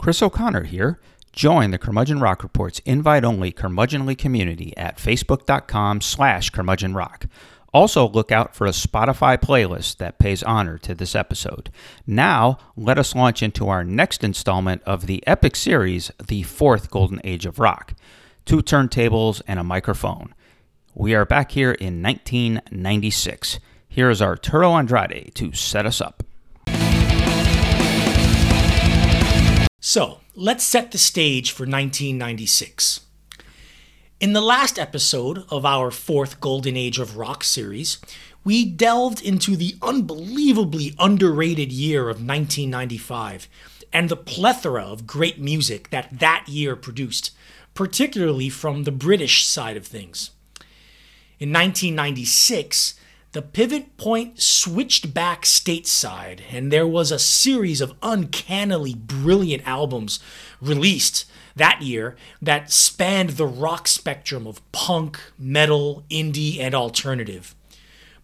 Chris O'Connor here. Join the Curmudgeon Rock Report's invite-only curmudgeonly community at facebook.com slash curmudgeonrock. Also, look out for a Spotify playlist that pays honor to this episode. Now, let us launch into our next installment of the epic series, The Fourth Golden Age of Rock. Two turntables and a microphone. We are back here in 1996. Here is Arturo Andrade to set us up. So, let's set the stage for 1996. In the last episode of our fourth Golden Age of Rock series, we delved into the unbelievably underrated year of 1995 and the plethora of great music that that year produced, particularly from the British side of things. In 1996, the pivot point switched back stateside, and there was a series of uncannily brilliant albums released that year that spanned the rock spectrum of punk, metal, indie, and alternative.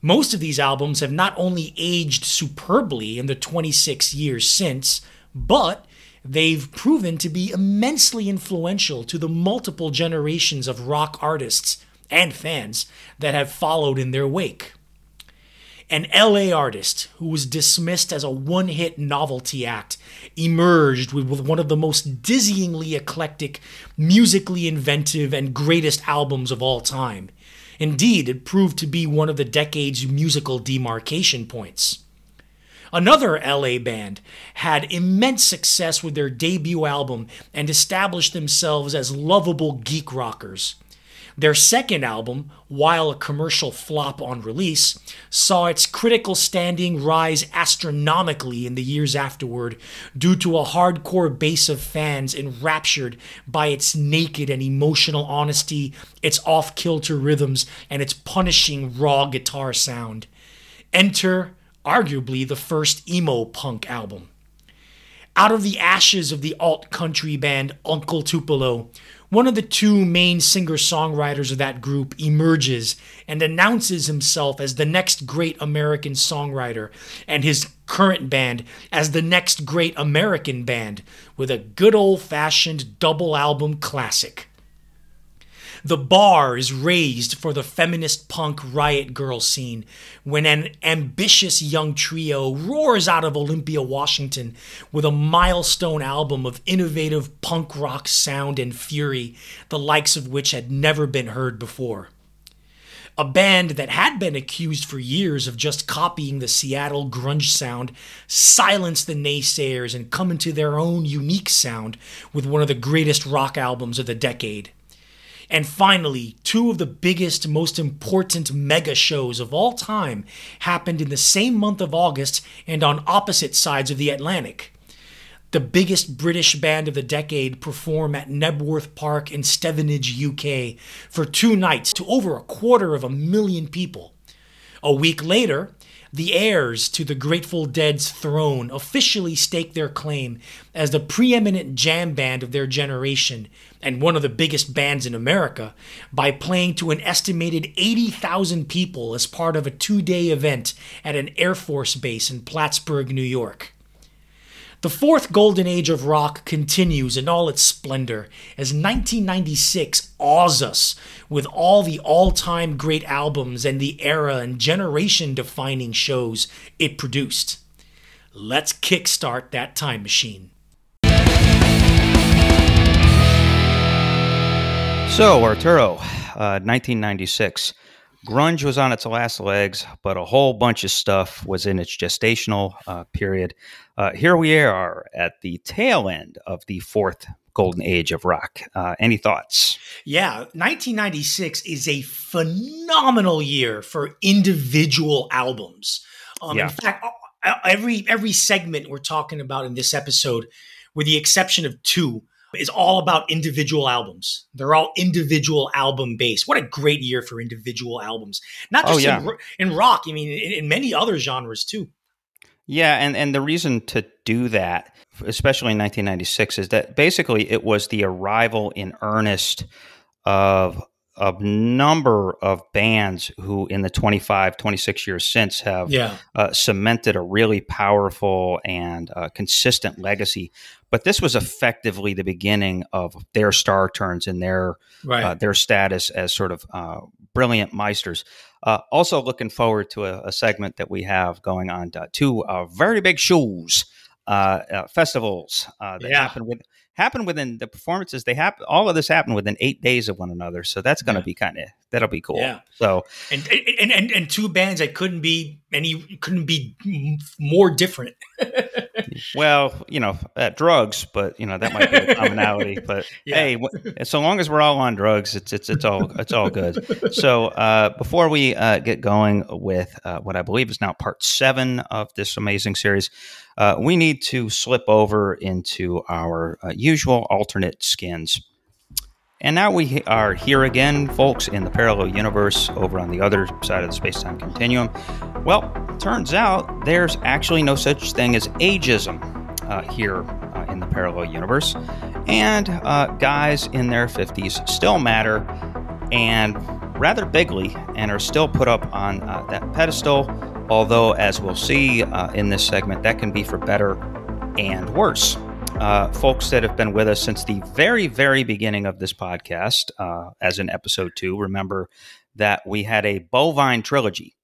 Most of these albums have not only aged superbly in the 26 years since, but they've proven to be immensely influential to the multiple generations of rock artists and fans that have followed in their wake an LA artist who was dismissed as a one hit novelty act, emerged with one of the most dizzyingly eclectic, musically inventive, and greatest albums of all time. Indeed, it proved to be one of the decade's musical demarcation points. Another LA band had immense success with their debut album and established themselves as lovable geek rockers. Their second album, while a commercial flop on release, saw its critical standing rise astronomically in the years afterward due to a hardcore base of fans enraptured by its naked and emotional honesty, its off kilter rhythms, and its punishing raw guitar sound. Enter, arguably, the first emo punk album. Out of the ashes of the alt country band Uncle Tupelo, one of the two main singer songwriters of that group emerges and announces himself as the next great American songwriter and his current band as the next great American band with a good old fashioned double album classic. The bar is raised for the feminist punk riot grrrl scene when an ambitious young trio roars out of Olympia, Washington with a milestone album of innovative punk rock sound and fury, the likes of which had never been heard before. A band that had been accused for years of just copying the Seattle grunge sound silenced the naysayers and come into their own unique sound with one of the greatest rock albums of the decade. And finally, two of the biggest, most important mega shows of all time happened in the same month of August and on opposite sides of the Atlantic. The biggest British band of the decade perform at Knebworth Park in Stevenage, UK, for two nights to over a quarter of a million people. A week later, the heirs to the Grateful Dead's throne officially stake their claim as the preeminent jam band of their generation and one of the biggest bands in America by playing to an estimated 80,000 people as part of a two day event at an Air Force base in Plattsburgh, New York. The fourth golden age of rock continues in all its splendor as 1996 awes us with all the all time great albums and the era and generation defining shows it produced. Let's kickstart that time machine. So, Arturo, uh, 1996. Grunge was on its last legs, but a whole bunch of stuff was in its gestational uh, period. Uh, here we are at the tail end of the fourth golden age of rock. Uh, any thoughts? Yeah, 1996 is a phenomenal year for individual albums. Um, yeah. In fact, every every segment we're talking about in this episode, with the exception of two, is all about individual albums. They're all individual album based. What a great year for individual albums. Not oh, just oh, yeah. in, in, rock, I mean, in, in many other genres too. Yeah, and, and the reason to do that, especially in 1996, is that basically it was the arrival in earnest of a number of bands who, in the 25, 26 years since, have Yeah. uh, cemented a really powerful and uh, consistent legacy. But this was effectively the beginning of their star turns and their Right. uh, their status as sort of uh, brilliant meisters. Uh, also, looking forward to a, a segment that we have going on to two uh, very big shows uh, uh, festivals uh, that Yeah. happen with happen within the performances. They happen. All of this happened within eight days of one another, so that's going to Yeah. be kind of that'll be cool. Yeah. So and, and and and two bands that couldn't be any couldn't be more different. Well, you know, uh, drugs, but you know that might be a commonality. But Yeah. hey, w- so long as we're all on drugs, it's it's it's all it's all good. So uh, before we uh, get going with uh, what I believe is now part seven of this amazing series, uh, we need to slip over into our uh, usual alternate skins. And now we are here again, folks, in the parallel universe over on the other side of the space time continuum. Well, turns out there's actually no such thing as ageism uh, here uh, in the parallel universe. And uh, guys in their 50s still matter and rather bigly and are still put up on uh, that pedestal. Although, as we'll see uh, in this segment, that can be for better and worse uh, folks that have been with us since the very, very beginning of this podcast, uh, as in episode two, remember that we had a bovine trilogy.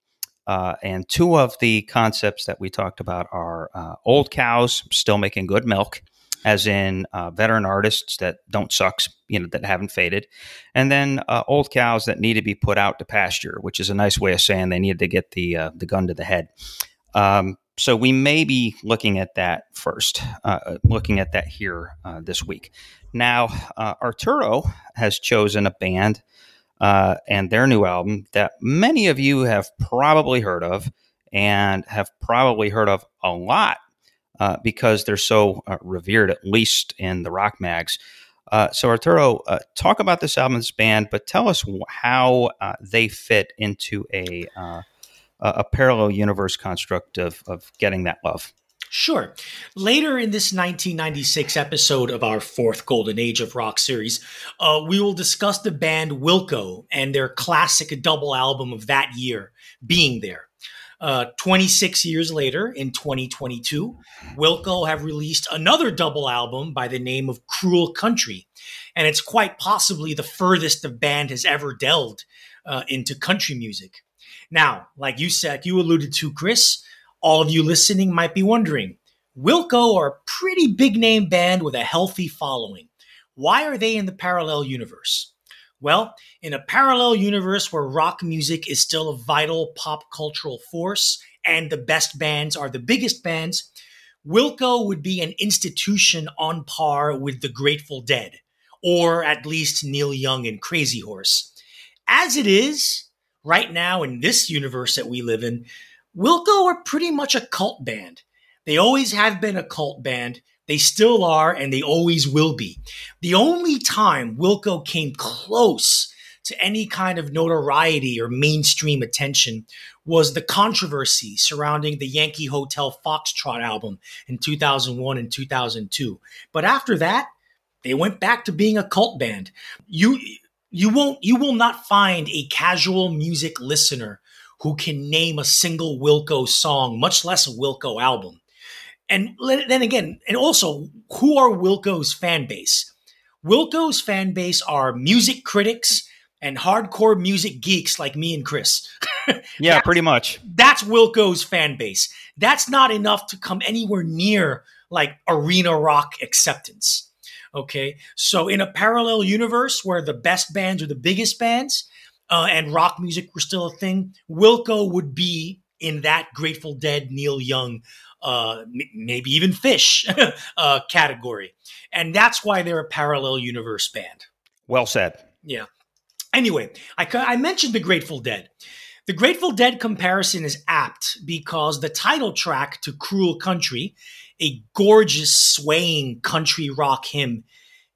Uh, and two of the concepts that we talked about are uh, old cows still making good milk, as in uh, veteran artists that don't suck, you know, that haven't faded, and then uh, old cows that need to be put out to pasture, which is a nice way of saying they need to get the uh, the gun to the head. Um, so we may be looking at that first, uh, looking at that here uh, this week. Now, uh, Arturo has chosen a band uh, and their new album that many of you have probably heard of and have probably heard of a lot uh, because they're so uh, revered, at least in the rock mags. Uh, so, Arturo, uh, talk about this album, this band, but tell us how uh, they fit into a uh, a a parallel universe construct of, of getting that love. Sure. Later in this 1996 episode of our fourth Golden Age of Rock series, uh, we will discuss the band Wilco and their classic double album of that year, Being There. Uh, 26 years later, in 2022, Wilco have released another double album by the name of Cruel Country, and it's quite possibly the furthest the band has ever delved uh, into country music. Now, like you said, you alluded to, Chris, all of you listening might be wondering Wilco are a pretty big name band with a healthy following. Why are they in the parallel universe? Well, in a parallel universe where rock music is still a vital pop cultural force and the best bands are the biggest bands, Wilco would be an institution on par with the Grateful Dead, or at least Neil Young and Crazy Horse. As it is, right now in this universe that we live in, Wilco are pretty much a cult band. They always have been a cult band. They still are, and they always will be. The only time Wilco came close to any kind of notoriety or mainstream attention was the controversy surrounding the Yankee Hotel Foxtrot album in 2001 and 2002. But after that, they went back to being a cult band. You you won't you will not find a casual music listener who can name a single Wilco song, much less a Wilco album. And then again, and also, who are Wilco's fan base? Wilco's fan base are music critics and hardcore music geeks like me and Chris. Yeah, pretty much. That's Wilco's fan base. That's not enough to come anywhere near like arena rock acceptance. Okay. So, in a parallel universe where the best bands are the biggest bands uh, and rock music were still a thing, Wilco would be in that Grateful Dead, Neil Young, uh, m- maybe even Phish uh, category. And that's why they're a parallel universe band. Well said. Yeah. Anyway, I, I mentioned the Grateful Dead. The Grateful Dead comparison is apt because the title track to Cruel Country, a gorgeous, swaying country rock hymn,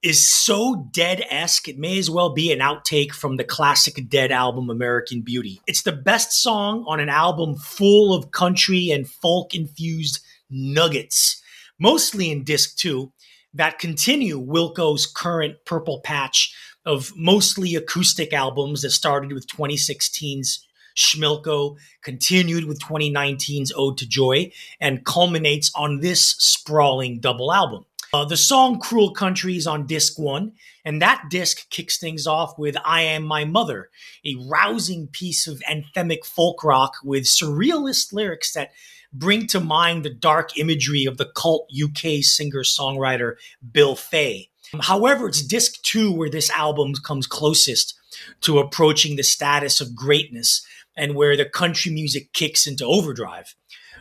is so Dead esque, it may as well be an outtake from the classic Dead album American Beauty. It's the best song on an album full of country and folk infused nuggets, mostly in disc two, that continue Wilco's current Purple Patch of mostly acoustic albums that started with 2016's Schmilko, continued with 2019's Ode to Joy, and culminates on this sprawling double album. Uh, the song Cruel Country is on disc one, and that disc kicks things off with I Am My Mother, a rousing piece of anthemic folk rock with surrealist lyrics that bring to mind the dark imagery of the cult UK singer songwriter Bill Fay. However, it's disc two where this album comes closest to approaching the status of greatness and where the country music kicks into overdrive.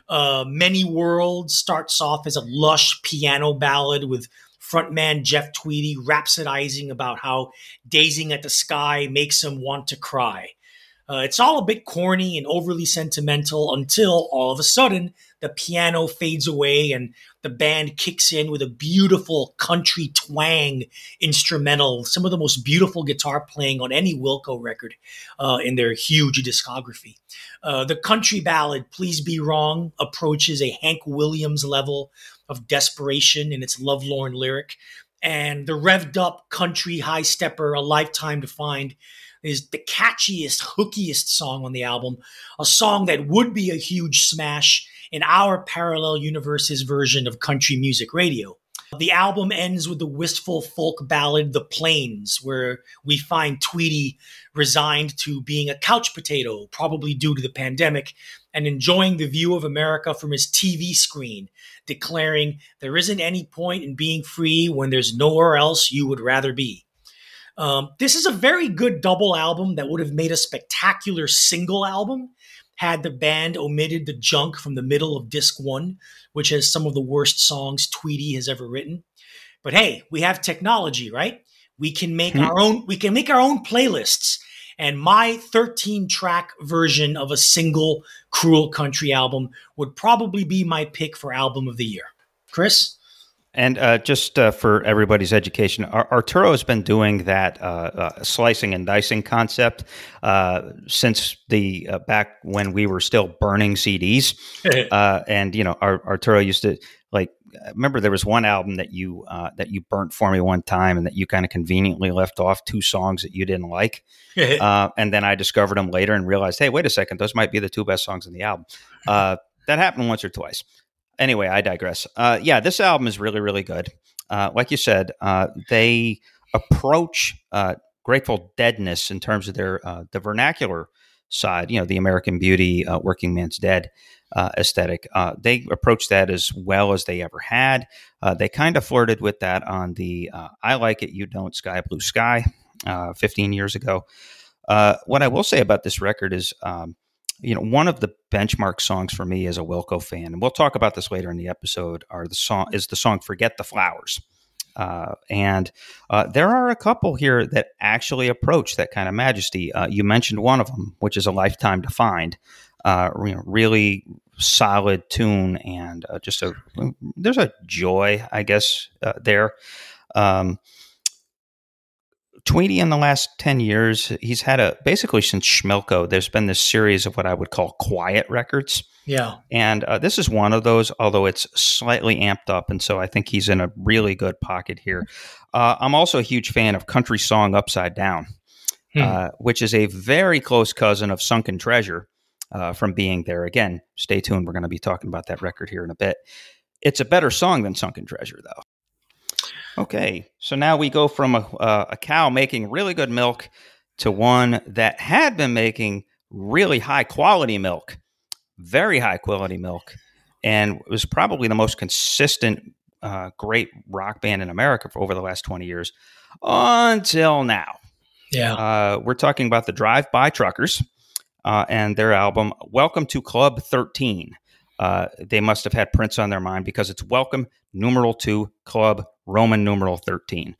Uh, Many Worlds starts off as a lush piano ballad with frontman Jeff Tweedy rhapsodizing about how gazing at the sky makes him want to cry. Uh, it's all a bit corny and overly sentimental until all of a sudden the piano fades away and the band kicks in with a beautiful country twang instrumental, some of the most beautiful guitar playing on any Wilco record uh, in their huge discography. Uh, the country ballad, Please Be Wrong, approaches a Hank Williams level of desperation in its lovelorn lyric. And the revved up country high stepper, A Lifetime to Find, is the catchiest, hookiest song on the album, a song that would be a huge smash in our parallel universe's version of country music radio. The album ends with the wistful folk ballad The Plains, where we find Tweedy resigned to being a couch potato, probably due to the pandemic, and enjoying the view of America from his TV screen, declaring, There isn't any point in being free when there's nowhere else you would rather be. Um, this is a very good double album that would have made a spectacular single album had the band omitted the junk from the middle of disc one, which has some of the worst songs Tweedy has ever written. But hey, we have technology, right? We can make mm-hmm. our own we can make our own playlists. And my 13 track version of a single Cruel Country album would probably be my pick for album of the year. Chris? And uh, just uh, for everybody's education, Arturo has been doing that uh, uh slicing and dicing concept uh, since the uh, back when we were still burning CDs. and you know, Arturo used to like. Remember, there was one album that you that you burnt for me one time, and that you kind of conveniently left off two songs that you didn't like. and then I discovered them later and realized, hey, wait a second, those might be the two best songs in the album. that happened once or twice anyway, I digress. Uh, yeah, this album is really, really good. Uh, like you said, uh, they approach uh, Grateful Deadness in terms of their uh, the vernacular side. You know, the American Beauty, uh, Working Man's Dead aesthetic. they approach that as well as they ever had. they kind of flirted with that on the "I Like It, You Don't" Sky Blue Sky, 15 years ago. what I will say about this record is. Um, you know, one of the benchmark songs for me as a Wilco fan, and we'll talk about this later in the episode, are the song is the song "Forget the Flowers." Uh, and uh, there are a couple here that actually approach that kind of majesty. Uh, you mentioned one of them, which is "A Lifetime to Find." Uh, you know, really solid tune, and uh, just a there's a joy, I guess, uh, there. Um, Tweedy in the last 10 years, he's had a basically since Schmilko, there's been this series of what I would call quiet records. Yeah. And uh, this is one of those, although it's slightly amped up. And so I think he's in a really good pocket here. Uh, I'm also a huge fan of Country Song Upside Down, hmm. uh, which is a very close cousin of Sunken Treasure uh, from being there. Again, stay tuned. We're going to be talking about that record here in a bit. It's a better song than Sunken Treasure, though. Okay, so now we go from a, uh, a cow making really good milk to one that had been making really high quality milk, very high quality milk, and was probably the most consistent uh, great rock band in America for over the last 20 years until now. Yeah. Uh, we're talking about the Drive By Truckers uh, and their album, Welcome to Club 13. Uh, they must have had Prince on their mind because it's Welcome numeral 2 Club Roman numeral 13.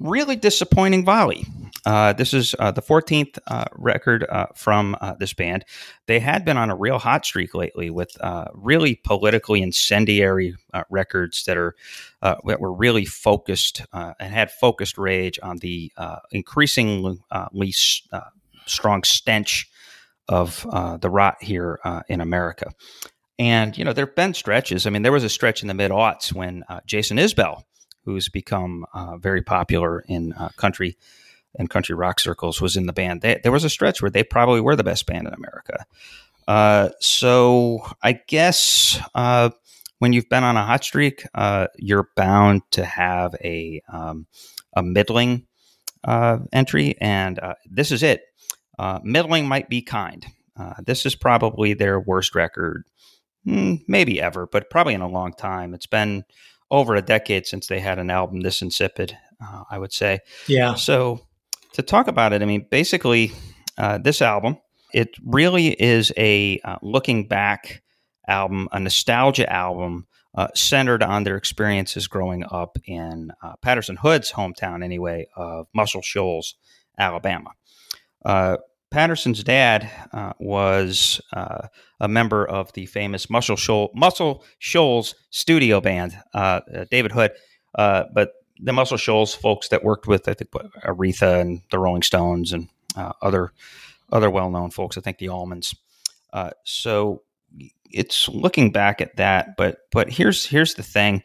Really disappointing volley. Uh, this is uh, the 14th uh, record uh, from uh, this band. They had been on a real hot streak lately with uh, really politically incendiary records that are that were really focused and had focused rage on the increasingly strong stench of the rot here in America. And you know there have been stretches. I mean, there was a stretch in the mid aughts when Jason Isbell who's become uh, very popular in uh, country in country rock circles was in the band. They, there was a stretch where they probably were the best band in America. Uh, so I guess uh, when you've been on a hot streak, uh, you're bound to have a um, a middling uh, entry, and this is it. Middling might be kind. this is probably their worst record, hmm, maybe ever, but probably in a long time. It's been over a decade since they had an album this insipid. I would say. Yeah. So to talk about it, I mean, basically, this album it really is a uh, looking back album, a nostalgia album uh, centered on their experiences growing up in uh, Patterson Hood's hometown, anyway, of Muscle Shoals, Alabama. Uh, Patterson's dad uh, was uh, a member of the famous Muscle, Shoal, Muscle Shoals studio band, David Hood, but the Muscle Shoals folks that worked with, I think, Aretha and the Rolling Stones and other other well-known folks. I think the Allmans. Uh, so it's looking back at that, but but here's here's the thing.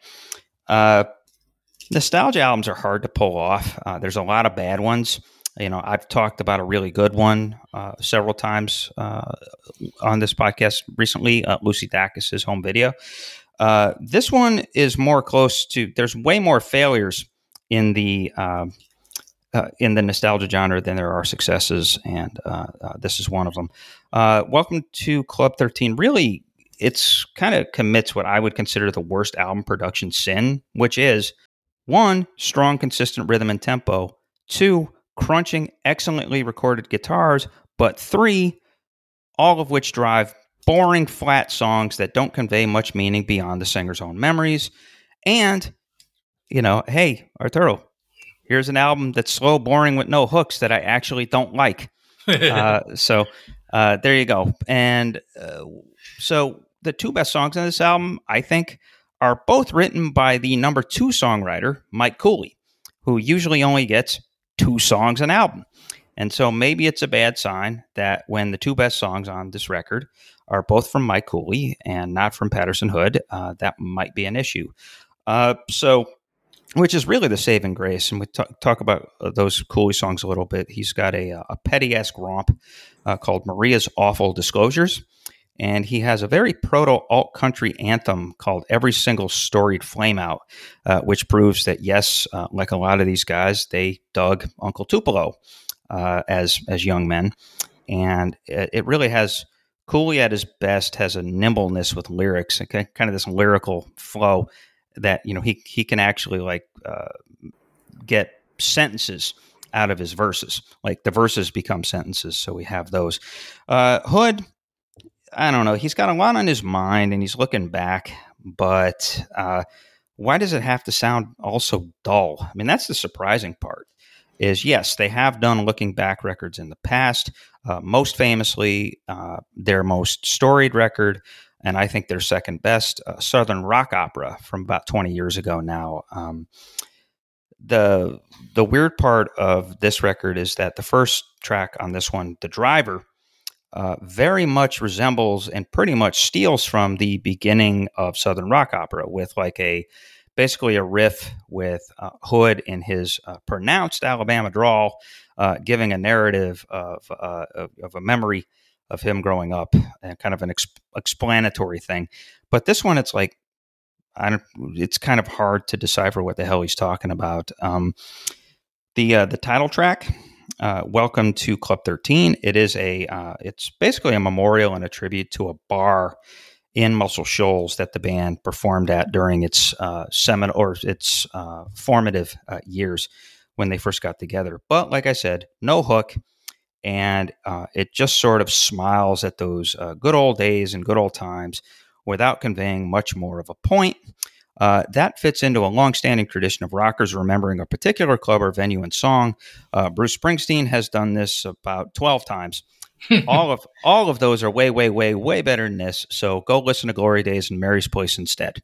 Uh, nostalgia albums are hard to pull off. Uh, there's a lot of bad ones. You know, I've talked about a really good one uh, several times uh, on this podcast recently. Uh, Lucy Dacus's home video. this one is more close to. There's way more failures in the um, uh, in the nostalgia genre than there are successes, and uh, uh, this is one of them. Uh, welcome to Club 13. Really, it's kind of commits what I would consider the worst album production sin, which is one, strong, consistent rhythm and tempo, two, crunching, excellently recorded guitars, but three, all of which drive boring, flat songs that don't convey much meaning beyond the singer's own memories. And, you know, hey, Arturo, here's an album that's slow, boring with no hooks that I actually don't like. uh, so uh, there you go. And uh, so the two best songs on this album, I think, are both written by the number two songwriter, Mike Cooley, who usually only gets two songs an album. And so maybe it's a bad sign that when the two best songs on this record are both from Mike Cooley and not from Patterson Hood, uh, that might be an issue. Uh, so which is really the saving grace. And we talk, talk about uh, those Cooley songs a little bit. He's got a, uh, a petty esque romp uh, called Maria's Awful Disclosures. And he has a very proto alt country anthem called Every Single Storied Flameout, uh, which proves that, yes, uh, like a lot of these guys, they dug Uncle Tupelo uh, as, as young men. And it, it really has. Cooley at his best has a nimbleness with lyrics, okay? kind of this lyrical flow that you know he he can actually like uh, get sentences out of his verses. Like the verses become sentences, so we have those. Uh, Hood, I don't know. He's got a lot on his mind, and he's looking back. But uh, why does it have to sound also dull? I mean, that's the surprising part. Is yes, they have done looking back records in the past. Uh, most famously, uh, their most storied record and I think their second best uh, Southern rock opera from about 20 years ago now. Um, the the weird part of this record is that the first track on this one, "The Driver," uh, very much resembles and pretty much steals from the beginning of Southern rock opera, with like a basically a riff with uh, Hood in his uh, pronounced Alabama drawl, uh, giving a narrative of, uh, of, of a memory of him growing up and kind of an exp- explanatory thing. But this one, it's like, I don't, it's kind of hard to decipher what the hell he's talking about. Um, the, uh, the title track, uh, welcome to Club 13. It is a, uh, it's basically a memorial and a tribute to a bar in Muscle Shoals that the band performed at during its uh, seminal or its uh, formative uh, years when they first got together. But like I said, no hook and uh, it just sort of smiles at those good old days and good old times without conveying much more of a point. Uh, that fits into a long-standing tradition of rockers remembering a particular club or venue and song. Uh, Bruce Springsteen has done this about twelve times. all of all of those are way, way, way, way better than this. So go listen to Glory Days and Mary's Place instead.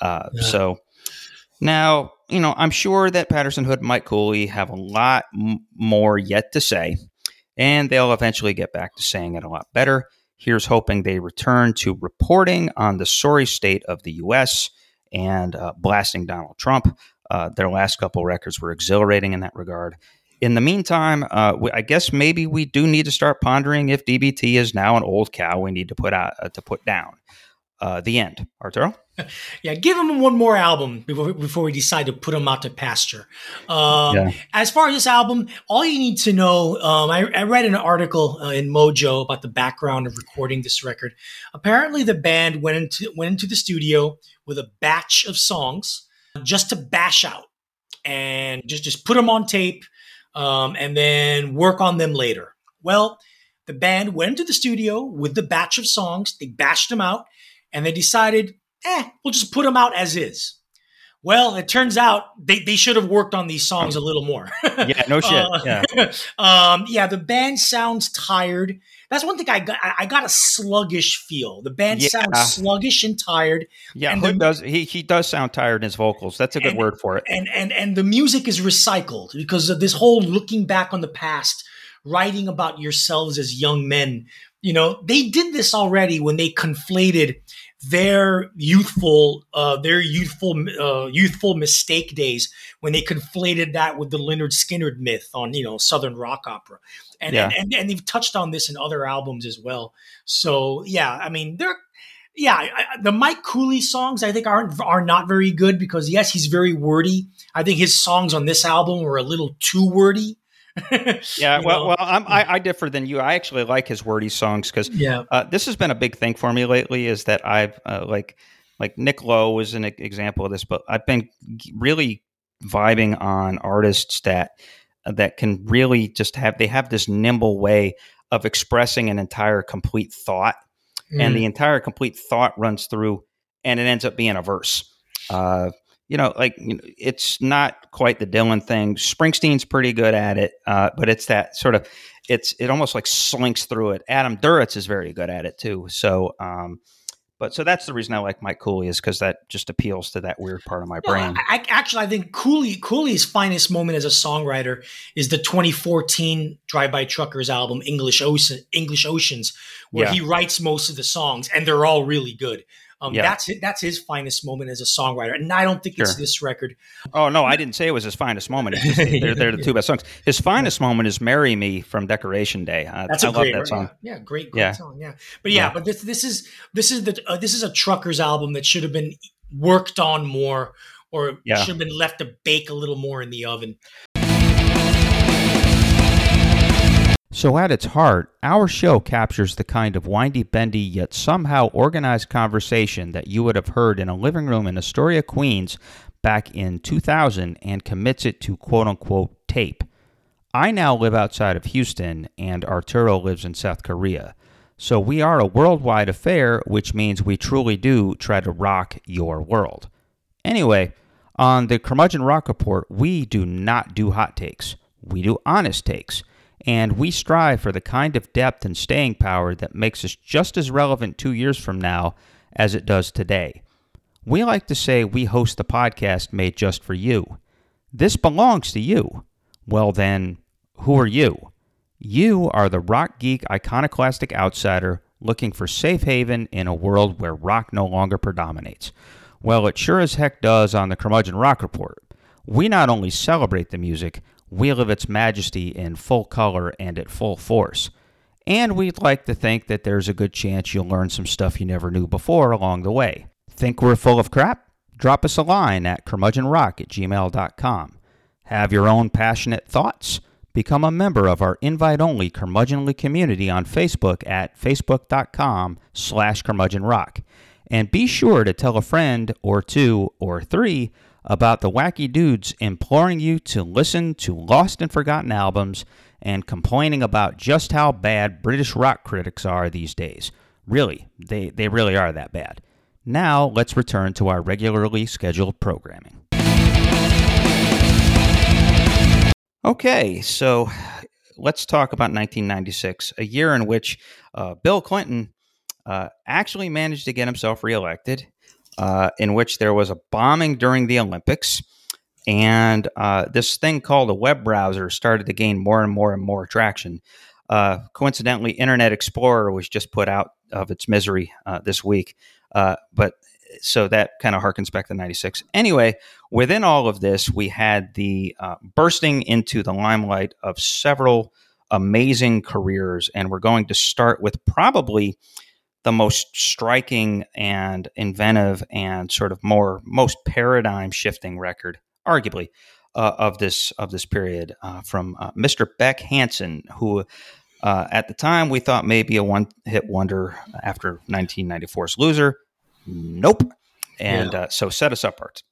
Uh, yeah. So now, you know, I'm sure that Patterson Hood, Mike Cooley have a lot m- more yet to say and they'll eventually get back to saying it a lot better. Here's hoping they return to reporting on the sorry state of the U.S. and uh, blasting Donald Trump. Uh, their last couple records were exhilarating in that regard. in the meantime, uh, we, I guess maybe we do need to start pondering if DBT is now an old cow we need to put out uh, to put down. Uh, the end, Arturo. yeah, give him one more album before before we decide to put him out to pasture. Um, yeah. As far as this album, all you need to know, um, I, I, read an article uh, in Mojo about the background of recording this record. Apparently, the band went into went into the studio with a batch of songs just to bash out and just just put them on tape um, and then work on them later. Well, the band went to the studio with the batch of songs. They bashed them out, and they decided, eh, we'll just put them out as is. Well, it turns out they, they should have worked on these songs a little more. yeah, no shit. Uh, yeah. um, yeah, the band sounds tired. That's one thing I got. I got a sluggish feel. The band yeah. sounds sluggish and tired. Yeah, and the, does he? He does sound tired in his vocals. That's a good and, word for it. And and and the music is recycled because of this whole looking back on the past, writing about yourselves as young men. You know, they did this already when they conflated their youthful uh, their youthful uh, youthful mistake days when they conflated that with the Lynyrd Skynyrd myth on you know southern rock opera and, yeah. and, and and they've touched on this in other albums as well so yeah I mean they're yeah I, the Mike Cooley songs I think aren't are not very good because yes he's very wordy I think his songs on this album were a little too wordy yeah, well, well, I, I differ than you. I actually like his wordy songs because yeah. Uh, this has been a big thing for me lately. Is that I've uh, like like Nick Lowe was an example of this, but I've been really vibing on artists that that can really just have they have this nimble way of expressing an entire complete thought, mm. and the entire complete thought runs through, and it ends up being a verse. Uh, you know, like you know, it's not quite the Dylan thing. Springsteen's pretty good at it, uh, but it's that sort of it's it almost like slinks through it. Adam Duritz is very good at it too. So, um, but so that's the reason I like Mike Cooley is because that just appeals to that weird part of my brain. No, I, actually, I think Cooley Cooley's finest moment as a songwriter is the 2014 Drive By Truckers album English Ocean, English Oceans, where yeah. he writes most of the songs and they're all really good. Um, yeah. That's that's his finest moment as a songwriter, and I don't think sure. it's this record. Oh no, I didn't say it was his finest moment. Just, they're, they're, the two best songs. His finest moment is "Marry Me" from Decoration Day. Uh, that's I a great, that song. Yeah, great, great yeah. song. Yeah, but yeah, yeah, but this this is this is the uh, this is a Truckers album that should have been worked on more, or yeah. should have been left to bake a little more in the oven. So, at its heart, our show captures the kind of windy, bendy, yet somehow organized conversation that you would have heard in a living room in Astoria, Queens back in 2000 and commits it to quote unquote tape. I now live outside of Houston, and Arturo lives in South Korea. So, we are a worldwide affair, which means we truly do try to rock your world. Anyway, on the Curmudgeon Rock Report, we do not do hot takes, we do honest takes and we strive for the kind of depth and staying power that makes us just as relevant two years from now as it does today. We like to say we host the podcast made just for you. This belongs to you. Well, then, who are you? You are the rock geek iconoclastic outsider looking for safe haven in a world where rock no longer predominates. Well, it sure as heck does on the Curmudgeon Rock Report. We not only celebrate the music, wheel of its majesty in full color and at full force. And we'd like to think that there's a good chance you'll learn some stuff you never knew before along the way. Think we're full of crap? Drop us a line at curmudgeonrock at gmail.com. Have your own passionate thoughts? Become a member of our invite-only curmudgeonly community on Facebook at facebook.com slash curmudgeonrock. And be sure to tell a friend or two or three about the wacky dudes imploring you to listen to lost and forgotten albums and complaining about just how bad British rock critics are these days. Really, they, they really are that bad. Now, let's return to our regularly scheduled programming. Okay, so let's talk about 1996, a year in which uh, Bill Clinton uh, actually managed to get himself reelected uh, in which there was a bombing during the Olympics. And uh, this thing called a web browser started to gain more and more and more traction. Uh, coincidentally, Internet Explorer was just put out of its misery uh, this week. Uh, but so that kind of harkens back to 96. Anyway, within all of this, we had the uh, bursting into the limelight of several amazing careers. And we're going to start with probably the most striking and inventive and sort of more most paradigm shifting record, arguably, uh, of this of this period uh, from uh, Mr. Beck Hansen, who uh, at the time we thought maybe a one hit wonder after 1994's Loser. Nope. And yeah. Uh, so set us up, Art.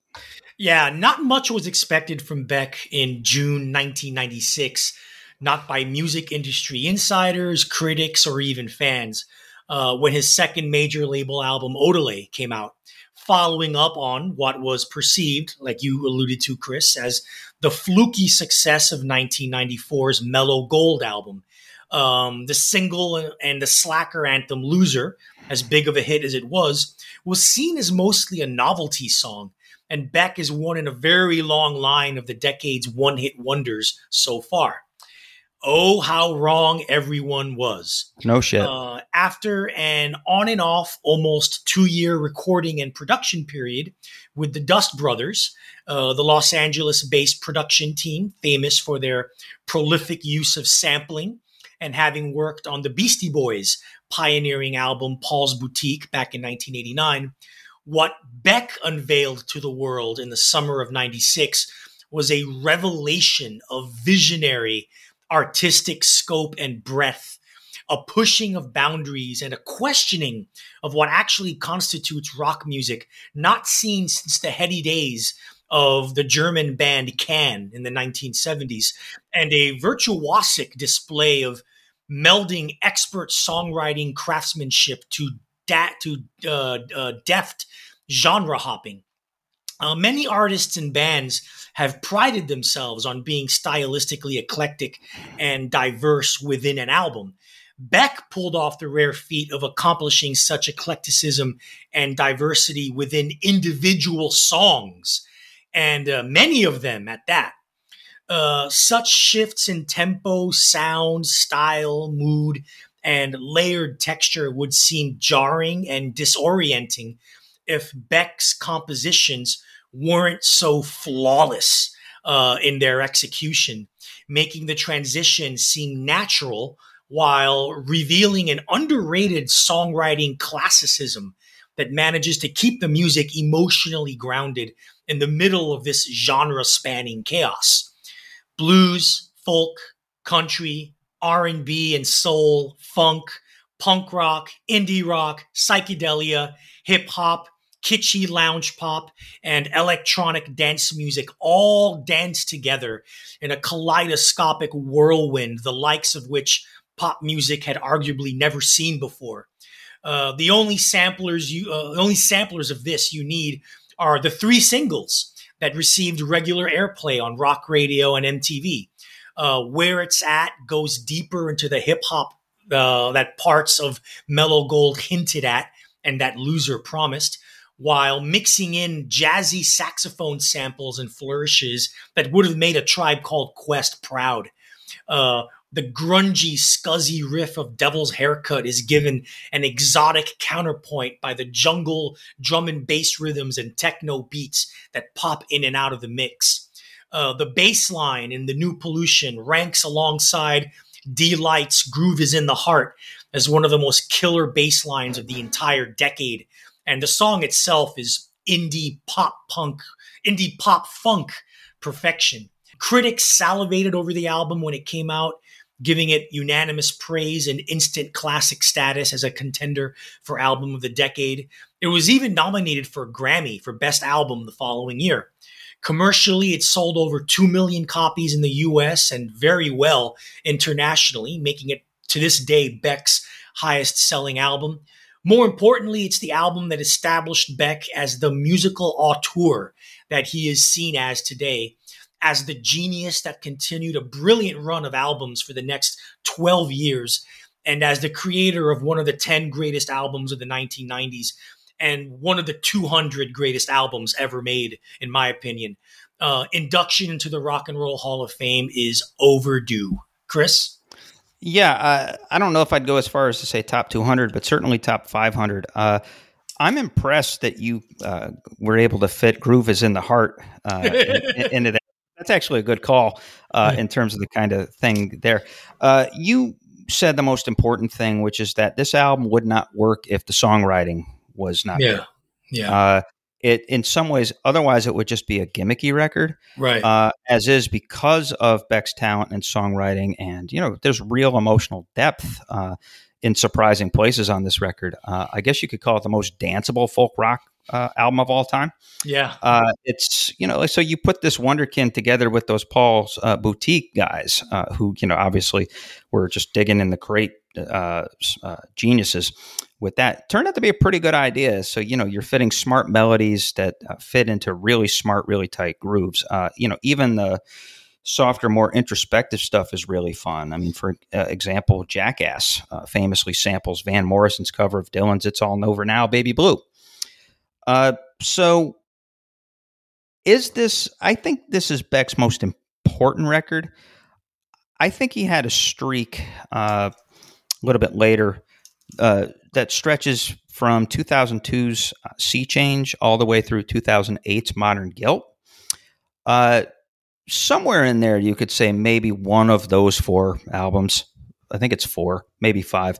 Yeah, not much was expected from Beck in June 1996, not by music industry insiders, critics, or even fans, uh, when his second major label album, Odelay, came out, following up on what was perceived, like you alluded to, Chris, as the fluky success of 1994's Mellow Gold album. Um, the single and the slacker anthem Loser, as big of a hit as it was, was seen as mostly a novelty song, and Beck is one in a very long line of the decade's one hit wonders so far. Oh, how wrong everyone was. No shit. Uh, after an on and off almost two year recording and production period with the Dust Brothers, uh, the Los Angeles based production team, famous for their prolific use of sampling and having worked on the Beastie Boys' pioneering album Paul's Boutique back in 1989, what Beck unveiled to the world in the summer of 96 was a revelation of visionary artistic scope and breadth, a pushing of boundaries and a questioning of what actually constitutes rock music, not seen since the heady days of the German band Can in the 1970s, and a virtuosic display of melding expert songwriting craftsmanship to da- to uh, uh, deft genre hopping. Uh, many artists and bands have prided themselves on being stylistically eclectic and diverse within an album. Beck pulled off the rare feat of accomplishing such eclecticism and diversity within individual songs, and uh, many of them at that. Uh, such shifts in tempo, sound, style, mood, and layered texture would seem jarring and disorienting if Beck's compositions weren't so flawless uh, in their execution, making the transition seem natural while revealing an underrated songwriting classicism that manages to keep the music emotionally grounded in the middle of this genre spanning chaos. Blues, folk, country, R&B and soul, funk, punk rock, indie rock, psychedelia, hip hop, kitschy lounge pop, and electronic dance music all dance together in a kaleidoscopic whirlwind, the likes of which pop music had arguably never seen before. Uh, the only samplers you, uh, only samplers of this you need are the three singles that received regular airplay on rock radio and MTV. Uh, where it's at goes deeper into the hip hop uh, that parts of Mellow Gold hinted at and that Loser promised, while mixing in jazzy saxophone samples and flourishes that would have made a tribe called Quest proud. Uh, the grungy, scuzzy riff of Devil's Haircut is given an exotic counterpoint by the jungle drum and bass rhythms and techno beats that pop in and out of the mix. Uh, the bass line in The New Pollution ranks alongside Deee-Lite's Groove is in the Heart as one of the most killer bass lines of the entire decade. And the song itself is indie pop punk, indie pop funk perfection. Critics salivated over the album when it came out giving it unanimous praise and instant classic status as a contender for Album of the Decade. It was even nominated for a Grammy for Best Album the following year. Commercially, it sold over 2 million copies in the US and very well internationally, making it to this day Beck's highest selling album. More importantly, it's the album that established Beck as the musical auteur that he is seen as today as the genius that continued a brilliant run of albums for the next 12 years, and as the creator of one of the 10 greatest albums of the 1990s and one of the 200 greatest albums ever made, in my opinion. Uh, induction into the Rock and Roll Hall of Fame is overdue. Chris? Yeah, uh, I don't know if I'd go as far as to say top 200, but certainly top 500. Uh, I'm impressed that you uh, were able to fit "Groove is in the Heart" uh, in, into that. That's actually a good call uh, in terms of the kind of thing there. Uh, you said the most important thing, which is that this album would not work if the songwriting was not Yeah. there. Yeah. It in some ways, otherwise, it would just be a gimmicky record. right. uh, as is because of Beck's talent and songwriting, and you know, there's real emotional depth uh, in surprising places on this record. Uh, I guess you could call it the most danceable folk rock uh, album of all time. yeah. Uh, it's you know, so you put this wonderkin together with those Paul's uh, boutique guys, uh, who you know obviously were just digging in the crate uh, uh, geniuses. With that, turned out to be a pretty good idea. So you know, you're fitting smart melodies that uh, fit into really smart, really tight grooves. Uh, you know, even the softer, more introspective stuff is really fun. I mean, for uh, example, Jackass uh, famously samples Van Morrison's cover of Dylan's "It's All Over Now, Baby Blue." Uh, so is this i think this is beck's most important record i think he had a streak uh, a little bit later uh, that stretches from 2002's uh, sea change all the way through 2008's modern guilt uh, somewhere in there you could say maybe one of those four albums i think it's four maybe five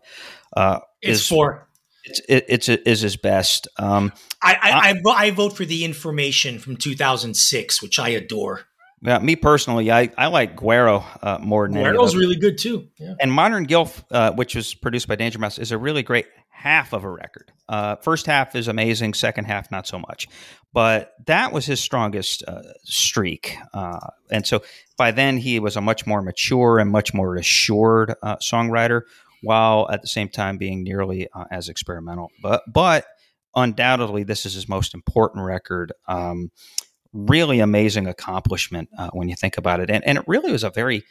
uh, It's is, for. It's, it, it's is his best um, I I, I, I vote for the information from 2006, which I adore. Yeah, me personally, I, I like Guero uh, more than Guero's really good too. Yeah. And Modern Guilt, uh, which was produced by Danger Mouse, is a really great half of a record. Uh, first half is amazing, second half not so much. But that was his strongest uh, streak, uh, and so by then he was a much more mature and much more assured uh, songwriter, while at the same time being nearly uh, as experimental. But but undoubtedly, this is his most important record. Um, really amazing accomplishment uh, when you think about it. And, and it really was a very,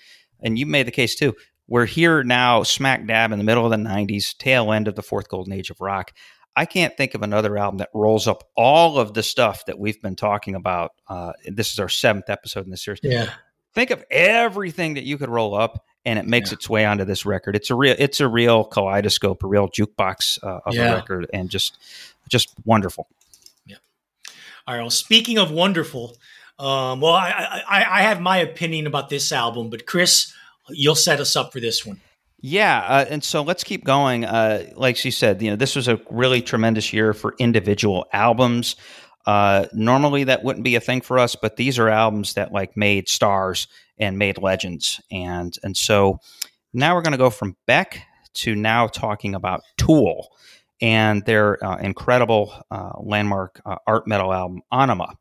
and you made the case too, we're here now, smack dab in the middle of the 90s, tail end of the fourth golden age of rock. I can't think of another album that rolls up all of the stuff that we've been talking about. Uh, this is our seventh episode in this series. Yeah. Think of everything that you could roll up, and it makes Yeah. its way onto this record. It's a real, it's a real kaleidoscope, a real jukebox uh, of Yeah. a record, and just, just wonderful. Yeah. All right. Well, speaking of wonderful, um, well, I, I I have my opinion about this album, but Chris, you'll set us up for this one. Yeah, uh, and so let's keep going. Uh, like she said, you know, this was a really tremendous year for individual albums. Uh, normally, that wouldn't be a thing for us, but these are albums that like made stars and made legends, and and so now we're going to go from Beck to now talking about Tool and their uh, incredible uh, landmark uh, art metal album Ænima.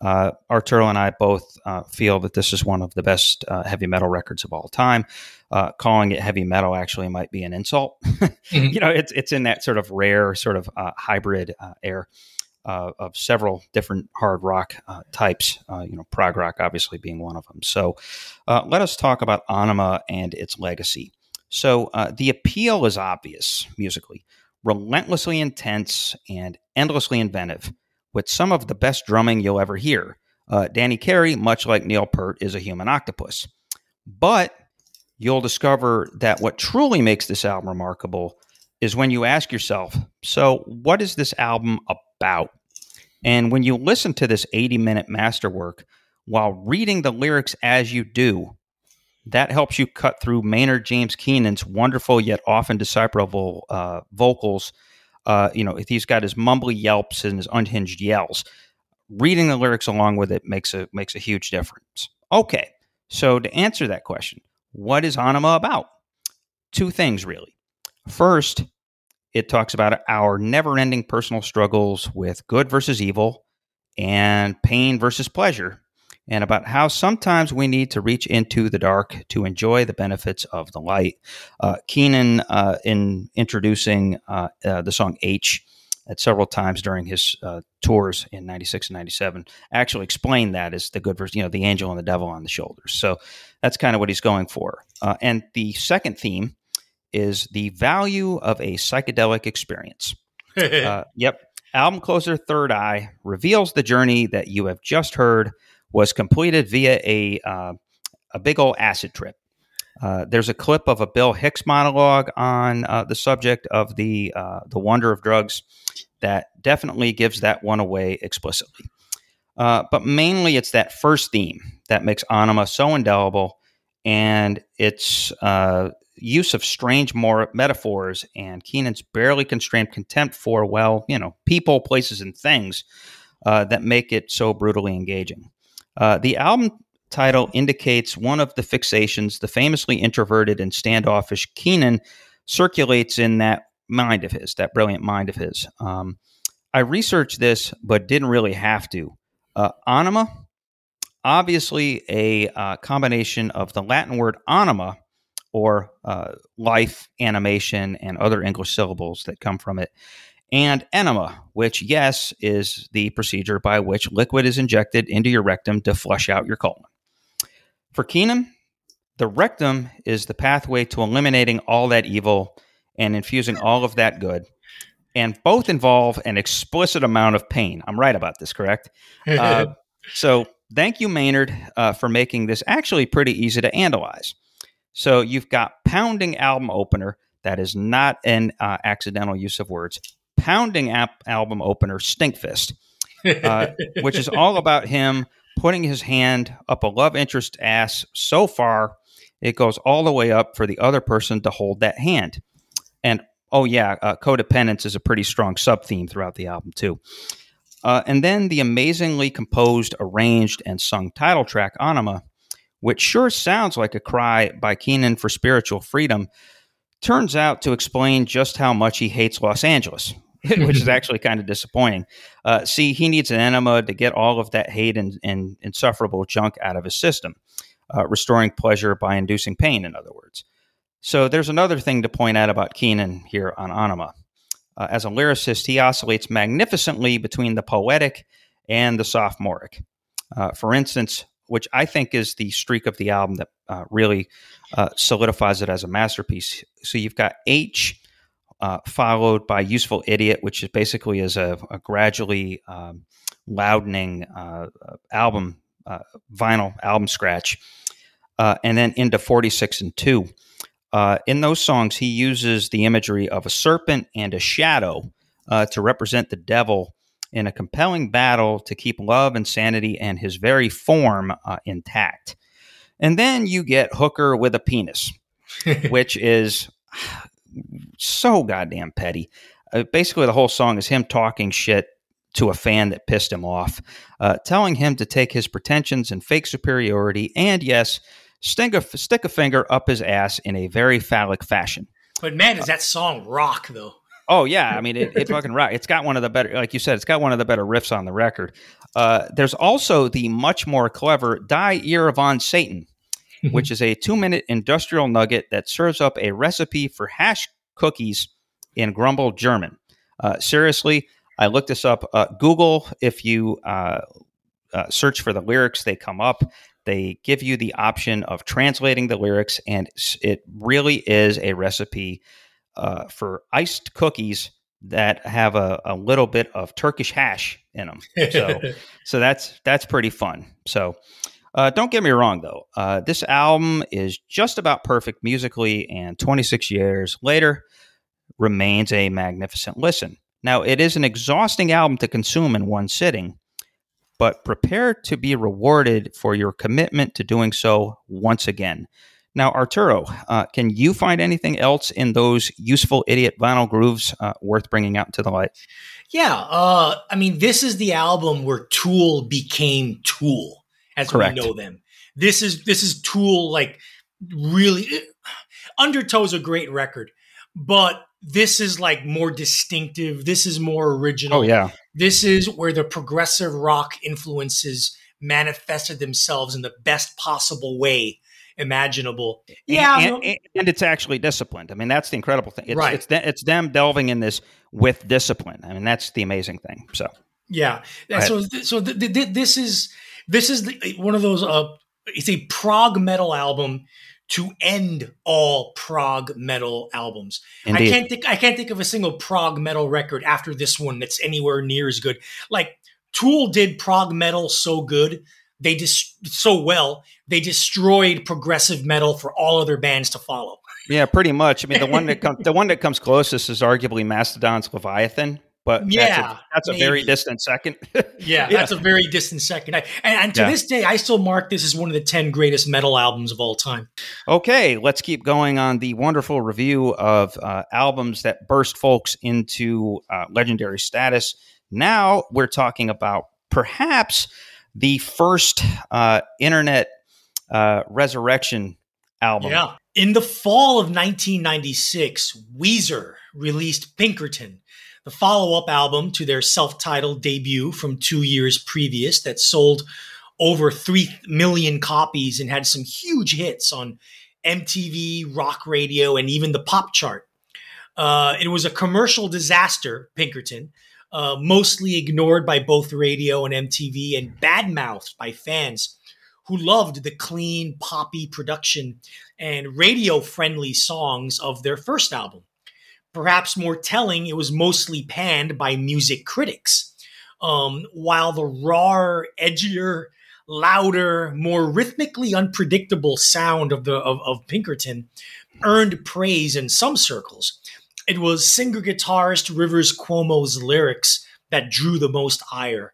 Uh, Arturo and I both uh, feel that this is one of the best uh, heavy metal records of all time. Uh, calling it heavy metal actually might be an insult. Mhm. You know, it's it's in that sort of rare, sort of uh, hybrid uh, air uh, of several different hard rock uh, types. Uh, you know, prog rock obviously being one of them. So, uh, let us talk about Ænima and its legacy. So, uh, the appeal is obvious musically, relentlessly intense and endlessly inventive, with some of the best drumming you'll ever hear. Uh, Danny Carey, much like Neil Peart, is a human octopus. But you'll discover that what truly makes this album remarkable is when you ask yourself, so what is this album about? And when you listen to this 80 minute masterwork while reading the lyrics as you do, that helps you cut through Maynard James Keenan's wonderful yet often decipherable uh, vocals. Uh, you know, if he's got his mumbly yelps and his unhinged yells. Reading the lyrics along with it makes a makes a huge difference. Okay, so to answer that question, what is Ænima about? Two things really. First, it talks about our never-ending personal struggles with good versus evil and pain versus pleasure and about how sometimes we need to reach into the dark to enjoy the benefits of the light. Uh, Keenan, uh, in introducing uh, uh, the song H at several times during his uh, tours in 96 and 97, actually explained that as the good versus, you know, the angel and the devil on the shoulders. So that's kind of what he's going for. Uh, and the second theme is the value of a psychedelic experience. Uh, yep. Album closer Third Eye reveals the journey that you have just heard was completed via a uh, a big old acid trip. Uh, there's a clip of a Bill Hicks monologue on uh, the subject of the uh, the wonder of drugs, that definitely gives that one away explicitly. Uh, but mainly it's that first theme that makes Ænima so indelible and its uh, use of strange more metaphors and Keenan's barely constrained contempt for, well, you know, people, places, and things uh, that make it so brutally engaging. Uh, the album title indicates one of the fixations the famously introverted and standoffish Keenan circulates in that mind of his, that brilliant mind of his. Um, I researched this, but didn't really have to. Uh, Ænima, obviously a uh, combination of the Latin word anima, or uh, life, animation, and other English syllables that come from it, and enema, which, yes, is the procedure by which liquid is injected into your rectum to flush out your colon. For Keenan, the rectum is the pathway to eliminating all that evil and infusing all of that good. And both involve an explicit amount of pain. I'm right about this, correct? Uh, so, thank you, Maynard, uh, for making this actually pretty easy to analyze. So, you've got pounding album opener. That is not an uh, accidental use of words. Pounding ap- album opener, Stinkfist, uh, which is all about him putting his hand up a love interest ass so far it goes all the way up for the other person to hold that hand. And oh yeah, uh, codependence is a pretty strong sub theme throughout the album too. Uh, and then the amazingly composed, arranged, and sung title track Anima, which sure sounds like a cry by Keenan for spiritual freedom, turns out to explain just how much he hates Los Angeles, which is actually kind of disappointing. Uh, see, he needs an enema to get all of that hate and, and insufferable junk out of his system, uh, restoring pleasure by inducing pain, in other words. So there's another thing to point out about Keenan here on Ænima. Uh, as a lyricist, he oscillates magnificently between the poetic and the sophomoric. Uh, for instance, which I think is the streak of the album that uh, really uh, solidifies it as a masterpiece. So you've got H uh, followed by Useful Idiot, which is basically is a, a gradually um, loudening uh, album, vinyl album scratch, and then into 46 and 2. Uh, in those songs, he uses the imagery of a serpent and a shadow uh, to represent the devil in a compelling battle to keep love and sanity and his very form uh, intact. And then you get Hooker with a penis, which is so goddamn petty. Uh, basically, the whole song is him talking shit to a fan that pissed him off, uh, telling him to take his pretensions and fake superiority and, yes, stick a, stick a finger up his ass in a very phallic fashion. But man, does that song rock though? Oh yeah, I mean it, it fucking rock. It's got one of the better, like you said, it's got one of the better riffs on the record. Uh, there's also the much more clever Die Eier von Satan, which is a two-minute industrial nugget that serves up a recipe for hash cookies in grumble German. Uh, seriously, I looked this up. Uh, Google, if you uh, uh, search for the lyrics, they come up. They give you the option of translating the lyrics, and it really is a recipe uh, for iced cookies that have a, a, little bit of Turkish hash in them. So, so that's that's pretty fun. So, uh, don't get me wrong though. Uh, this album is just about perfect musically, and 26 years later, remains a magnificent listen. Now, it is an exhausting album to consume in one sitting, but prepare to be rewarded for your commitment to doing so once again. Now, Arturo, uh, can you find anything else in those useful idiot vinyl grooves uh, worth bringing out to the light? Yeah, uh, I mean, this is the album where Tool became Tool as Correct. we know them. This is this is Tool like really. Undertow's a great record, but this is like more distinctive. This is more original. Oh yeah. This is where the progressive rock influences manifested themselves in the best possible way imaginable. Yeah, and, and, and, it's actually disciplined. I mean, that's the incredible thing. It's, right. It's, it's them delving in this with discipline. I mean, that's the amazing thing. So yeah. So so the, the, this is this is the, one of those. Uh, it's a prog metal album to end all prog metal albums. Indeed. I can't think I can't think of a single prog metal record after this one that's anywhere near as good. Like Tool did prog metal so good, they just so well, they destroyed progressive metal for all other bands to follow. Yeah, pretty much. I mean, the one that comes the one that comes closest is arguably Mastodon's Leviathan, but Yeah, that's a, that's a very distant second. Yeah, that's a very distant second. I, and, and to Yeah. this day, I still mark this as one of the 10 greatest metal albums of all time. Okay, let's keep going on the wonderful review of uh, albums that burst folks into uh, legendary status. Now we're talking about perhaps the first uh, internet uh, resurrection album. Yeah. In the fall of 1996, Weezer released Pinkerton, the follow up album to their self titled debut from two years previous that sold over 3 million copies and had some huge hits on MTV, rock radio, and even the pop chart. Uh, it was a commercial disaster, Pinkerton, uh, mostly ignored by both radio and MTV and badmouthed by fans who loved the clean, poppy production and radio friendly songs of their first album. Perhaps more telling, it was mostly panned by music critics, um, while the raw, edgier, louder, more rhythmically unpredictable sound of the of, of Pinkerton earned praise in some circles. It was singer guitarist Rivers Cuomo's lyrics that drew the most ire.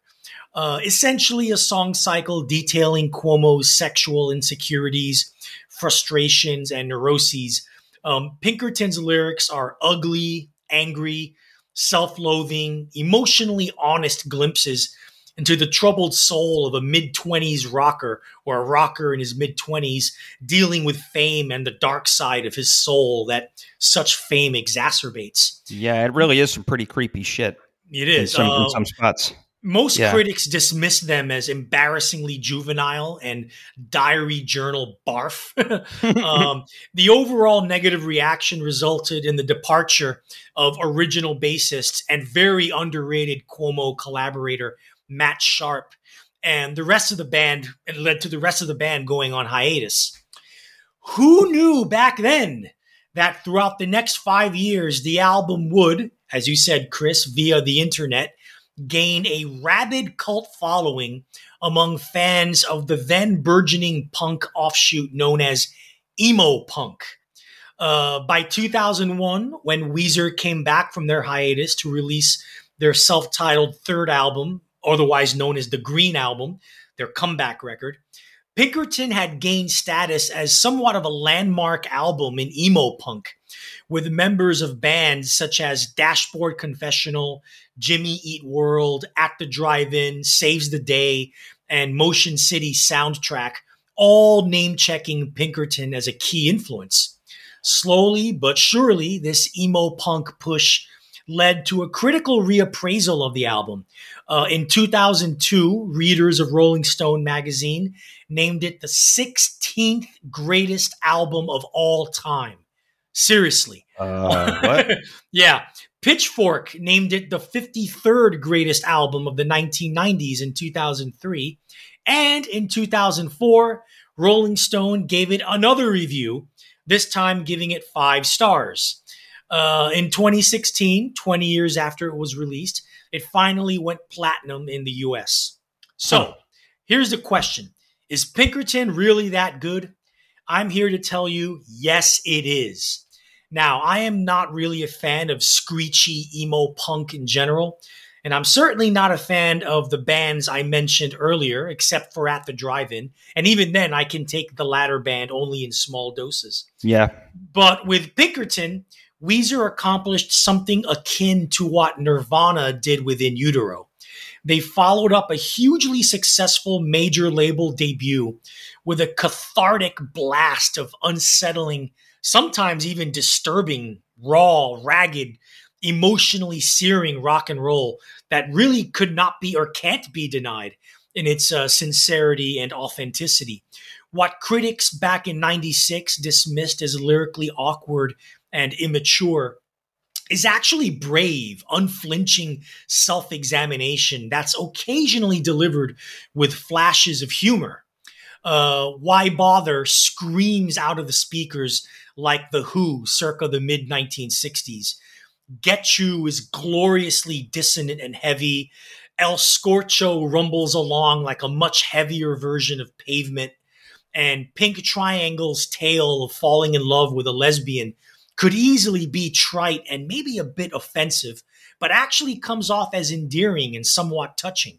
Uh, essentially, a song cycle detailing Cuomo's sexual insecurities, frustrations, and neuroses. Um, Pinkerton's lyrics are ugly, angry, self loathing, emotionally honest glimpses into the troubled soul of a mid 20s rocker or a rocker in his mid 20s dealing with fame and the dark side of his soul that such fame exacerbates. Yeah, it really is some pretty creepy shit It is. in some, in uh, some spots. Most Yeah. critics dismiss them as embarrassingly juvenile and diary journal barf. um, the overall negative reaction resulted in the departure of original bassist and very underrated Cuomo collaborator Matt Sharp, and the rest of the band. It led to the rest of the band going on hiatus. Who knew back then that throughout the next five years, the album would, as you said, Chris, via the internet, gain a rabid cult following among fans of the then burgeoning punk offshoot known as emo punk. Uh, by 2001, when Weezer came back from their hiatus to release their self titled third album, otherwise known as the Green Album, their comeback record, Pinkerton had gained status as somewhat of a landmark album in emo punk, with members of bands such as Dashboard Confessional, Jimmy Eat World, At the Drive In, Saves the Day, and Motion City Soundtrack, all name checking Pinkerton as a key influence. Slowly but surely, this emo punk push led to a critical reappraisal of the album. Uh, in 2002, readers of Rolling Stone magazine named it the 16th greatest album of all time. Seriously. Uh, what? yeah. Pitchfork named it the 53rd greatest album of the 1990s in 2003. And in 2004, Rolling Stone gave it another review, this time giving it five stars. Uh, in 2016, 20 years after it was released, it finally went platinum in the US. So here's the question Is Pinkerton really that good? I'm here to tell you, yes, it is. Now, I am not really a fan of screechy emo punk in general, and I'm certainly not a fan of the bands I mentioned earlier, except for At the Drive In. And even then, I can take the latter band only in small doses. yeah. But with Pinkerton, Weezer accomplished something akin to what Nirvana did with In Utero. They followed up a hugely successful major label debut with a cathartic blast of unsettling, sometimes even disturbing, raw, ragged, emotionally searing rock and roll that really could not be or can't be denied in its uh, sincerity and authenticity. What critics back in 96 dismissed as lyrically awkward and immature is actually brave, unflinching self examination that's occasionally delivered with flashes of humor. Uh, Why Bother screams out of the speakers like The Who circa the mid 1960s. Getchoo is gloriously dissonant and heavy. El Scorcho rumbles along like a much heavier version of Pavement. And Pink Triangle's tale of falling in love with a lesbian could easily be trite and maybe a bit offensive, but actually comes off as endearing and somewhat touching.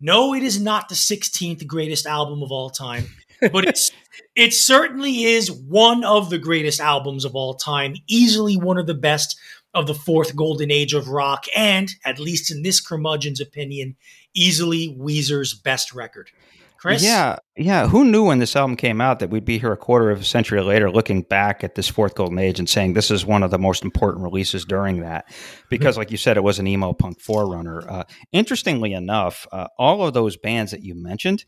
No, it is not the 16th greatest album of all time, but it's it certainly is one of the greatest albums of all time, easily one of the best of the fourth golden age of rock, and at least in this curmudgeon's opinion, easily Weezer's best record. Chris? Yeah, yeah. Who knew when this album came out that we'd be here a quarter of a century later looking back at this fourth golden age and saying this is one of the most important releases during that? Because, like you said, it was an emo punk forerunner. Uh, interestingly enough, uh, all of those bands that you mentioned.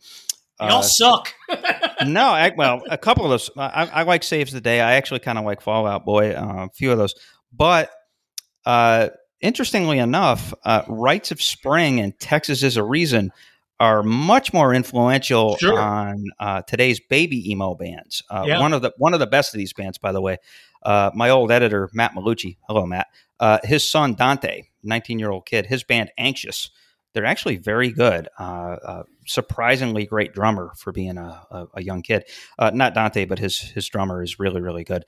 They all uh, suck. no, I, well, a couple of those. I, I, like Saves the Day. I actually kind of like Fallout Boy, uh, a few of those. But uh, interestingly enough, Rites of Spring and Texas is a Reason are much more influential sure. on uh, today's baby emo bands. Uh, yeah. One of the one of the best of these bands, by the way, uh, my old editor Matt Malucci. Hello, Matt. Uh, his son Dante, 19 year old kid, his band Anxious. They're actually very good. Uh, uh, surprisingly great drummer for being a, a, a young kid. not Dante, but his his drummer is really really good.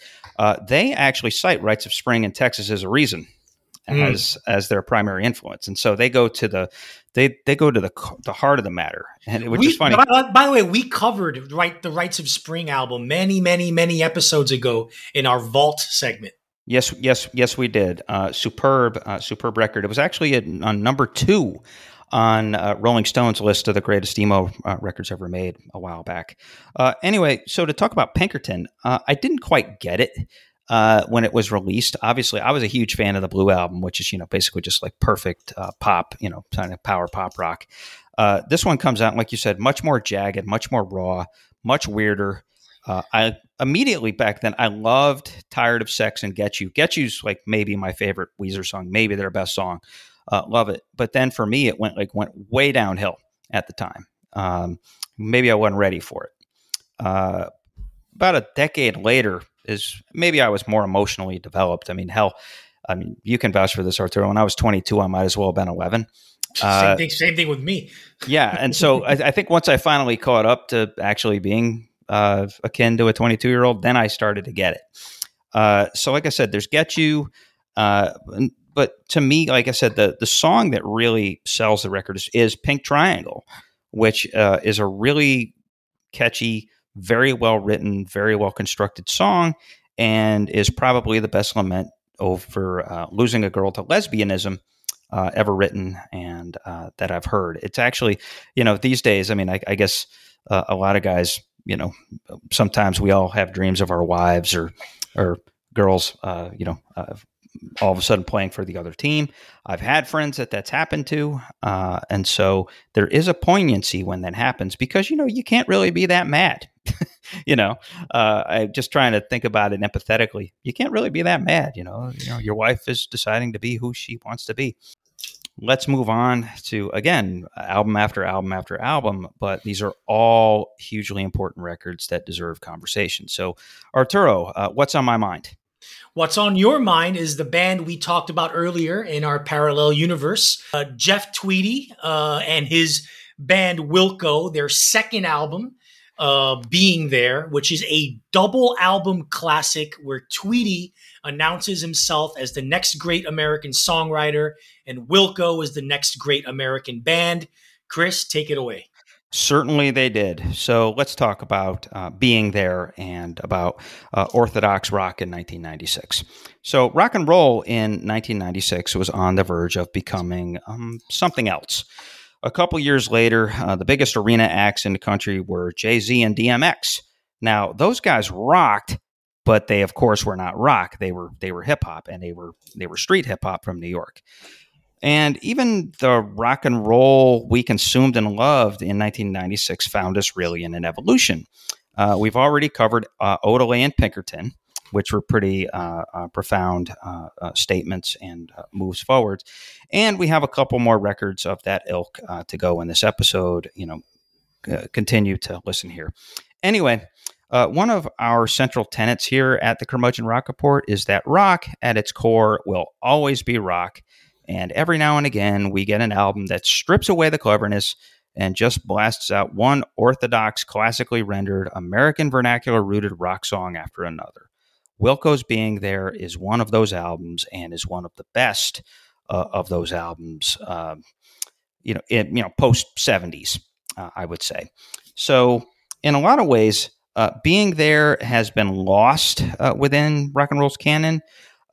they actually cite Rites of Spring in Texas as a reason mm. as as their primary influence, and so they go to the they they go to the the heart of the matter, and which we, is funny. By, by, the way, we covered right the Rites of Spring album many many many episodes ago in our Vault segment. Yes, yes, yes, we did. Uh, superb, uh, superb record. It was actually on number two on uh, Rolling Stone's list of the greatest emo uh, records ever made a while back. Uh, anyway, so to talk about Pinkerton, uh, I didn't quite get it uh, when it was released. Obviously, I was a huge fan of the Blue album, which is you know basically just like perfect uh, pop, you know, kind of power pop rock. Uh, this one comes out, like you said, much more jagged, much more raw, much weirder. Uh, I immediately back then I loved "Tired of Sex" and "Getchoo." "Get You's" like maybe my favorite Weezer song, maybe their best song. Uh, love it, but then for me, it went like went way downhill at the time. Um, maybe I wasn't ready for it. Uh, about a decade later, is maybe I was more emotionally developed. I mean, hell, I mean, you can vouch for this, Arturo. When I was 22, I might as well have been 11. Uh, same thing. Same thing with me. yeah, and so I, I, think once I finally caught up to actually being uh, akin to a 22 year old, then I started to get it. Uh, so, like I said, there's "Getchoo," uh, but to me, like I said, the the song that really sells the record is, is "Pink Triangle," which uh, is a really catchy very well written, very well constructed song, and is probably the best lament over uh, losing a girl to lesbianism uh, ever written and uh, that I've heard. It's actually, you know, these days, I mean, I, I guess uh, a lot of guys, you know, sometimes we all have dreams of our wives or or girls, uh, you know, all of a sudden playing for the other team. I've had friends that that's happened to, uh, and so there is a poignancy when that happens because you know you can't really be that mad. you know, uh, I'm just trying to think about it empathetically. You can't really be that mad. You know, you know, your wife is deciding to be who she wants to be. Let's move on to again album after album after album, but these are all hugely important records that deserve conversation. So, Arturo, uh, what's on my mind? What's on your mind is the band we talked about earlier in our parallel universe, uh, Jeff Tweedy uh, and his band Wilco, their second album, uh, Being There, which is a double album classic where Tweedy announces himself as the next great American songwriter and Wilco is the next great American band. Chris, take it away. Certainly they did. So let's talk about uh, being there and about uh, Orthodox rock in 1996. So, rock and roll in 1996 was on the verge of becoming um, something else. A couple years later, uh, the biggest arena acts in the country were Jay Z and DMX. Now, those guys rocked, but they, of course, were not rock. They were they were hip hop, and they were they were street hip hop from New York. And even the rock and roll we consumed and loved in 1996 found us really in an evolution. Uh, we've already covered uh, Odelay and Pinkerton, which were pretty uh, uh profound uh, uh, statements and moves forward. And we have a couple more records of that ilk to go in this episode. You know, continue to listen here. Anyway, one of our central tenets here at the Curmudgeon Rock Report is that rock at its core will always be rock and every now and again, we get an album that strips away the cleverness and just blasts out one orthodox, classically rendered, American vernacular rooted rock song after another. Wilco's Being There is one of those albums and is one of the best uh, of those albums. Um, you know, in, you know, post seventies, uh, I would say. So, in a lot of ways, uh, being there has been lost uh, within rock and roll's canon.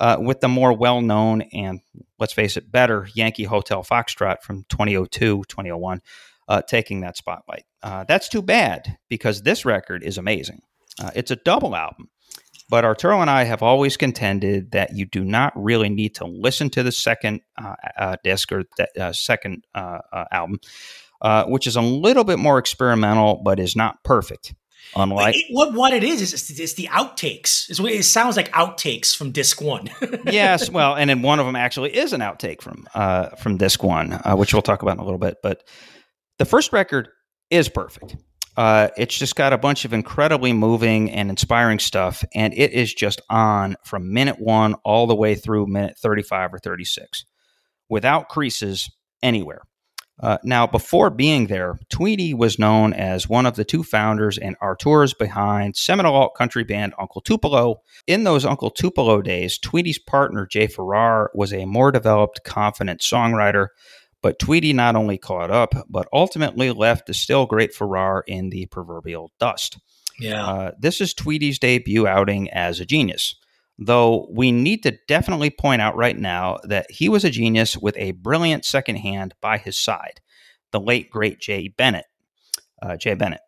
Uh, with the more well known and, let's face it, better Yankee Hotel Foxtrot from 2002, 2001, uh, taking that spotlight. Uh, that's too bad because this record is amazing. Uh, it's a double album. But Arturo and I have always contended that you do not really need to listen to the second uh, uh, disc or second album, which is a little bit more experimental, but is not perfect. Unlike it, what what it is is it's, it's the outtakes. It's, it sounds like outtakes from disc one. yes, well, and then one of them actually is an outtake from uh, from disc one, uh, which we'll talk about in a little bit. But the first record is perfect. Uh, it's just got a bunch of incredibly moving and inspiring stuff, and it is just on from minute one all the way through minute 35 or 36 without creases anywhere. Uh, now, before being there, Tweedy was known as one of the two founders and auteurs behind seminal alt country band Uncle Tupelo. In those Uncle Tupelo days, Tweedy's partner, Jay Farrar, was a more developed, confident songwriter, but Tweedy not only caught up, but ultimately left the still great Farrar in the proverbial dust. Yeah. Uh, this is Tweedy's debut outing as a genius. Though we need to definitely point out right now that he was a genius with a brilliant second hand by his side, the late great Jay Bennett. Uh, Jay Bennett.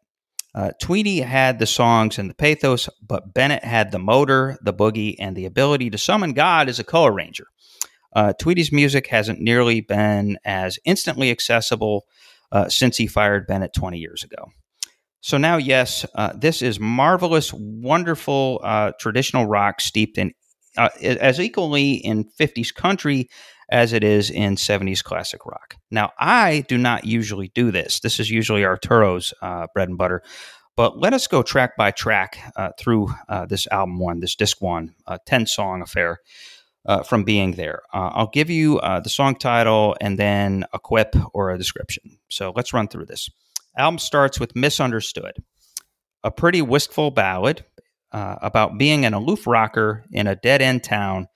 Uh, Tweedy had the songs and the pathos, but Bennett had the motor, the boogie, and the ability to summon God as a co arranger. Uh, Tweedy's music hasn't nearly been as instantly accessible uh, since he fired Bennett 20 years ago. So now, yes, uh, this is marvelous, wonderful uh, traditional rock steeped in uh, as equally in 50s country as it is in 70s classic rock. Now, I do not usually do this. This is usually Arturo's uh, bread and butter. But let us go track by track uh, through uh, this album one, this disc one, 10 song affair. from being there, I'll give you the song title and then a quip or a description. So let's run through this. Album starts with Misunderstood, a pretty wistful ballad uh, about being an aloof rocker in a dead end town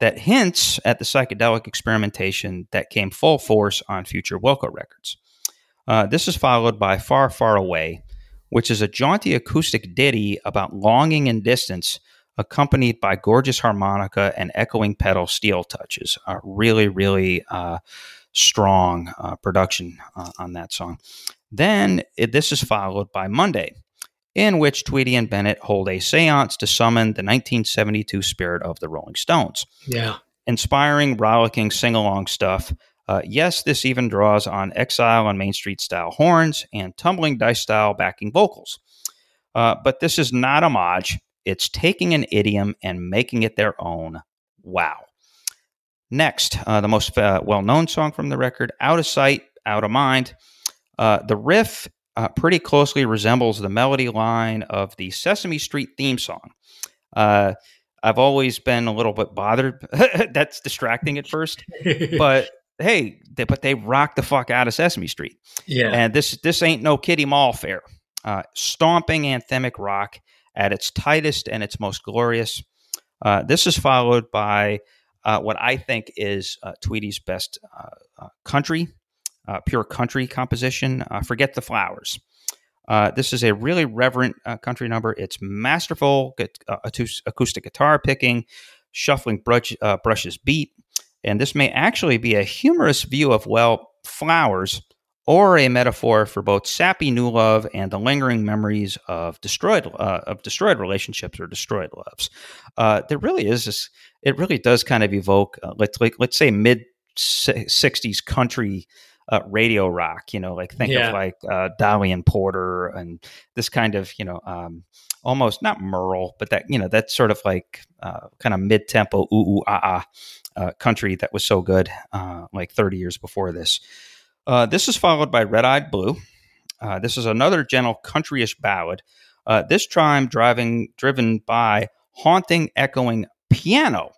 that hints at the psychedelic experimentation that came full force on future Wilco records. Uh, this is followed by Far, Far Away, which is a jaunty acoustic ditty about longing and distance, accompanied by gorgeous harmonica and echoing pedal steel touches. Uh, really, really uh, strong uh, production uh, on that song. Then it, this is followed by Monday, in which Tweedy and Bennett hold a seance to summon the 1972 spirit of the Rolling Stones. Yeah. Inspiring, rollicking, sing along stuff. Uh, yes, this even draws on Exile on Main Street style horns and tumbling dice style backing vocals. Uh, but this is not a homage. It's taking an idiom and making it their own. Wow. Next, uh, the most uh, well known song from the record, Out of Sight, Out of Mind. Uh, the riff uh, pretty closely resembles the melody line of the Sesame Street theme song. Uh, I've always been a little bit bothered. That's distracting at first, but hey, they, but they rock the fuck out of Sesame Street. Yeah, and this this ain't no kiddie mall fair. Uh, stomping anthemic rock at its tightest and its most glorious. Uh, this is followed by uh, what I think is uh, Tweedy's best uh, country uh, pure country composition. Uh, Forget the Flowers. Uh, this is a really reverent uh, country number. It's masterful uh, acoustic guitar picking, shuffling brush, uh, brushes beat, and this may actually be a humorous view of well flowers or a metaphor for both sappy new love and the lingering memories of destroyed uh, of destroyed relationships or destroyed loves. Uh, there really is this. It really does kind of evoke uh, let's let's say mid '60s country uh, radio rock. You know, like think yeah. of like uh, Dolly and Porter and this kind of you know um, almost not Merle, but that you know that sort of like uh, kind of mid tempo ooh ooh ah ah uh, country that was so good uh, like 30 years before this. Uh, this is followed by Red Eyed Blue. this is another gentle countryish ballad. this time driving driven by haunting echoing piano.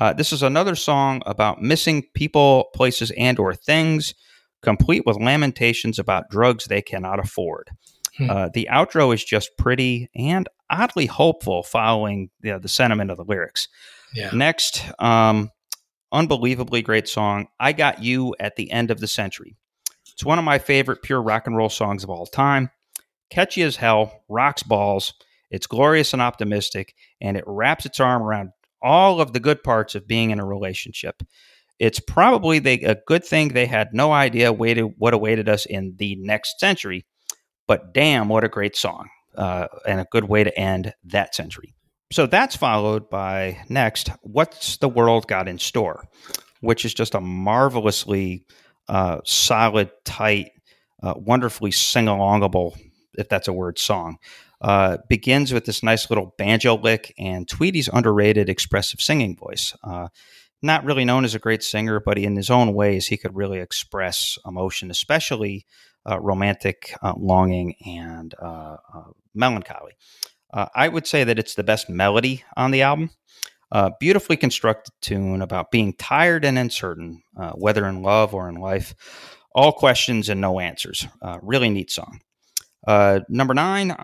Uh, this is another song about missing people, places, and or things complete with lamentations about drugs they cannot afford. Hmm. Uh, the outro is just pretty and oddly hopeful following you know, the sentiment of the lyrics. Yeah. Next, um, unbelievably great song. I Got You at the End of the Century. It's one of my favorite pure rock and roll songs of all time. Catchy as hell, rocks balls. It's glorious and optimistic, and it wraps its arm around all of the good parts of being in a relationship. It's probably they, a good thing they had no idea waited, what awaited us in the next century, but damn, what a great song uh, and a good way to end that century. So that's followed by next, What's the World Got in Store, which is just a marvelously uh, solid, tight, uh, wonderfully sing alongable, if that's a word, song. Uh, begins with this nice little banjo lick and Tweedy's underrated expressive singing voice. Uh, not really known as a great singer, but in his own ways, he could really express emotion, especially uh, romantic uh, longing and uh, uh, melancholy. I would say that it's the best melody on the album. beautifully constructed tune about being tired and uncertain, whether in love or in life. All questions and no answers. really neat song. Uh, number nine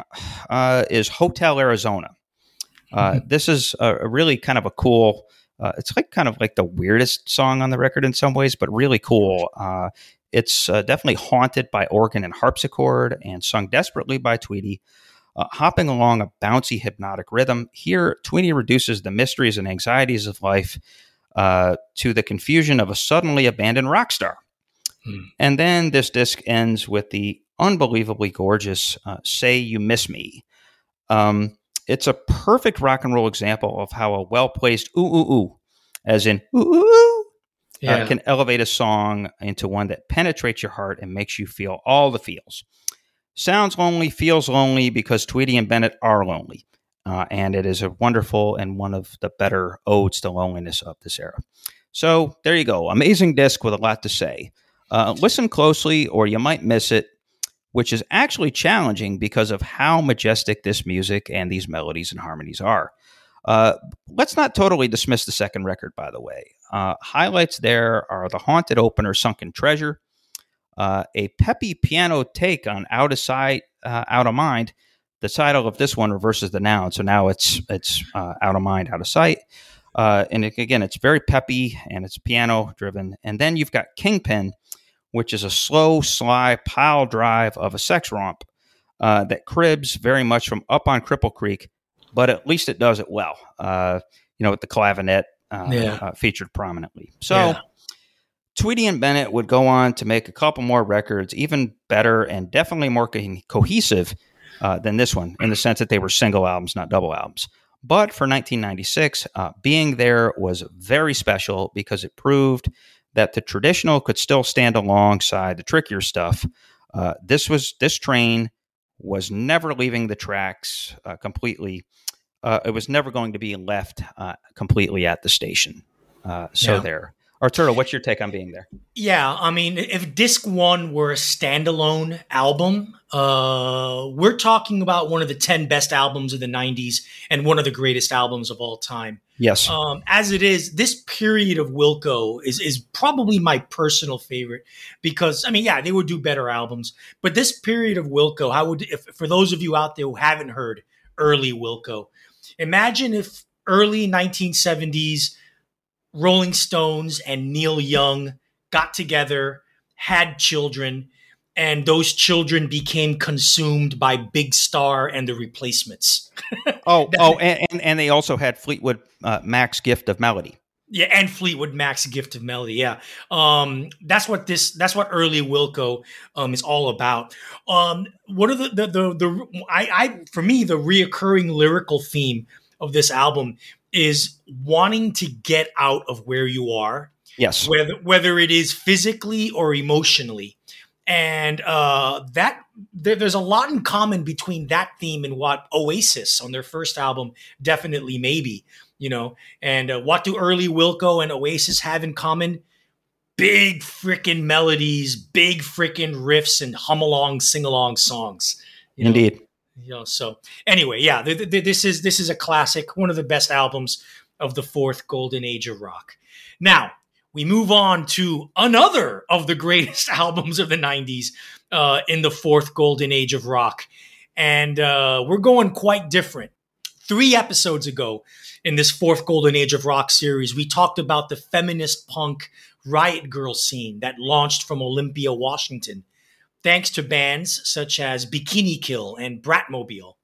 uh, is Hotel Arizona. Uh, mm-hmm. This is a, a, really kind of a cool. Uh, it's like kind of like the weirdest song on the record in some ways, but really cool. Uh, it's uh, definitely haunted by organ and harpsichord, and sung desperately by Tweedy. hopping along a bouncy hypnotic rhythm, here Tweedy reduces the mysteries and anxieties of life to the confusion of a suddenly abandoned rock star. Hmm. And then this disc ends with the unbelievably gorgeous uh, Say You Miss Me. Um, it's a perfect rock and roll example of how a well placed ooh, ooh, ooh, as in ooh, ooh, ooh, uh, yeah. uh, can elevate a song into one that penetrates your heart and makes you feel all the feels. Sounds lonely, feels lonely because Tweedy and Bennett are lonely. Uh, and it is a wonderful and one of the better odes to loneliness of this era. So there you go. Amazing disc with a lot to say. Uh, listen closely, or you might miss it which is actually challenging because of how majestic this music and these melodies and harmonies are. Uh, let's not totally dismiss the second record, by the way. Uh, highlights there are the haunted opener, Sunken Treasure, uh, a peppy piano take on Out of Sight, uh, Out of Mind. The title of this one reverses the noun, so now it's it's uh, Out of Mind, Out of Sight. Uh, and it, again, it's very peppy and it's piano driven. And then you've got Kingpin, which is a slow, sly pile drive of a sex romp uh, that cribs very much from Up on Cripple Creek, but at least it does it well. Uh, you know, with the clavinet uh, yeah. Uh, featured prominently. So. Yeah. Tweedy and Bennett would go on to make a couple more records, even better and definitely more co- cohesive uh, than this one, in the sense that they were single albums, not double albums. But for 1996, uh, being there was very special because it proved that the traditional could still stand alongside the trickier stuff. Uh, this was this train was never leaving the tracks uh, completely. Uh, it was never going to be left uh, completely at the station. Uh, so yeah. there. Arturo, what's your take on being there? Yeah, I mean, if Disc One were a standalone album, uh, we're talking about one of the ten best albums of the '90s and one of the greatest albums of all time. Yes. Um, as it is, this period of Wilco is is probably my personal favorite because I mean, yeah, they would do better albums, but this period of Wilco, how would if for those of you out there who haven't heard early Wilco, imagine if early 1970s Rolling Stones and Neil Young got together, had children, and those children became consumed by Big Star and the replacements. oh, oh, and, and, and they also had Fleetwood uh, Mac's Gift of Melody. Yeah, and Fleetwood Mac's Gift of Melody. Yeah, um, that's what this. That's what early Wilco um, is all about. Um, what are the the the, the I, I for me the reoccurring lyrical theme of this album is wanting to get out of where you are. Yes. Whether whether it is physically or emotionally. And uh, that there, there's a lot in common between that theme and what Oasis on their first album, definitely maybe, you know. And uh, what do early Wilco and Oasis have in common? Big freaking melodies, big freaking riffs, and hum along, sing along songs. Indeed. Know? You know so anyway yeah th- th- this is this is a classic one of the best albums of the fourth golden age of rock. Now we move on to another of the greatest albums of the 90s uh, in the fourth golden age of rock. And uh, we're going quite different. Three episodes ago in this fourth Golden Age of Rock series, we talked about the feminist punk riot grrrl scene that launched from Olympia, Washington, thanks to bands such as Bikini Kill and Bratmobile.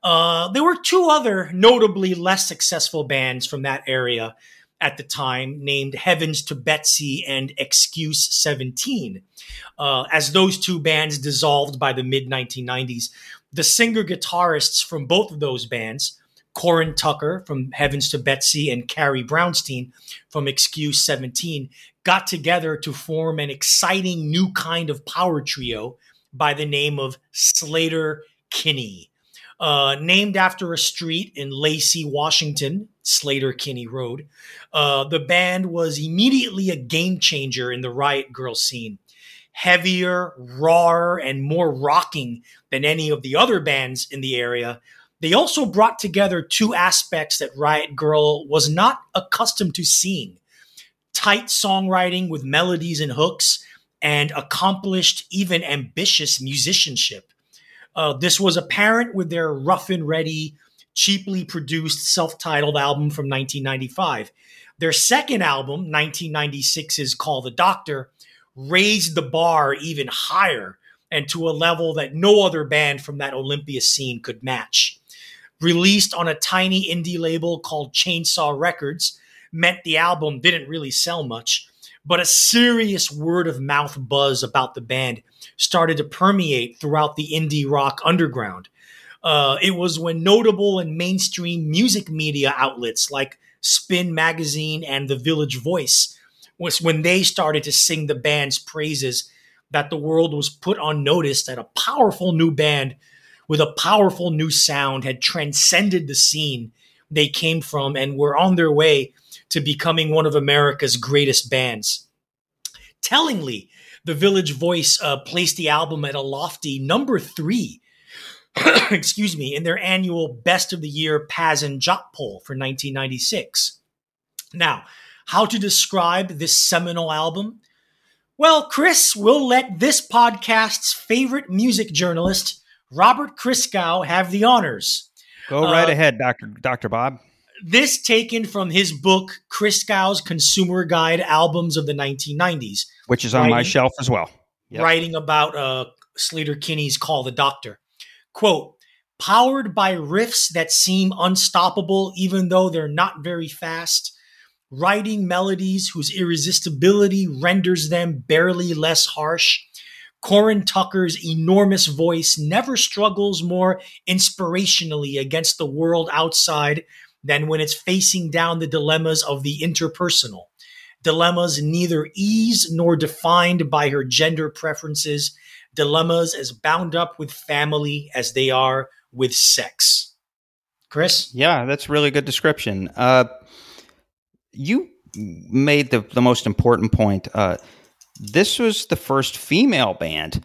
Uh, there were two other notably less successful bands from that area at the time named Heavens to Betsy and Excuse 17. Uh, as those two bands dissolved by the mid 1990s, the singer guitarists from both of those bands, Corin Tucker from Heavens to Betsy and Carrie Brownstein from Excuse 17, got together to form an exciting new kind of power trio by the name of Slater Kinney. Uh, named after a street in Lacey, Washington, Sleater Kinney Road. Uh, the band was immediately a game changer in the Riot Grrrl scene. Heavier, rawer, and more rocking than any of the other bands in the area. They also brought together two aspects that Riot Grrrl was not accustomed to seeing tight songwriting with melodies and hooks, and accomplished, even ambitious musicianship. Uh, this was apparent with their rough and ready, cheaply produced self titled album from 1995. Their second album, 1996's Call the Doctor, raised the bar even higher and to a level that no other band from that Olympia scene could match. Released on a tiny indie label called Chainsaw Records, meant the album didn't really sell much, but a serious word of mouth buzz about the band started to permeate throughout the indie rock underground. Uh, it was when notable and mainstream music media outlets like Spin Magazine and The Village Voice was when they started to sing the band's praises that the world was put on notice that a powerful new band with a powerful new sound had transcended the scene they came from and were on their way to becoming one of America's greatest bands. Tellingly, the Village Voice uh, placed the album at a lofty number three, excuse me, in their annual Best of the Year Pazz & Jop poll for 1996. Now, how to describe this seminal album? Well, Chris, we'll let this podcast's favorite music journalist, Robert Christgau, have the honors. Go right uh, ahead, Dr. Dr. Bob. This taken from his book, Christgau's Consumer Guide Albums of the 1990s which is on writing, my shelf as well. Yep. Writing about uh, Sleater-Kinney's Call the Doctor. Quote, powered by riffs that seem unstoppable, even though they're not very fast, writing melodies whose irresistibility renders them barely less harsh. Corin Tucker's enormous voice never struggles more inspirationally against the world outside than when it's facing down the dilemmas of the interpersonal dilemmas neither ease nor defined by her gender preferences, dilemmas as bound up with family as they are with sex. Chris? Yeah, that's really good description. Uh, you made the, the most important point. Uh, this was the first female band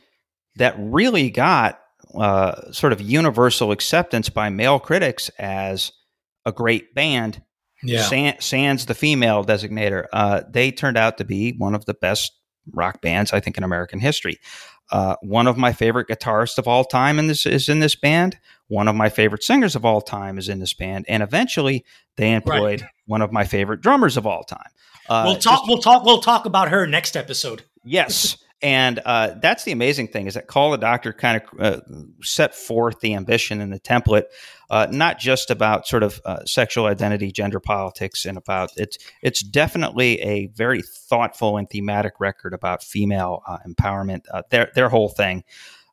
that really got uh, sort of universal acceptance by male critics as a great band yeah. Sans, sans the female designator, uh, they turned out to be one of the best rock bands I think in American history. Uh, one of my favorite guitarists of all time in this is in this band. One of my favorite singers of all time is in this band, and eventually they employed right. one of my favorite drummers of all time. Uh, we'll talk. Just, we'll talk. We'll talk about her next episode. Yes, and uh, that's the amazing thing is that Call the Doctor kind of uh, set forth the ambition and the template, uh, not just about sort of uh, sexual identity, gender politics, and about it's it's definitely a very thoughtful and thematic record about female uh, empowerment. Uh, their their whole thing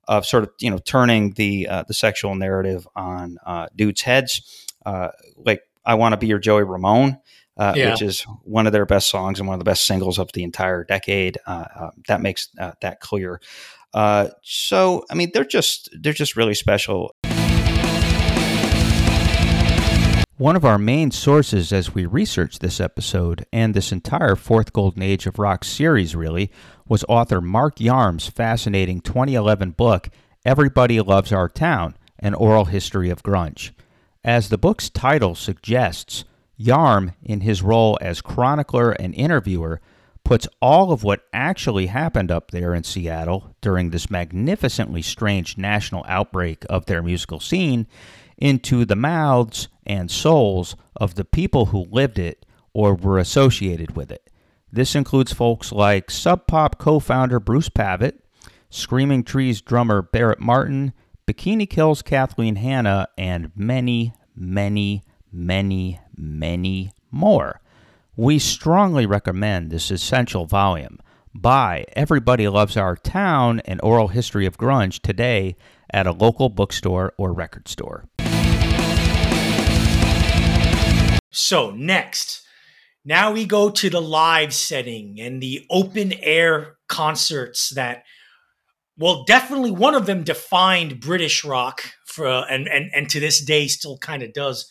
of sort of you know turning the the sexual narrative on dudes' heads, like I want to be your Joey Ramone uh, yeah. which is one of their best songs and one of the best singles of the entire decade. Uh, uh, that makes uh, that clear. Uh, so, I mean, they're just they're just really special. One of our main sources as we researched this episode and this entire fourth Golden Age of Rock series, really, was author Mark Yarm's fascinating 2011 book, Everybody Loves Our Town An Oral History of Grunge. As the book's title suggests, Yarm, in his role as chronicler and interviewer, puts all of what actually happened up there in Seattle during this magnificently strange national outbreak of their musical scene into the mouths and souls of the people who lived it or were associated with it. This includes folks like Sub Pop co founder Bruce Pavitt, Screaming Trees drummer Barrett Martin, Bikini Kill's Kathleen Hanna, and many, many, many, many more. We strongly recommend this essential volume. Buy Everybody Loves Our Town An Oral History of Grunge today at a local bookstore or record store. So, next, now we go to the live setting and the open air concerts that, well, definitely one of them defined British rock for, and, and, and to this day still kind of does.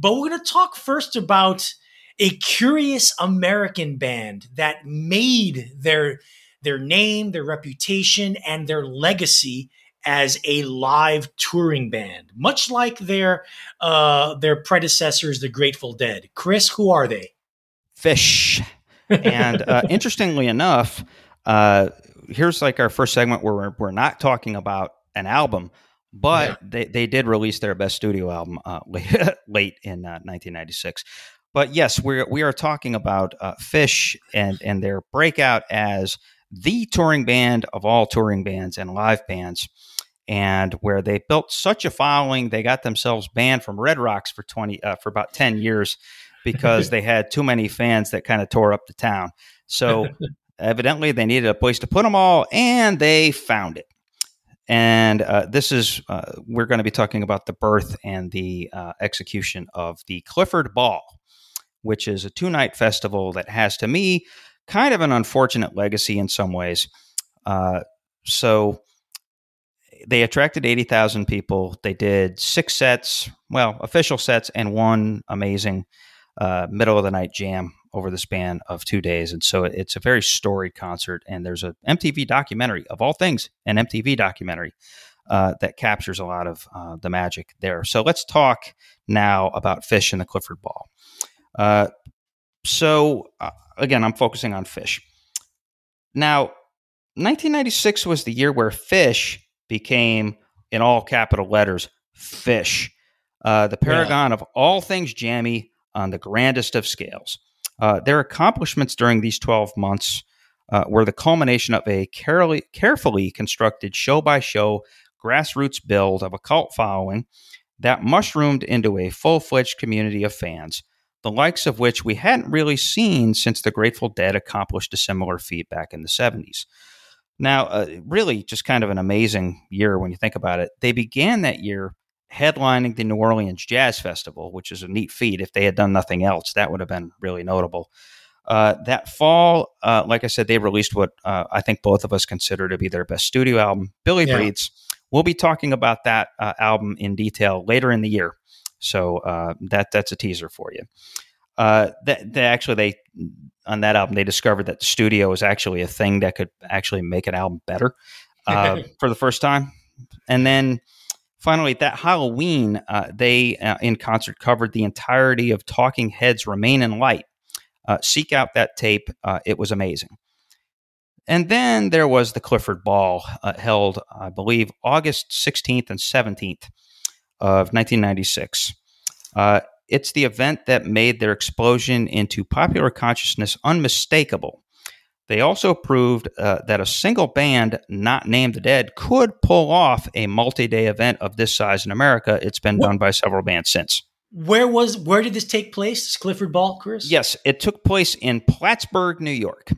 But we're going to talk first about a curious American band that made their their name, their reputation, and their legacy as a live touring band, much like their uh, their predecessors, the Grateful Dead. Chris, who are they? Phish. and uh, interestingly enough, uh, here's like our first segment where we're, we're not talking about an album, but yeah. they, they did release their best studio album uh, late, late in 1996. Uh, but yes, we're we are talking about uh, Phish and and their breakout as the touring band of all touring bands and live bands and where they built such a following, they got themselves banned from Red Rocks for twenty uh, for about ten years because they had too many fans that kind of tore up the town. So evidently, they needed a place to put them all, and they found it. And uh, this is uh, we're going to be talking about the birth and the uh, execution of the Clifford Ball, which is a two night festival that has, to me, kind of an unfortunate legacy in some ways. Uh, so they attracted 80,000 people. They did six sets, well, official sets, and one amazing uh, middle of the night jam over the span of two days. And so it's a very storied concert. And there's a MTV documentary, of all things, an MTV documentary uh, that captures a lot of uh, the magic there. So let's talk now about Phish and the Clifford Ball. Uh, so uh, again, I'm focusing on Phish. Now, 1996 was the year where Phish became, in all capital letters, Phish, uh, the paragon yeah. of all things jammy on the grandest of scales. Uh, their accomplishments during these 12 months uh, were the culmination of a carefully, carefully constructed show by show grassroots build of a cult following that mushroomed into a full fledged community of fans the likes of which we hadn't really seen since the Grateful Dead accomplished a similar feat back in the 70s. Now, uh, really, just kind of an amazing year when you think about it. They began that year headlining the New Orleans Jazz Festival, which is a neat feat. If they had done nothing else, that would have been really notable. Uh, that fall, uh, like I said, they released what uh, I think both of us consider to be their best studio album, Billy yeah. Breathes. We'll be talking about that uh, album in detail later in the year. So uh, that that's a teaser for you. Uh, that, that actually they on that album they discovered that the studio was actually a thing that could actually make an album better uh, for the first time, and then finally that Halloween uh, they uh, in concert covered the entirety of Talking Heads' "Remain in Light." Uh, seek out that tape; uh, it was amazing. And then there was the Clifford Ball, held, I believe, August 16th and 17th of 1996. Uh, it's the event that made their explosion into popular consciousness unmistakable. They also proved uh, that a single band not named the Dead could pull off a multi-day event of this size in America. It's been what? done by several bands since. Where was where did this take place? This Clifford Ball, Chris? Yes, it took place in Plattsburgh, New York,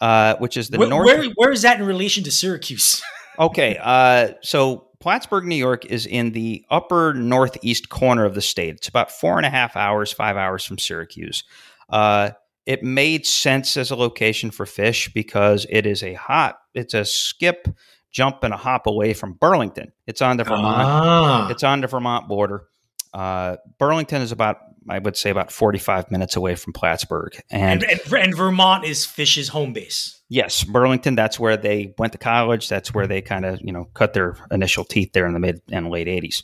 uh, which is the where, north. Where, where is that in relation to Syracuse? okay, uh, so Plattsburgh, New York is in the upper northeast corner of the state. It's about four and a half hours, five hours from Syracuse. Uh, it made sense as a location for Phish because it is a hot, it's a skip, jump, and a hop away from Burlington. It's on the Vermont, ah. it's on the Vermont border. Uh, Burlington is about, I would say, about 45 minutes away from Plattsburgh. And, and, and, and Vermont is Phish's home base. Yes, Burlington. That's where they went to college. That's where they kind of you know cut their initial teeth there in the mid and late '80s.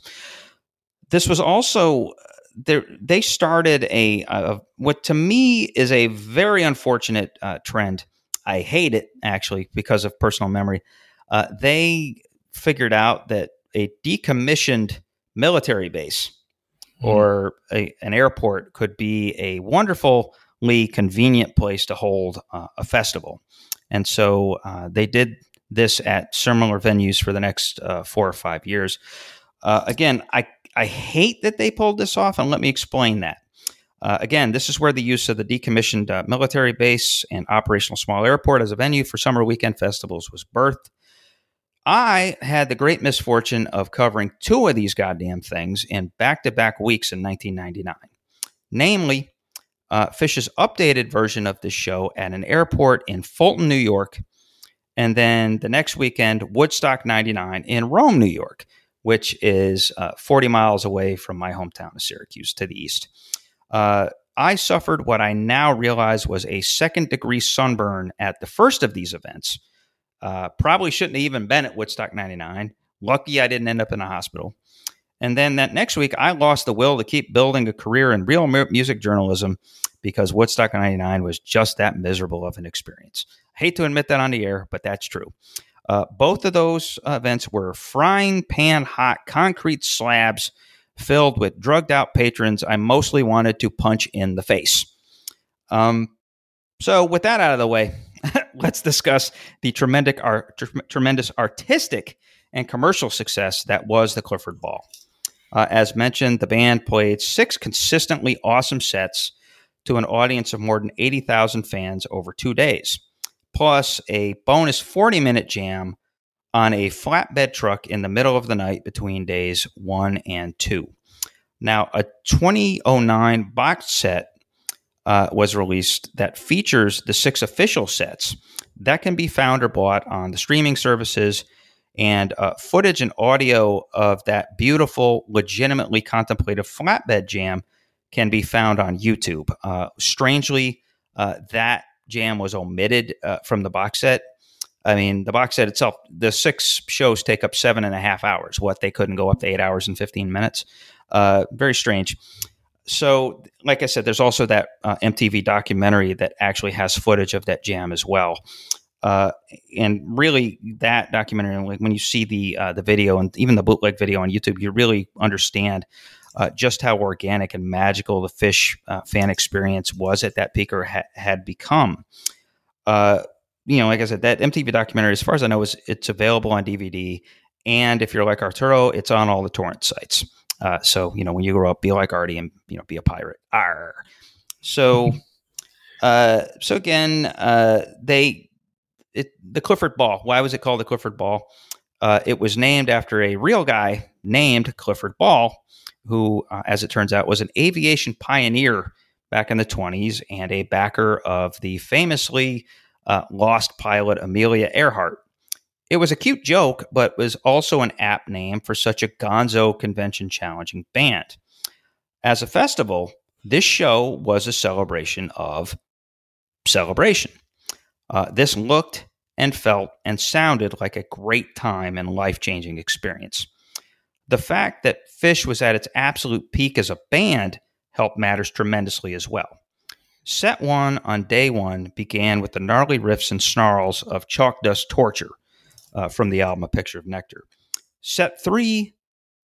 This was also they started a, a, what to me is a very unfortunate uh, trend. I hate it actually because of personal memory. Uh, they figured out that a decommissioned military base or a, an airport could be a wonderfully convenient place to hold uh, a festival. And so uh, they did this at similar venues for the next uh, four or five years. Uh, again, I, I hate that they pulled this off, and let me explain that. Uh, again, this is where the use of the decommissioned uh, military base and operational small airport as a venue for summer weekend festivals was birthed. I had the great misfortune of covering two of these goddamn things in back to back weeks in 1999. Namely, uh, Phish's updated version of this show at an airport in Fulton, New York, and then the next weekend, Woodstock 99 in Rome, New York, which is uh, 40 miles away from my hometown of Syracuse to the east. Uh, I suffered what I now realize was a second degree sunburn at the first of these events uh, probably shouldn't have even been at Woodstock 99. Lucky I didn't end up in a hospital. And then that next week, I lost the will to keep building a career in real music journalism because Woodstock 99 was just that miserable of an experience. I hate to admit that on the air, but that's true. Uh, both of those events were frying pan hot concrete slabs filled with drugged out patrons I mostly wanted to punch in the face. Um, so, with that out of the way, let's discuss the tremendous, art, tremendous artistic and commercial success that was the Clifford Ball. Uh, as mentioned, the band played six consistently awesome sets to an audience of more than 80,000 fans over two days, plus a bonus 40 minute jam on a flatbed truck in the middle of the night between days one and two. Now, a 2009 box set uh, was released that features the six official sets that can be found or bought on the streaming services and uh, footage and audio of that beautiful legitimately contemplative flatbed jam can be found on youtube uh, strangely uh, that jam was omitted uh, from the box set. I mean the box set itself the six shows take up seven and a half hours what they couldn't go up to eight hours and 15 minutes. Uh, very strange. So, like I said, there's also that uh, MTV documentary that actually has footage of that jam as well. Uh, and really, that documentary, like when you see the uh, the video and even the bootleg video on YouTube, you really understand uh, just how organic and magical the Phish uh, fan experience was at that peak or ha- had become. Uh, you know, like I said, that MTV documentary, as far as I know, is it's available on DVD, and if you're like Arturo, it's on all the torrent sites. Uh, so you know, when you grow up, be like Artie and you know, be a pirate. Arr. So, uh, so again, uh, they it, the Clifford Ball. Why was it called the Clifford Ball? Uh, it was named after a real guy named Clifford Ball, who, uh, as it turns out, was an aviation pioneer back in the 20s and a backer of the famously uh, lost pilot Amelia Earhart. It was a cute joke, but was also an apt name for such a gonzo convention challenging band. As a festival, this show was a celebration of celebration. Uh, this looked and felt and sounded like a great time and life changing experience. The fact that Phish was at its absolute peak as a band helped matters tremendously as well. Set one on day one began with the gnarly riffs and snarls of Chalk Dust Torture, uh, from the album A Picture of Nectar. Set three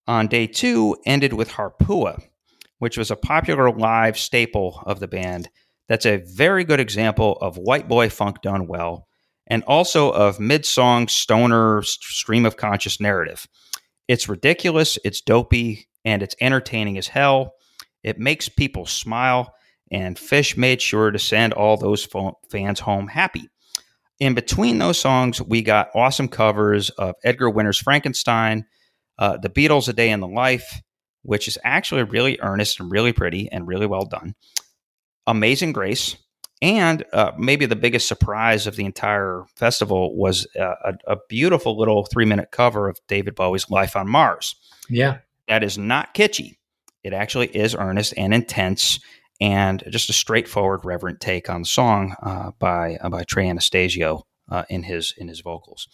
on day two ended with Harpua, which was a popular live staple of the band. That's a very good example of white boy funk done well, and also of mid song stoner stream of conscious narrative. It's ridiculous, it's dopey, and it's entertaining as hell. It makes people smile, and Phish made sure to send all those fans home happy. In between those songs, we got awesome covers of Edgar Winter's Frankenstein, uh, The Beatles' A Day in the Life, which is actually really earnest and really pretty and really well done. Amazing Grace, and uh, maybe the biggest surprise of the entire festival was uh, a, a beautiful little three minute cover of David Bowie's Life on Mars. Yeah. That is not kitschy. It actually is earnest and intense and just a straightforward, reverent take on the song uh, by uh, by Trey Anastasio uh, in his in his vocals.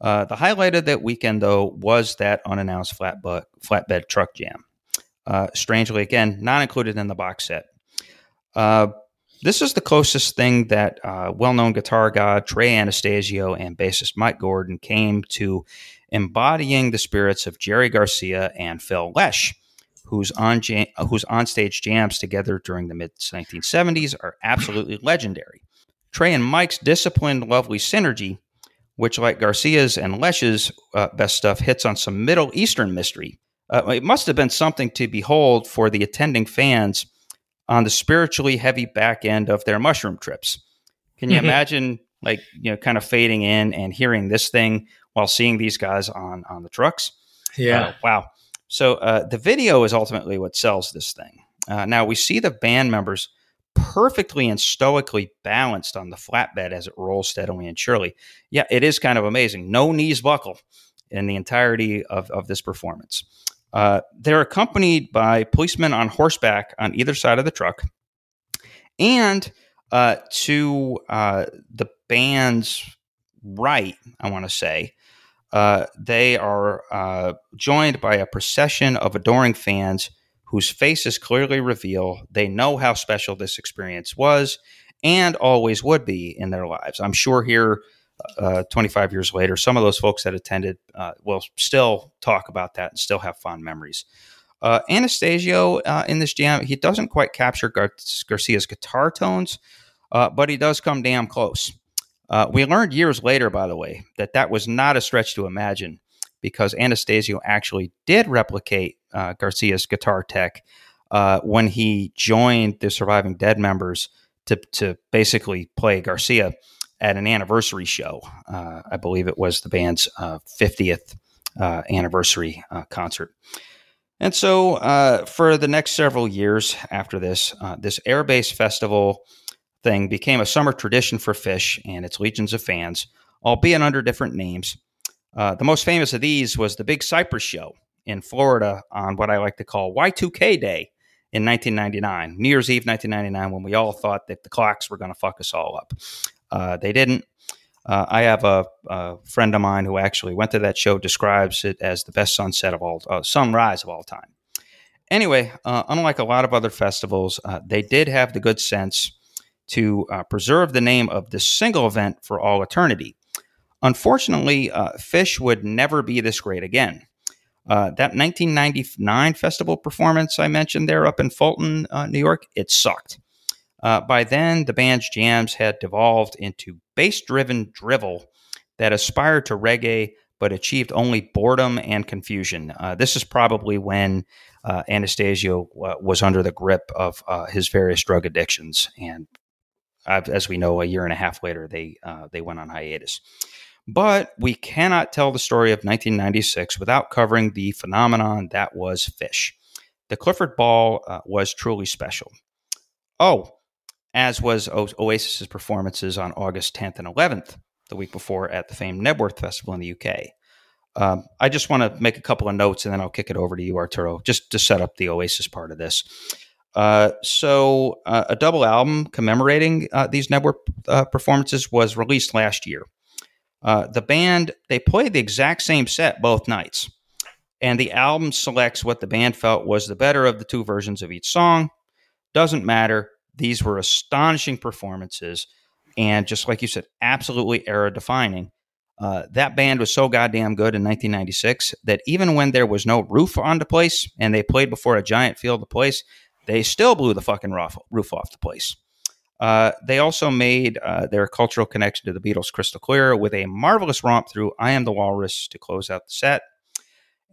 Uh, the highlight of that weekend, though, was that unannounced flatbed flatbed truck jam. Uh, strangely, again, not included in the box set. Uh, this is the closest thing that well-known guitar god Trey Anastasio and bassist Mike Gordon came to embodying the spirits of Jerry Garcia and Phil Lesh whose on jam, whose onstage jams together during the mid 1970s are absolutely legendary. Trey and Mike's disciplined, lovely synergy, which, like Garcia's and Lesh's uh, best stuff, hits on some Middle Eastern mystery. Uh, it must have been something to behold for the attending fans on the spiritually heavy back end of their mushroom trips. Can you imagine, like, you know, kind of fading in and hearing this thing while seeing these guys on on the trucks? Yeah. Uh, wow. So uh, the video is ultimately what sells this thing. Uh, now we see the band members perfectly and stoically balanced on the flatbed as it rolls steadily and surely. Yeah, it is kind of amazing. No knees buckle in the entirety of, of this performance. Uh, they're accompanied by policemen on horseback on either side of the truck. And uh, to uh, the band's right, I want to say, uh, they are uh, joined by a procession of adoring fans whose faces clearly reveal they know how special this experience was and always would be in their lives. I'm sure here, uh, 25 years later, some of those folks that attended uh, will still talk about that and still have fond memories. Uh, Anastasio uh, in this jam, he doesn't quite capture Gar- Garcia's guitar tones, uh, but he does come damn close. Uh, we learned years later, by the way, that that was not a stretch to imagine because Anastasio actually did replicate Garcia's guitar tech when he joined the Surviving Dead members to, to basically play Garcia at an anniversary show. Uh, I believe it was the band's 50th uh, anniversary uh, concert. And so, uh, for the next several years after this, this Airbase Festival thing became a summer tradition for Phish and its legions of fans, albeit under different names. Uh, the most famous of these was the Big Cypress Show in Florida on what I like to call Y2K Day in 1999, New Year's Eve 1999, when we all thought that the clocks were going to fuck us all up. Uh, they didn't. Uh, I have a, a, friend of mine who actually went to that show, describes it as the best sunset of all, uh, sunrise of all time. Anyway, uh, unlike a lot of other festivals, uh, they did have the good sense to uh, preserve the name of this single event for all eternity. Unfortunately, Phish would never be this great again. Uh, that 1999 festival performance I mentioned there up in Fulton, uh, New York, it sucked. Uh, by then, the band's jams had devolved into bass driven drivel that aspired to reggae but achieved only boredom and confusion. Uh, this is probably when uh, Anastasio was under the grip of his various drug addictions and as we know, a year and a half later, they uh, they went on hiatus. But we cannot tell the story of 1996 without covering the phenomenon that was Phish. The Clifford Ball uh, was truly special. Oh, as was o- Oasis's performances on August 10th and 11th, the week before at the famed Knebworth Festival in the UK. Um, I just want to make a couple of notes and then I'll kick it over to you, Arturo, just to set up the Oasis part of this. Uh, so, uh, a double album commemorating uh, these Knebworth uh, performances was released last year. Uh, the band they played the exact same set both nights, and the album selects what the band felt was the better of the two versions of each song. Doesn't matter. These were astonishing performances, and just like you said, absolutely era defining. Uh, that band was so goddamn good in 1996 that even when there was no roof on the place and they played before a giant field of place, they still blew the fucking roof, off the place. Uh, they also made uh, their cultural connection to the Beatles crystal clear with a marvelous romp through I Am the Walrus to close out the set,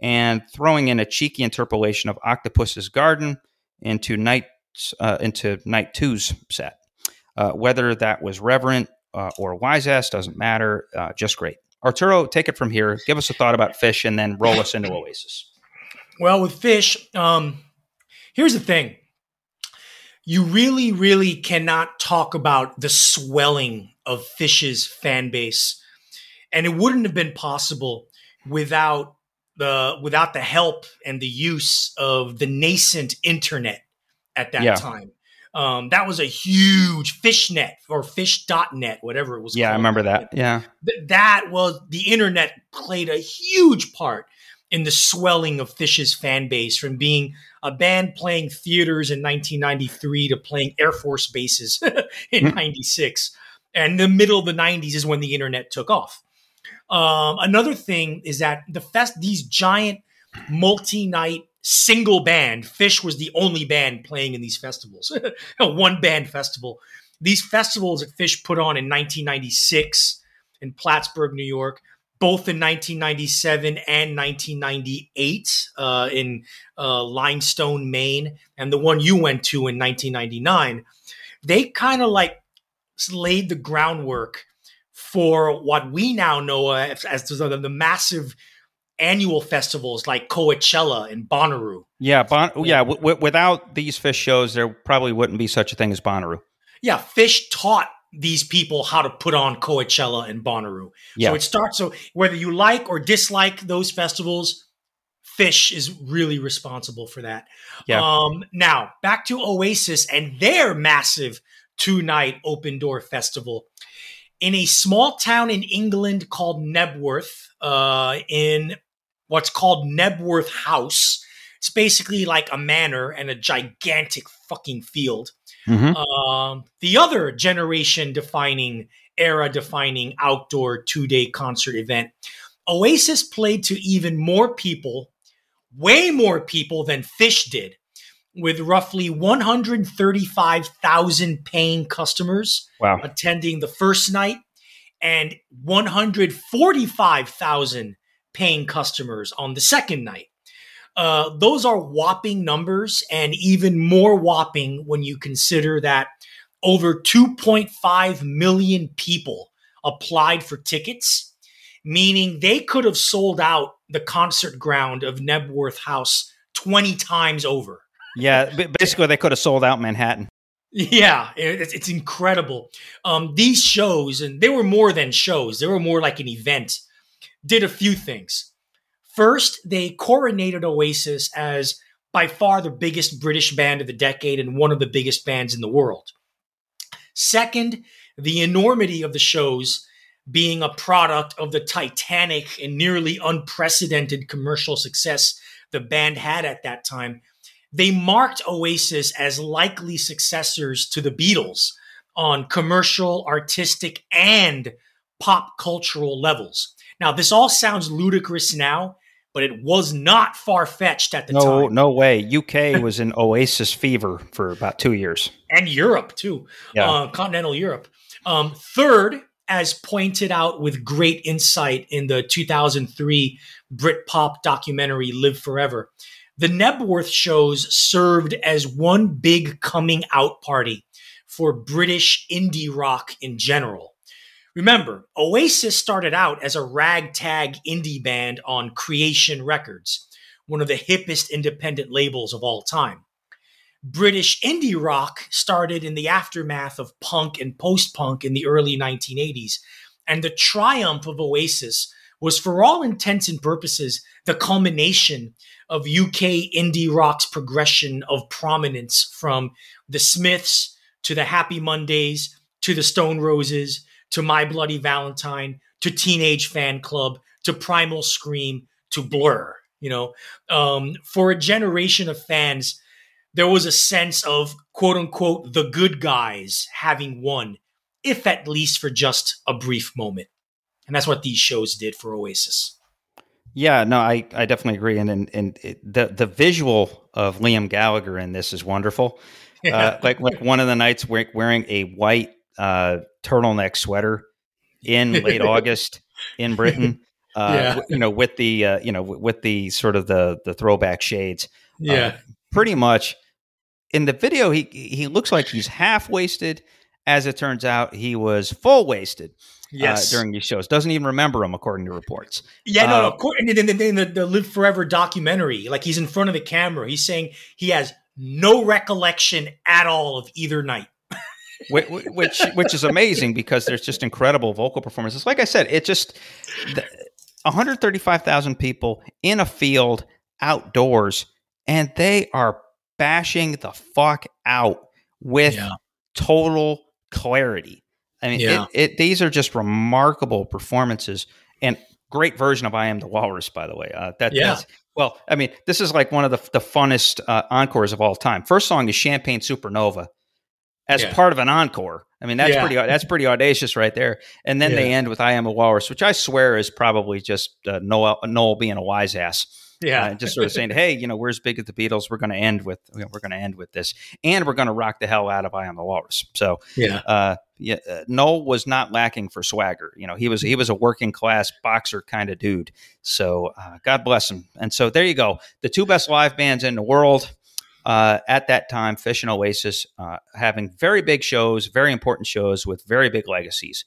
and throwing in a cheeky interpolation of Octopus's Garden into Night, uh, into Night 2's set. Uh, whether that was reverent uh, or wise ass doesn't matter, uh, just great. Arturo, take it from here. Give us a thought about Phish, and then roll us into Oasis. Well, with Phish, um, here's the thing you really, really cannot talk about the swelling of Phish's fan base. And it wouldn't have been possible without the without the help and the use of the nascent internet at that yeah. time. Um, that was a huge fishnet or phish.net, whatever it was. Yeah, called. I remember that. Yeah. Th- that was the internet played a huge part in the swelling of Phish's fan base from being a band playing theaters in 1993 to playing Air Force bases in mm 96. And the middle of the 90s is when the internet took off. Um, another thing is that the fest, these giant multi-night single band. Phish was the only band playing in these festivals, a one band festival. These festivals that Phish put on in 1996 in Plattsburgh, New York, both in 1997 and 1998 uh, in uh, Limestone, Maine, and the one you went to in 1999, they kind of like laid the groundwork for what we now know as, as the, the massive annual festivals like Coachella and Bonnaroo. Yeah, bon- yeah. W- w- without these Phish shows, there probably wouldn't be such a thing as Bonnaroo. Yeah, Phish taught these people how to put on Coachella and Bonnaroo. Yeah. So it starts. So whether you like or dislike those festivals, Phish is really responsible for that. Yeah. Um, now back to Oasis and their massive two night open door festival in a small town in England called Knebworth, uh, in what's called Knebworth House. It's basically like a manor and a gigantic fucking field. Mm-hmm. Um, the other generation defining, era defining outdoor two day concert event. Oasis played to even more people, way more people than Phish did with roughly 135,000 paying customers wow. attending the first night and 145,000 paying customers on the second night. Uh, those are whopping numbers, and even more whopping when you consider that over 2.5 million people applied for tickets, meaning they could have sold out the concert ground of Knebworth House 20 times over. Yeah, basically they could have sold out Manhattan. Yeah, it's, it's incredible. Um, these shows, and they were more than shows; they were more like an event. Did a few things. First, they coronated Oasis as by far the biggest British band of the decade and one of the biggest bands in the world. Second, the enormity of the shows being a product of the titanic and nearly unprecedented commercial success the band had at that time they marked Oasis as likely successors to the Beatles on commercial, artistic, and pop cultural levels. Now, this all sounds ludicrous now, but it was not far fetched at the no, time. No no way. UK was in Oasis fever for about two years. And Europe, too. Yeah. Uh, continental Europe. Um, third, as pointed out with great insight in the 2003 Britpop documentary Live Forever, the Knebworth shows served as one big coming out party for British indie rock in general. Remember, Oasis started out as a ragtag indie band on Creation Records, one of the hippest independent labels of all time. British indie rock started in the aftermath of punk and post punk in the early 1980s, and the triumph of Oasis was, for all intents and purposes, the culmination of UK indie rock's progression of prominence from the Smiths to the Happy Mondays to the Stone Roses to My Bloody Valentine to Teenage Fanclub to Primal Scream to Blur. You know, um, for a generation of fans, there was a sense of quote unquote the good guys having won, if at least for just a brief moment. And that's what these shows did for Oasis. Yeah, no, I, I definitely agree, and and, and it, the the visual of Liam Gallagher in this is wonderful. Yeah. Uh, like like one of the nights wearing a white uh, turtleneck sweater in late August in Britain. Uh, yeah. you know, with the uh, you know with the sort of the the throwback shades. Uh, yeah, pretty much. In the video, he he looks like he's half wasted. As it turns out, he was full wasted. Uh, yes. Uh, during these shows. Doesn't even remember them, according to reports. Yeah, no, uh, no. In, in, in, in the, the Live Forever documentary, like he's in front of the camera, he's saying he has no recollection at all of either night. which, which which is amazing because there's just incredible vocal performances. Like I said, it just 135,000 people in a field outdoors, and they are bashing the fuck out with yeah. total clarity. I mean, yeah. it, it, these are just remarkable performances and great version of "I Am the Walrus." By the way, uh, that, yeah. That's, well, I mean, this is like one of the, the funnest uh, encores of all time. First song is "Champagne Supernova" as yeah. part of an encore. I mean, that's yeah. pretty that's pretty audacious right there. And then they end with "I Am a Walrus," which I swear is probably just uh, Noel Noel being a wise ass. Yeah, uh, just sort of saying, "Hey, you know, we're as big as the Beatles. We're going to end with you know, we're going to end with this, and we're going to rock the hell out of I Am the Walrus." So, yeah, uh, yeah, uh, Noel was not lacking for swagger. You know, he was he was a working class boxer kind of dude. So, uh, God bless him. And so there you go, the two best live bands in the world. Uh, at that time, Phish and Oasis uh, having very big shows, very important shows with very big legacies.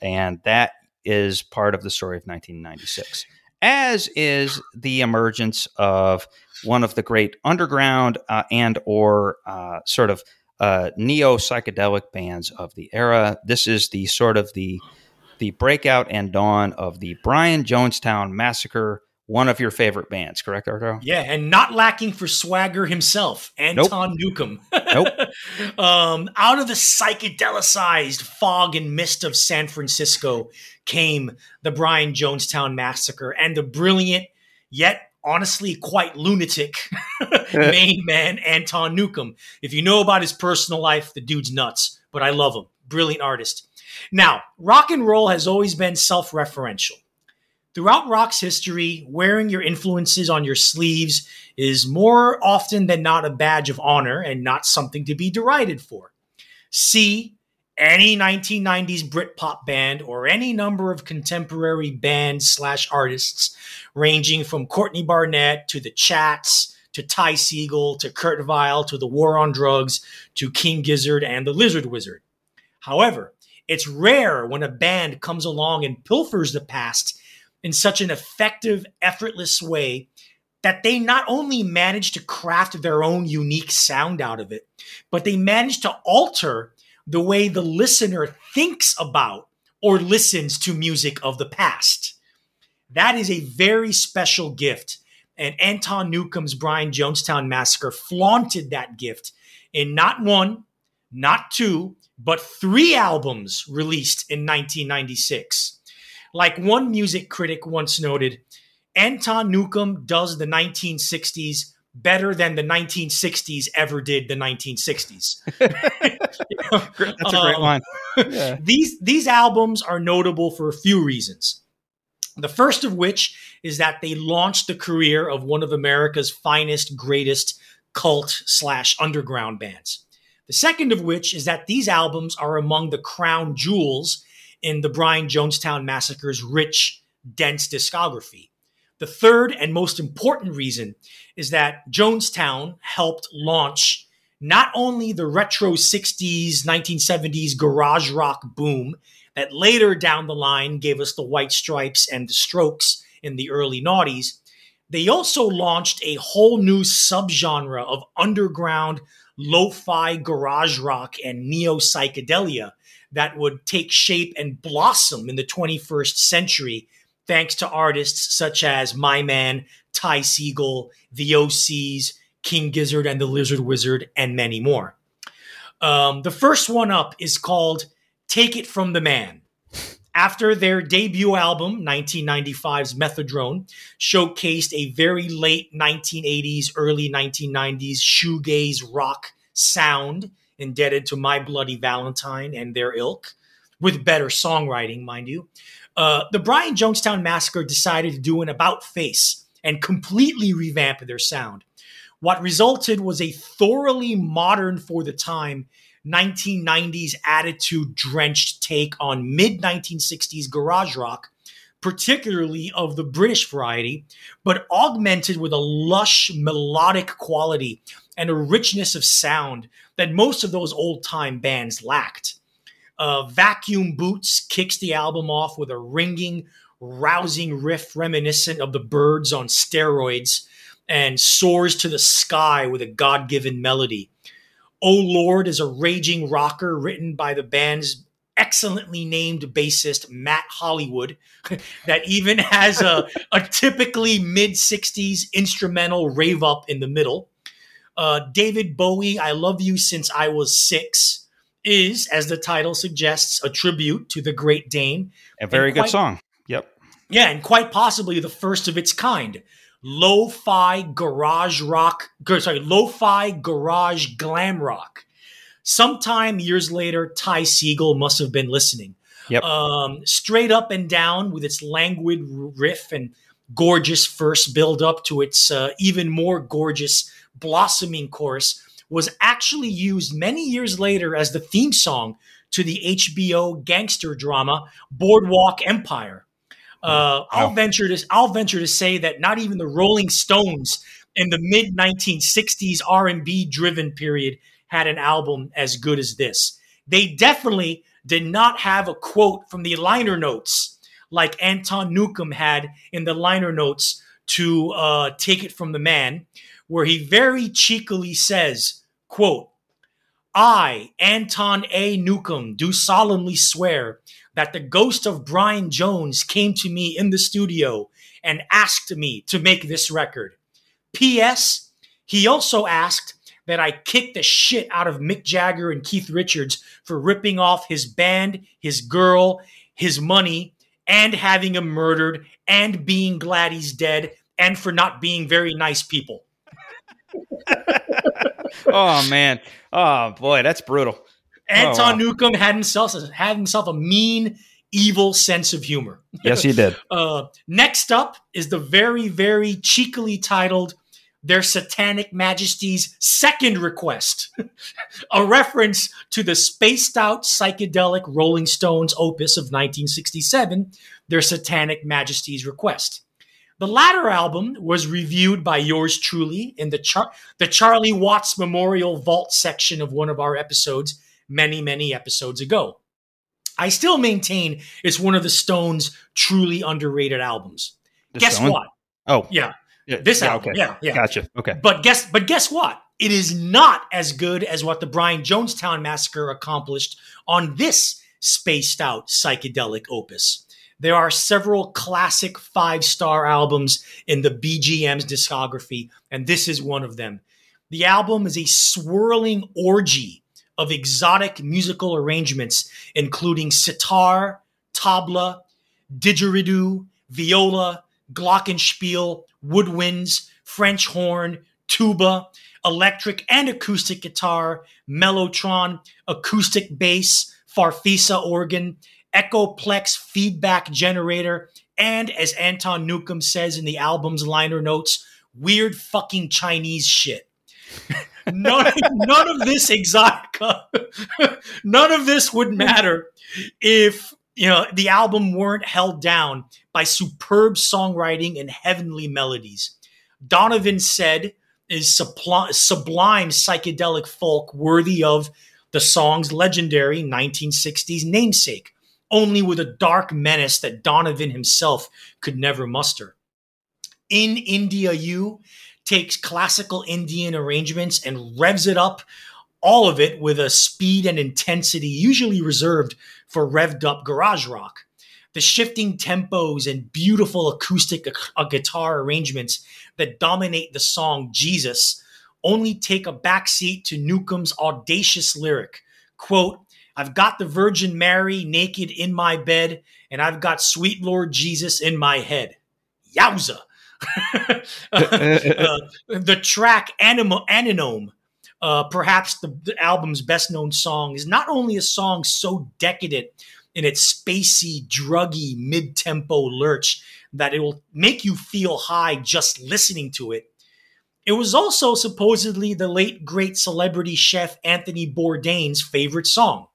And that is part of the story of 1996 as is the emergence of one of the great underground uh, and or uh, sort of uh, neo psychedelic bands of the era. This is the sort of the the breakout and dawn of the Brian Jonestown Massacre. One of your favorite bands, correct, Arto? Yeah, and not lacking for swagger himself, Anton nope. Newcombe. nope. Um, out of the psychedelicized fog and mist of San Francisco, came the Brian Jonestown Massacre and the brilliant, yet honestly quite lunatic main man, Anton Newcombe. If you know about his personal life, the dude's nuts, but I love him. Brilliant artist. Now, rock and roll has always been self referential. Throughout rock's history, wearing your influences on your sleeves is more often than not a badge of honor and not something to be derided for. See any 1990s Britpop band or any number of contemporary bands slash artists, ranging from Courtney Barnett to the Chats to Ty Segall to Kurt Vile to the War on Drugs to King Gizzard and the Lizard Wizard. However, it's rare when a band comes along and pilfers the past in such an effective, effortless way that they not only manage to craft their own unique sound out of it, but they manage to alter the way the listener thinks about or listens to music of the past. That is a very special gift. And Anton Newcombe's Brian Jonestown Massacre flaunted that gift in not one, not two, but three albums released in 1996. Like one music critic once noted, Anton Newcombe does the 1960s better than the 1960s ever did the 1960s. That's a great um, line. Yeah. These these albums are notable for a few reasons. The first of which is that they launched the career of one of America's finest, greatest cult slash underground bands. The second of which is that these albums are among the crown jewels in the Brian Jonestown Massacre's rich, dense discography. The third and most important reason is that Jonestown helped launch not only the retro 60s, 1970s garage rock boom that later down the line gave us the White Stripes and the Strokes in the early noughties, they also launched a whole new subgenre of underground lo fi garage rock and neo psychedelia that would take shape and blossom in the 21st century thanks to artists such as My Man, Ty Segall, The OCs, King Gizzard and the Lizard Wizard, and many more. Um, the first one up is called Take It From the Man. After their debut album, 1995's Methodrone, showcased a very late 1980s, early 1990s shoegaze rock sound indebted to My Bloody Valentine and their ilk, with better songwriting, mind you. Uh, the Brian Jonestown Massacre decided to do an about face and completely revamp their sound. What resulted was a thoroughly modern for the time 1990s attitude drenched take on mid 1960s garage rock, particularly of the British variety, but augmented with a lush melodic quality and a richness of sound that most of those old time bands lacked. Uh, Vacuum Boots kicks the album off with a ringing, rousing riff reminiscent of the Byrds on steroids and soars to the sky with a God given melody. Oh Lord is a raging rocker written by the band's excellently named bassist Matt Hollywood that even has a, a typically mid 60s instrumental rave up in the middle. Uh, David Bowie, I Love You Since I Was Six is, as the title suggests, a tribute to the Great Dane. A very quite, good song. Yep. Yeah, and quite possibly the first of its kind. Lo-fi garage rock, sorry, lo-fi garage glam rock. Sometime years later, Ty Segall must have been listening. Yep. Um, straight up and down with its languid riff and gorgeous first build up to its uh, even more gorgeous blossoming course was actually used many years later as the theme song to the HBO gangster drama Boardwalk Empire. Uh, I'll venture to I'll venture to say that not even the Rolling Stones in the mid 1960s R&B driven period had an album as good as this. They definitely did not have a quote from the liner notes like Anton Newcombe had in the liner notes to uh, Take It From the Man, where he very cheekily says, quote, I, Anton A. Newcombe, do solemnly swear that the ghost of Brian Jones came to me in the studio and asked me to make this record. P.S. He also asked that I kick the shit out of Mick Jagger and Keith Richards for ripping off his band, his girl, his money, and having him murdered, and being glad he's dead, and for not being very nice people. Oh man. Oh boy, that's brutal. Anton oh, wow. Newcombe had himself had himself a mean, evil sense of humor. Yes, he did. uh, next up is the very, very cheekily titled "Their Satanic Majesty's Second Request," a reference to the spaced out psychedelic Rolling Stones opus of 1967, "Their Satanic Majesty's Request." The latter album was reviewed by yours truly in the Char- the Charlie Watts Memorial Vault section of one of our episodes many, many episodes ago. I still maintain it's one of the Stones' truly underrated albums. The guess Stone? what? Oh, yeah, yeah this yeah, album. Okay. Yeah, yeah, gotcha. Okay, but guess, but guess what? It is not as good as what the Brian Jonestown Massacre accomplished on this spaced out psychedelic opus. There are several classic five star albums in the BGM's discography, and this is one of them. The album is a swirling orgy of exotic musical arrangements, including sitar, tabla, didgeridoo, viola, glockenspiel, woodwinds, French horn, tuba, electric and acoustic guitar, mellotron, acoustic bass, farfisa organ, Echoplex feedback generator, and as Anton Newcombe says in the album's liner notes, weird fucking Chinese shit. none, none of this exotica, none of this would matter if you know the album weren't held down by superb songwriting and heavenly melodies. Donovan said is sublime psychedelic folk worthy of the song's legendary 1960s namesake only with a dark menace that Donovan himself could never muster. In India U takes classical Indian arrangements and revs it up, all of it with a speed and intensity usually reserved for revved up garage rock. The shifting tempos and beautiful acoustic uh, guitar arrangements that dominate the song Jesus only take a backseat to Newcombe's audacious lyric. Quote, I've got the Virgin Mary naked in my bed, and I've got sweet Lord Jesus in my head. Yowza. uh, the track Animo, Anonome, uh, perhaps the, the, album's best known song, is not only a song so decadent in its spacey, druggy, mid tempo lurch that it will make you feel high just listening to it. It was also supposedly the late great celebrity chef Anthony Bourdain's favorite song.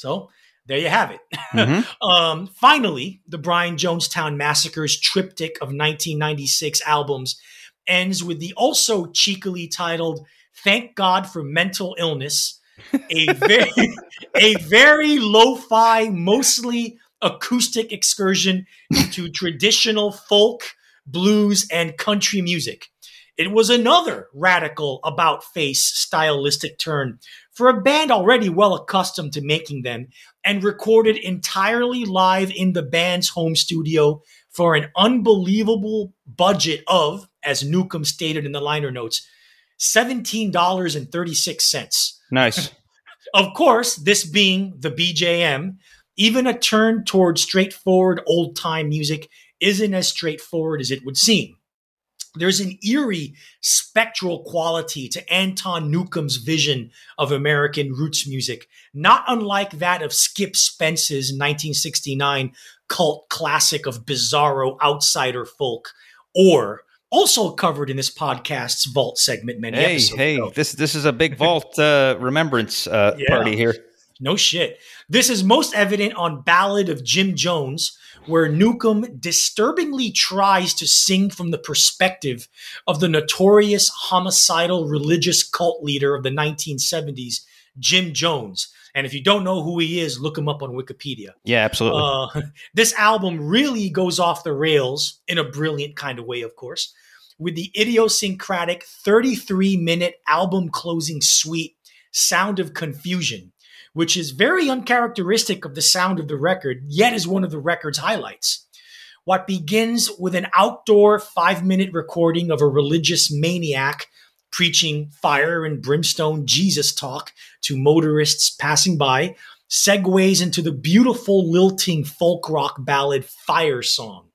So there you have it. Mm-hmm. um, finally, the Brian Jonestown Massacre's triptych of 1996 albums ends with the also cheekily titled "Thank God for Mental Illness," a very a very lo-fi, mostly acoustic excursion into traditional folk, blues, and country music. It was another radical about face stylistic turn for a band already well accustomed to making them and recorded entirely live in the band's home studio for an unbelievable budget of, as Newcombe stated in the liner notes, $17.36. Nice. of course, this being the BJM, even a turn towards straightforward old time music isn't as straightforward as it would seem. There's an eerie spectral quality to Anton Newcombe's vision of American roots music, not unlike that of Skip Spence's 1969 cult classic of bizarro outsider folk, Oar also covered in this podcast's vault segment many hey, episodes hey, ago. this this is a big vault uh, remembrance uh, Yeah. party here. No shit. This is most evident on Ballad of Jim Jones, where Newcombe disturbingly tries to sing from the perspective of the notorious homicidal religious cult leader of the 1970s, Jim Jones. And if you don't know who he is, look him up on Wikipedia. Yeah, absolutely. Uh, this album really goes off the rails in a brilliant kind of way, of course, with the idiosyncratic 33 minute album closing suite, Sound of Confusion, which is very uncharacteristic of the sound of the record, yet is one of the record's highlights. What begins with an outdoor five minute recording of a religious maniac preaching fire and brimstone Jesus talk to motorists passing by segues into the beautiful lilting folk rock ballad Fire Song.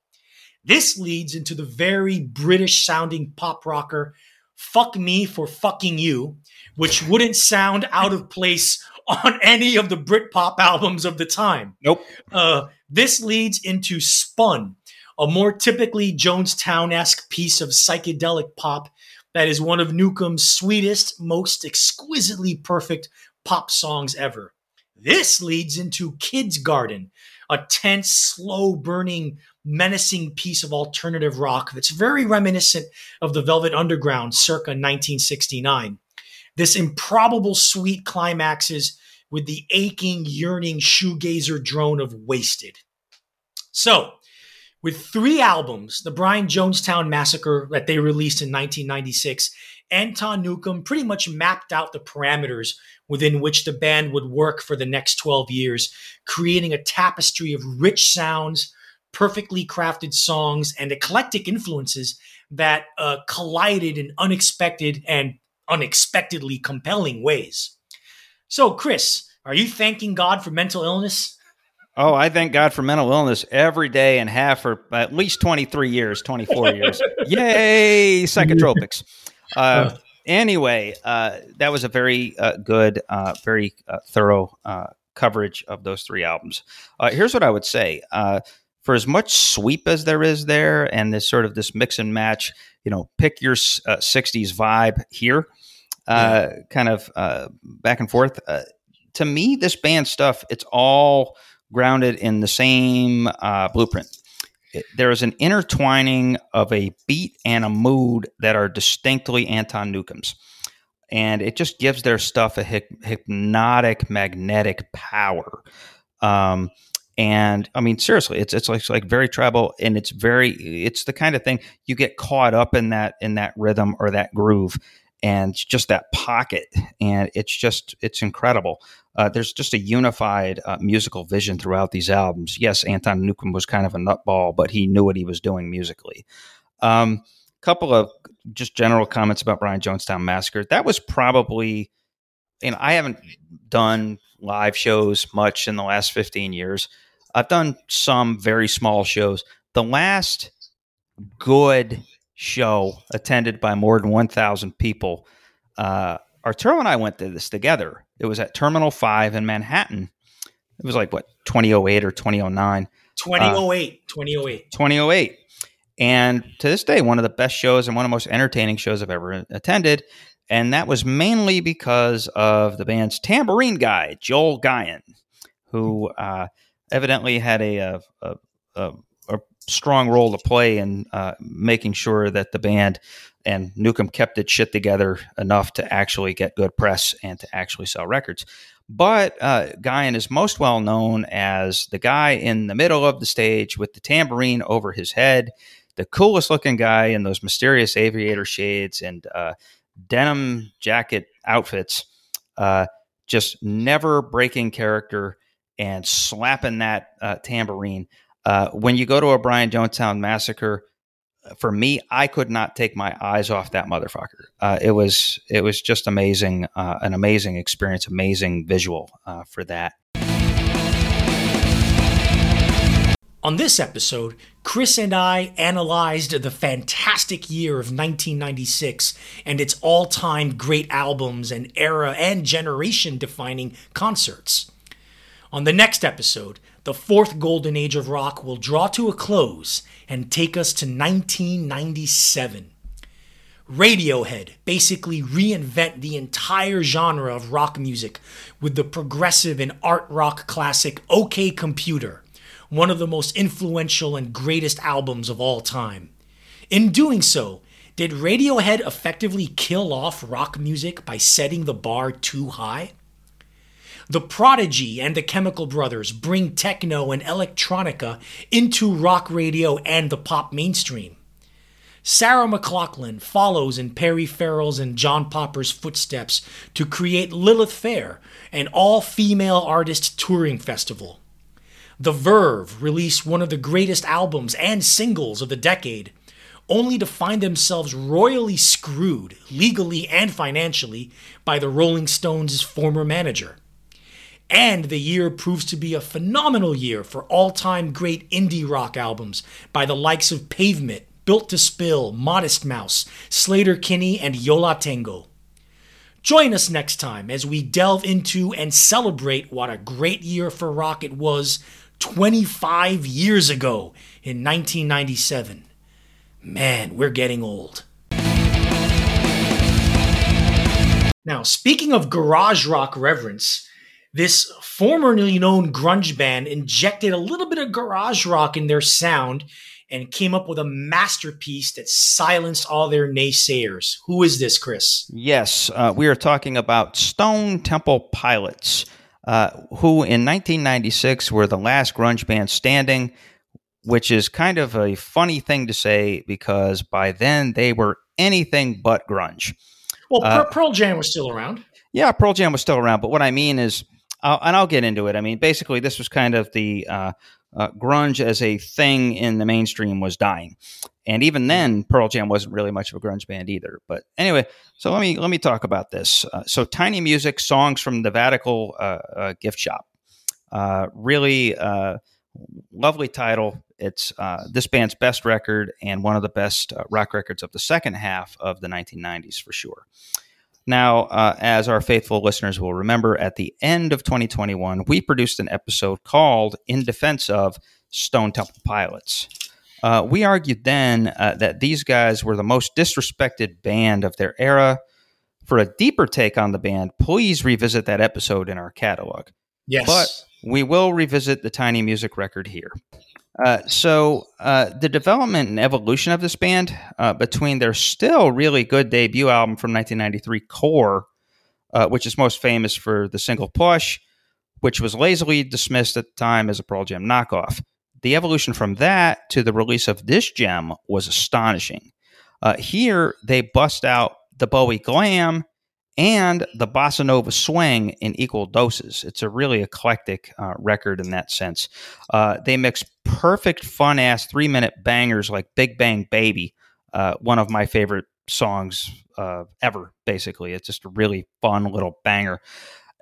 This leads into the very British sounding pop rocker Fuck Me for Fucking You, which wouldn't sound out of place on any of the Britpop albums of the time. nope. Uh, this leads into Spun, a more typically Jonestown esque piece of psychedelic pop that is one of Newcombe's sweetest, most exquisitely perfect pop songs ever. This leads into Kids Garden, a tense, slow burning, menacing piece of alternative rock that's very reminiscent of the Velvet Underground circa 1969. This improbable suite climaxes with the aching, yearning shoegazer drone of Wasted. So, with three albums, the Brian Jonestown Massacre that they released in 1996, Anton Newcombe pretty much mapped out the parameters within which the band would work for the next 12 years, creating a tapestry of rich sounds, perfectly crafted songs, and eclectic influences that uh, collided in unexpected and unexpectedly compelling ways. So, Chris, are you thanking God for mental illness? Oh, I thank God for mental illness every day and half for at least 23 years, 24 years. Yay, psychotropics. Uh, anyway, uh, that was a very uh, good, uh, very uh, thorough uh, coverage of those three albums. Uh, here's what I would say. Uh, for as much sweep as there is there and this sort of this mix and match, you know, pick your uh, 60s vibe here, uh, kind of uh, back and forth. Uh, to me, this band stuff, it's all grounded in the same uh, blueprint. It- there is an intertwining of a beat and a mood that are distinctly Anton Newcombe's. And it just gives their stuff a hyp- hypnotic, magnetic power. Um, and I mean, seriously, it's it's like, it's like very tribal, and it's very it's the kind of thing you get caught up in that in that rhythm or that groove, and just that pocket, and it's just it's incredible. Uh, there's just a unified uh, musical vision throughout these albums. Yes, Anton Newcombe was kind of a nutball, but he knew what he was doing musically. Um, couple of just general comments about Brian Jonestown Massacre. That was probably, know, I haven't done live shows much in the last 15 years. I've done some very small shows. The last good show attended by more than 1,000 people, uh, Arturo and I went to this together. It was at Terminal 5 in Manhattan. It was like, what, 2008 or 2009? 2008. 2008. 2008. And to this day, one of the best shows and one of the most entertaining shows I've ever attended. And that was mainly because of the band's tambourine guy, Joel Gion, who uh, evidently had a, a, a, a, a strong role to play in uh, making sure that the band and Newcombe kept its shit together enough to actually get good press and to actually sell records. But uh, Gion is most well known as the guy in the middle of the stage with the tambourine over his head, the coolest looking guy in those mysterious aviator shades and uh, denim jacket outfits, uh, just never breaking character and slapping that uh, tambourine. Uh, when you go to a Brian Jonestown massacre, for me, I could not take my eyes off that motherfucker. Uh, it was it was just amazing, uh, an amazing experience, amazing visual uh, for that. On this episode, Chris and I analyzed the fantastic year of 1996 and its all time great albums and era and generation defining concerts. On the next episode, the fourth golden age of rock will draw to a close and take us to 1997. Radiohead basically reinvent the entire genre of rock music with the progressive and art rock classic OK Computer, one of the most influential and greatest albums of all time. In doing so, did Radiohead effectively kill off rock music by setting the bar too high? The Prodigy and the Chemical Brothers bring techno and electronica into rock radio and the pop mainstream. Sarah McLachlan follows in Perry Farrell's and John Popper's footsteps to create Lilith Fair, an all female artist touring festival. The Verve released one of the greatest albums and singles of the decade, only to find themselves royally screwed, legally and financially, by the Rolling Stones' former manager. And the year proves to be a phenomenal year for all time great indie rock albums by the likes of Pavement, Built to Spill, Modest Mouse, Sleater-Kinney, and Yo La Tengo. Join us next time as we delve into and celebrate what a great year for rock it was 25 years ago in 1997. Man, we're getting old. Now, speaking of garage rock reverence, this formerly known grunge band injected a little bit of garage rock in their sound and came up with a masterpiece that silenced all their naysayers. Who is this, Chris? Yes, uh, we are talking about Stone Temple Pilots, uh, who in 1996 were the last grunge band standing, which is kind of a funny thing to say because by then they were anything but grunge. Well, uh, Pearl Jam was still around. Yeah, Pearl Jam was still around, but what I mean is I'll, and I'll get into it. I mean, basically, this was kind of the uh, uh, grunge as a thing in the mainstream was dying, and even then, Pearl Jam wasn't really much of a grunge band either. But anyway, so let me let me talk about this. Uh, so, Tiny Music songs from the Vatican uh, uh, gift shop, uh, really lovely title. It's this band's best record and one of the best rock records of the second half of the 1990s for sure. Now, uh, as our faithful listeners will remember, at the end of 2021, we produced an episode called In Defense of Stone Temple Pilots. Uh, we argued then uh, that these guys were the most disrespected band of their era. For a deeper take on the band, please revisit that episode in our catalog. Yes. But we will revisit the tiny music record here. Uh, so uh, the development and evolution of this band uh, between their still really good debut album from 1993, Core, uh, which is most famous for the single Push, which was lazily dismissed at the time as a Pearl Jam knockoff. The evolution from that to the release of this gem was astonishing. Uh, here, they bust out the Bowie glam and the bossa nova swing in equal doses. It's a really eclectic uh, record in that sense. Uh, they mix perfect, fun ass three minute bangers like Big Bang Baby, uh, one of my favorite songs uh, ever, basically. It's just a really fun little banger.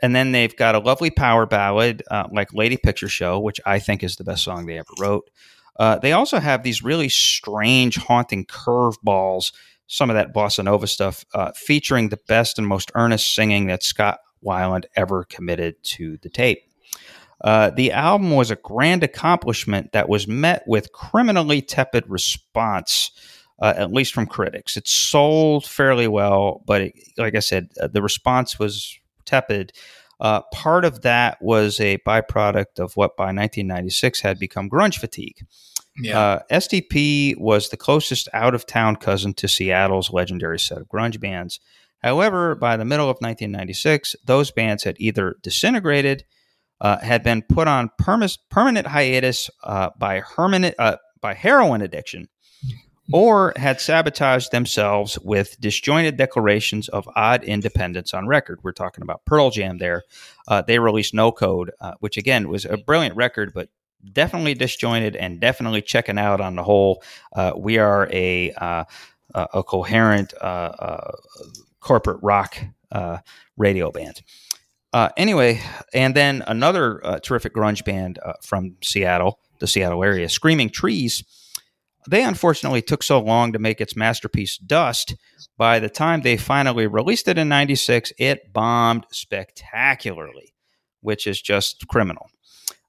And then they've got a lovely power ballad uh, like Lady Picture Show, which I think is the best song they ever wrote. Uh, they also have these really strange, haunting curveballs some of that bossa nova stuff, uh, featuring the best and most earnest singing that Scott Weiland ever committed to the tape. Uh, the album was a grand accomplishment that was met with criminally tepid response, uh, at least from critics. It sold fairly well, but it, like I said, uh, the response was tepid. Uh, part of that was a byproduct of what by 1996 had become grunge fatigue. Yeah. Uh, STP was the closest out of town cousin to Seattle's legendary set of grunge bands. However, by the middle of 1996, those bands had either disintegrated, uh, had been put on perma- permanent hiatus uh, by, hermit- uh, by heroin addiction, or had sabotaged themselves with disjointed declarations of odd independence on record. We're talking about Pearl Jam there. Uh, they released No Code, uh, which again was a brilliant record, but definitely disjointed and definitely checking out on the whole. Uh, we are a uh, a coherent uh, uh, corporate rock uh, radio band. anyway, and then another terrific grunge band from Seattle, the Seattle area, Screaming Trees. They unfortunately took so long to make its masterpiece Dust. By the time they finally released it in 96, it bombed spectacularly, which is just criminal.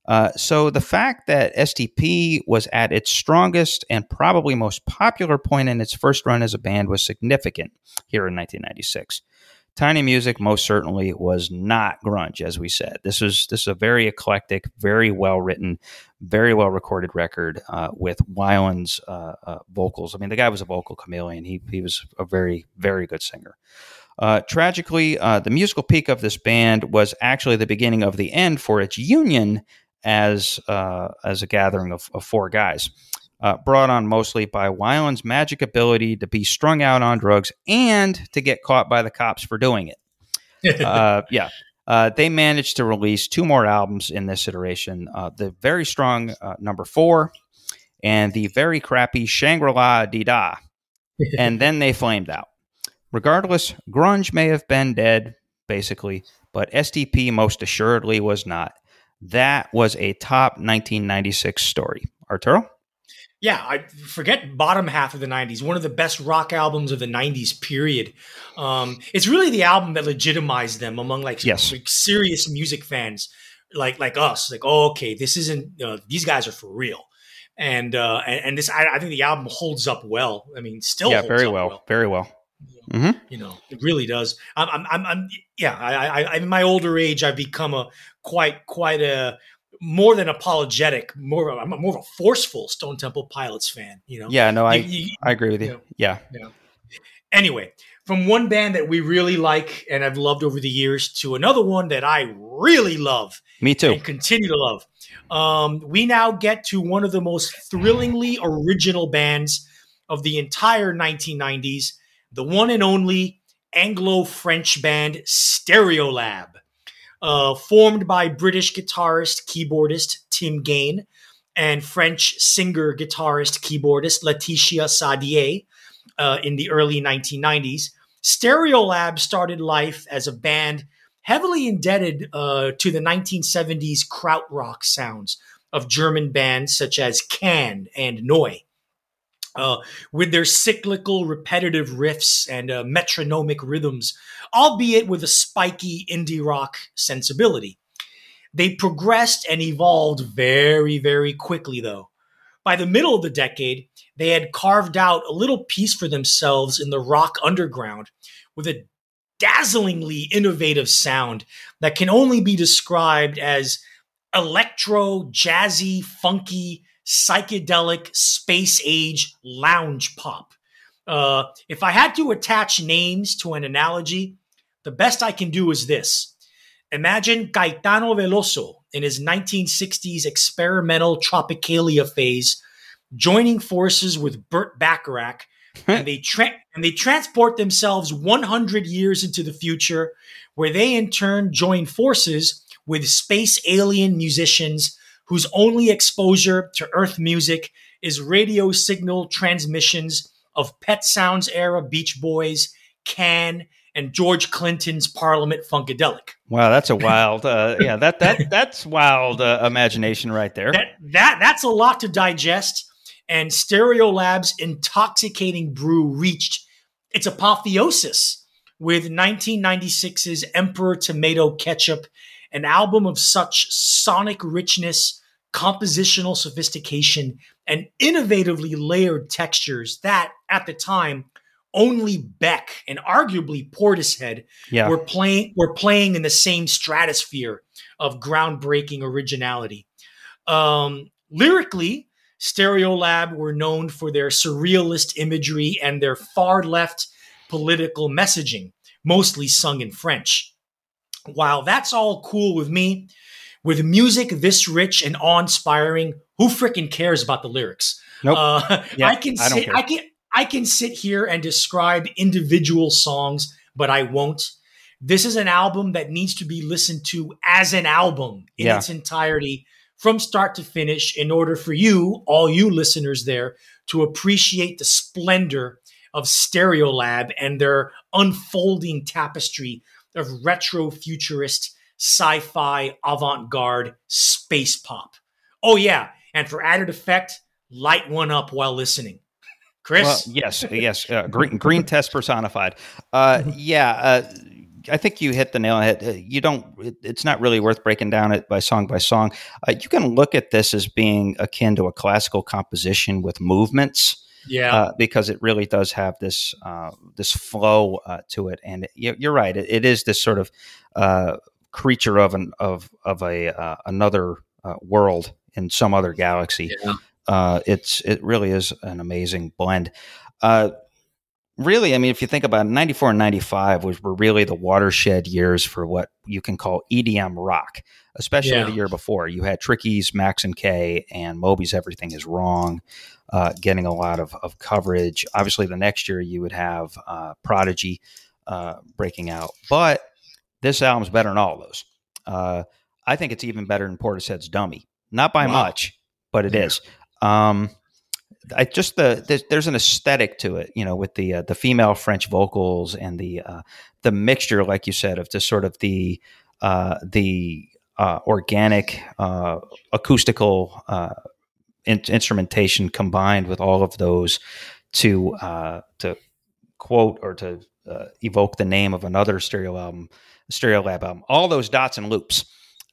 Uh, so the fact that STP was at its strongest and probably most popular point in its first run as a band was significant here in 1996. Tiny Music most certainly was not grunge, as we said. This was this is a very eclectic, very well written, very well recorded record uh, with Weiland's uh, uh, vocals. I mean, the guy was a vocal chameleon. He he was a very very good singer. Uh, tragically, uh, the musical peak of this band was actually the beginning of the end for its union as uh, as a gathering of, of four guys uh, brought on mostly by Weiland's magic ability to be strung out on drugs and to get caught by the cops for doing it. uh, yeah. Uh, they managed to release two more albums in this iteration uh, the very strong uh, number four and the very crappy Shangri La Dee Da. and then they flamed out. Regardless, grunge may have been dead, basically, but STP most assuredly was not. That was a top 1996 story. Arturo? yeah, I forget bottom half of the 90s, one of the best rock albums of the 90s period. Um, it's really the album that legitimized them among like, yes. like serious music fans like like us. Like, oh, okay, this isn't uh, these guys are for real. And uh, and, and this, I, I, think the album holds up well. I mean, still, yeah, very well, well, very well. You know, mm-hmm. you know, it really does. I'm, I'm, I'm, yeah. I, I, I in my older age, I've become a quite, quite a more than apologetic, more I'm more of a forceful Stone Temple Pilots fan. You know. Yeah, no, I you, you, I agree with you. you know, yeah. Yeah. Anyway, from one band that we really like and I've loved over the years to another one that I really love. Me too. And continue to love. Um, we now get to one of the most thrillingly original bands of the entire 1990s, the one and only Anglo-French band Stereolab uh, formed by British guitarist, keyboardist Tim Gane and French singer, guitarist, keyboardist Laetitia Sadier uh, in the early 1990s. Stereolab started life as a band heavily indebted uh, to the 1970s krautrock sounds of German bands such as Can and Neu. Uh, with their cyclical, repetitive riffs and uh, metronomic rhythms, albeit with a spiky indie rock sensibility. They progressed and evolved very, very quickly, though. By the middle of the decade, they had carved out a little piece for themselves in the rock underground with a dazzlingly innovative sound that can only be described as electro, jazzy, funky, psychedelic, space age lounge pop. Uh, if I had to attach names to an analogy, the best I can do is this. Imagine Caetano Veloso in his 1960s experimental Tropicalia phase joining forces with Burt Bacharach and they tra- and they transport themselves 100 years into the future where they in turn join forces with space alien musicians whose only exposure to earth music is radio signal transmissions of Pet Sounds era Beach Boys, Can, and George Clinton's Parliament Funkadelic. Wow, that's a wild, uh, yeah, that that that's wild uh, imagination right there. That that that's a lot to digest. And Stereolab's intoxicating brew reached its apotheosis with 1996's Emperor Tomato Ketchup, an album of such sonic richness, compositional sophistication, and innovatively layered textures that, at the time, only Beck and arguably Portishead yeah. were playing were playing in the same stratosphere of groundbreaking originality. Um, lyrically, Stereolab were known for their surrealist imagery and their far left political messaging, mostly sung in French. While that's all cool with me, with music this rich and awe-inspiring, who freaking cares about the lyrics? Nope. Uh, yeah, I can I, I can I can sit here and describe individual songs, but I won't. This is an album that needs to be listened to as an album in yeah. its entirety from start to finish in order for you, all you listeners there, to appreciate the splendor of Stereolab and their unfolding tapestry of retro futurist, sci fi, avant garde space pop. Oh, yeah. And for added effect, light one up while listening. Chris? Well, yes, yes. Uh, green, green test personified. Uh, yeah. Uh, I think you hit the nail on the head. Uh, you don't. It, it's not really worth breaking down it by song by song. Uh, you can look at this as being akin to a classical composition with movements. Yeah, uh, because it really does have this uh, this flow uh, to it, and you're right. It, it is this sort of uh, creature of an of of a another world in some other galaxy. Yeah. it's it really is an amazing blend really, I mean, if you think about it, 94 and 95 was, were really the watershed years for what you can call EDM rock, especially yeah. the year before. You had Tricky's Maxinquaye and Moby's Everything is Wrong uh, getting a lot of, of coverage. Obviously, the next year you would have uh, Prodigy uh, breaking out. But this album's better than all those. Uh, I think it's even better than Portishead's Dummy. Not by wow. much, but it yeah. is. Um, I just the there's, there's, an aesthetic to it, you know, with the uh, the female French vocals and the uh, the mixture, like you said, of just sort of the uh, the uh, organic uh, acoustical uh, in- instrumentation combined with all of those to to quote or to evoke the name of another stereo album, Stereolab album. All those dots and loops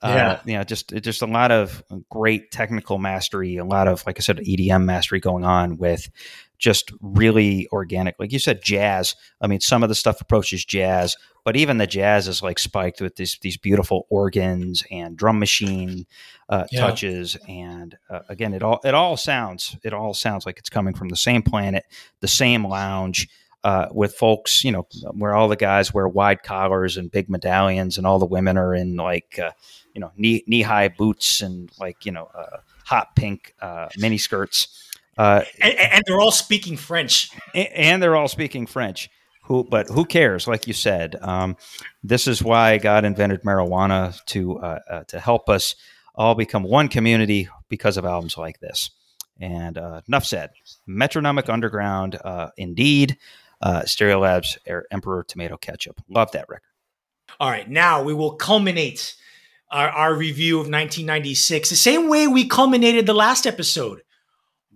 yeah. Uh, you know, just just a lot of great technical mastery, a lot of like I said, EDM mastery going on with just really organic, like you said, jazz. I mean, some of the stuff approaches jazz, but even the jazz is like spiked with these these beautiful organs and drum machine uh, yeah. touches, and uh, again, it all it all sounds it all sounds like it's coming from the same planet, the same lounge. Uh, with folks, you know, where all the guys wear wide collars and big medallions, and all the women are in like uh, you know knee knee high boots and like you know uh, hot pink uh, mini skirts. Uh, and, and, they're all speaking French. And they're all speaking French. Who, but who cares? Like you said, um, this is why God invented marijuana to uh, uh, to help us all become one community because of albums like this. And uh, enough said. Metronomic Underground, indeed. Stereolab's Emperor Tomato Ketchup. Love that record. All right, now we will culminate our, our review of 1996, the same way we culminated the last episode.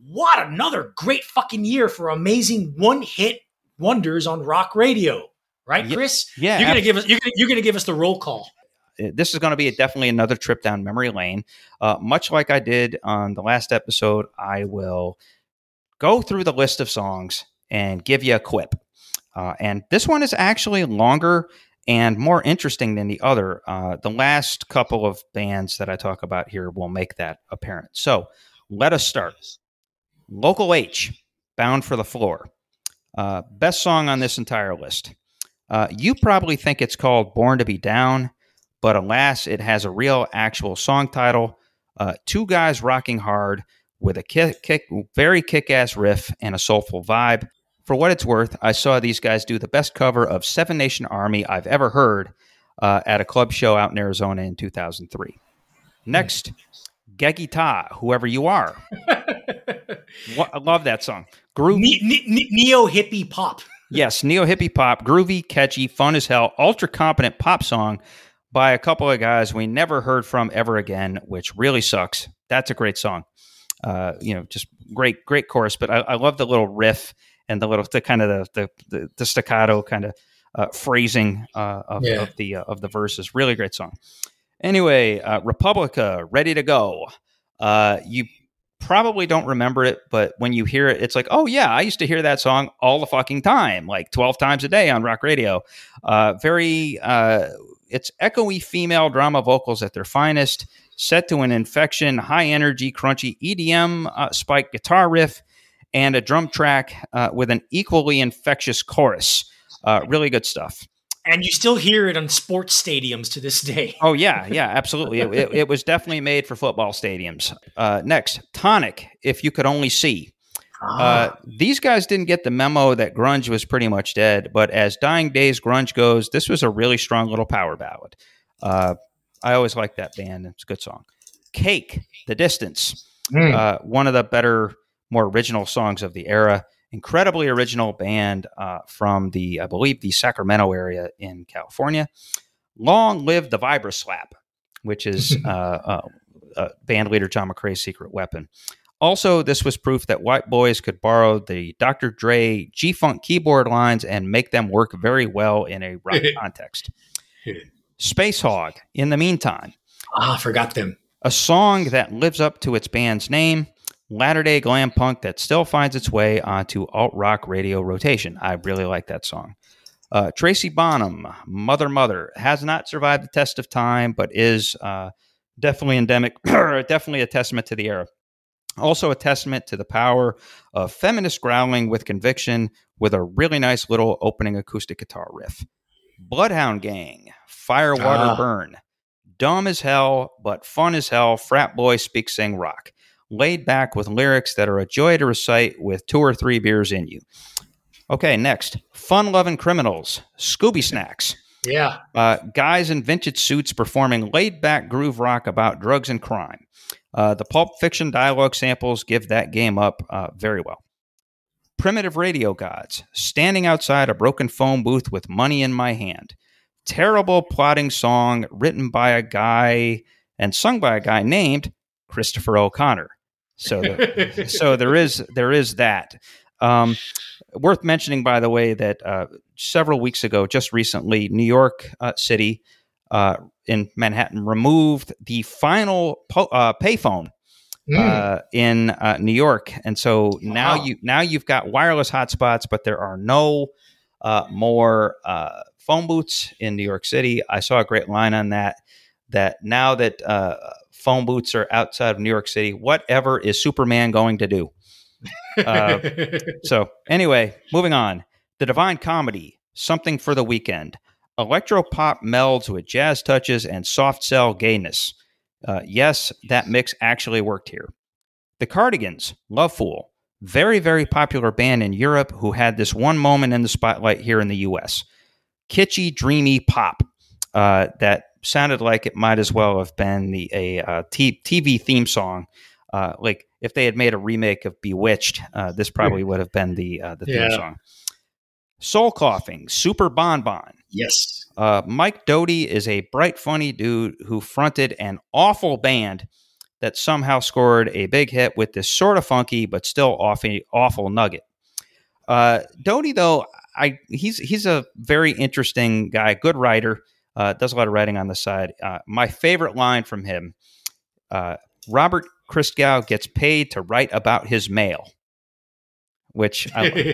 What another great fucking year for amazing one hit wonders on rock radio, right, Chris? Yeah, you're gonna give us you're gonna, you're gonna give us the roll call. Uh, this is going to be a, definitely another trip down memory lane. Uh, much like I did on the last episode, I will go through the list of songs and give you a quip. Uh, and this one is actually longer and more interesting than the other. Uh, the last couple of bands that I talk about here will make that apparent. So let us start. Local H, Bound for the Floor. Uh, best song on this entire list. Uh, you probably think it's called Born to Be Down, but alas, it has a real actual song title. Uh, two guys rocking hard with a kick, kick very kick ass riff and a soulful vibe. For what it's worth, I saw these guys do the best cover of Seven Nation Army I've ever heard uh, at a club show out in Arizona in 2003. Next, Geggy Tah, whoever you are. I love that song. Groovy. Ne- ne- neo hippie pop. yes, neo hippie pop, groovy, catchy, fun as hell, ultra competent pop song by a couple of guys we never heard from ever again, which really sucks. That's a great song. Uh, you know, just great, great chorus. But I, I love the little riff and the little the kind of the the, the staccato kind of uh, phrasing uh, of, yeah. of, the uh, of the verses. Really great song. Anyway, uh, Republica, ready to go. Uh, you probably don't remember it, but when you hear it, it's like, oh yeah, I used to hear that song all the fucking time, like twelve times a day on rock radio. Uh, very, it's echoey female drama vocals at their finest, set to an infection, high energy, crunchy EDM spike guitar riff and a drum track uh, with an equally infectious chorus. Uh, really good stuff. And you still hear it on sports stadiums to this day. Oh yeah, yeah, absolutely. it, it, it, was definitely made for football stadiums. Uh, next, Tonic. If you could only see. Ah. Uh, these guys didn't get the memo that grunge was pretty much dead, but as Dying Days grunge goes, this was a really strong little power ballad. Uh, I always like that band. It's a good song. Cake, The Distance. Mm. one of the better more original songs of the era. Incredibly original band uh, from the, I believe, the Sacramento area in California. Long live the Vibra Slap, which is uh, uh, band leader John McCrea's secret weapon. Also, this was proof that white boys could borrow the Dr. Dre G Funk keyboard lines and make them work very well in a rock context. Spacehog, in the meantime, Ah, forgot them. a song that lives up to its band's name, latter day glam punk that still finds its way onto alt rock radio rotation. I really like that song. Uh, Tracy Bonham, Mother Mother, has not survived the test of time, but is uh, definitely endemic, definitely a testament to the era. Also, a testament to the power of feminist growling with conviction with a really nice little opening acoustic guitar riff. Bloodhound Gang, Firewater Ah. Burn, dumb as hell, but fun as hell, frat boy speak sing rock. Laid back with lyrics that are a joy to recite with two or three beers in you. Okay, next. Fun loving criminals, Scooby Snacks. Yeah. Uh, guys in vintage suits performing laid back groove rock about drugs and crime. Uh, the Pulp Fiction dialogue samples give that game up uh, very well. Primitive Radio Gods, standing outside a broken phone booth with money in my hand. Terrible plotting song written by a guy and sung by a guy named Christopher O'Connor. So, the, so there is there is that. Um, worth mentioning, by the way, that uh, several weeks ago, just recently, New York uh, City uh, in Manhattan removed the final po- uh, payphone Mm. uh, in uh, New York, and so now Wow. you now you've got wireless hotspots, but there are no uh, more uh, phone booths in New York City. I saw a great line on that. That now that uh, phone booths are outside of New York City, whatever is Superman going to do? uh, So anyway, moving on. The Divine Comedy, something for the weekend. Electro pop melds with jazz touches and soft cell gayness. Uh, yes, that mix actually worked here. The Cardigans, Love Fool, very, very popular band in Europe who had this one moment in the spotlight here in the US. Kitschy, dreamy pop uh, that sounded like it might as well have been the a uh, TV theme song. Uh, like if they had made a remake of Bewitched, uh, this probably would have been the uh, the theme Yeah. song. Soul Coughing, Super Bon Bon. Yes. Uh, Mike Doughty is a bright, funny dude who fronted an awful band that somehow scored a big hit with this sort of funky but still awful, awful nugget. Uh, Doty, though, I he's he's a very interesting guy, good writer, uh, does a lot of writing on the side. Uh, my favorite line from him: uh, Robert Christgau gets paid to write about his mail, which I,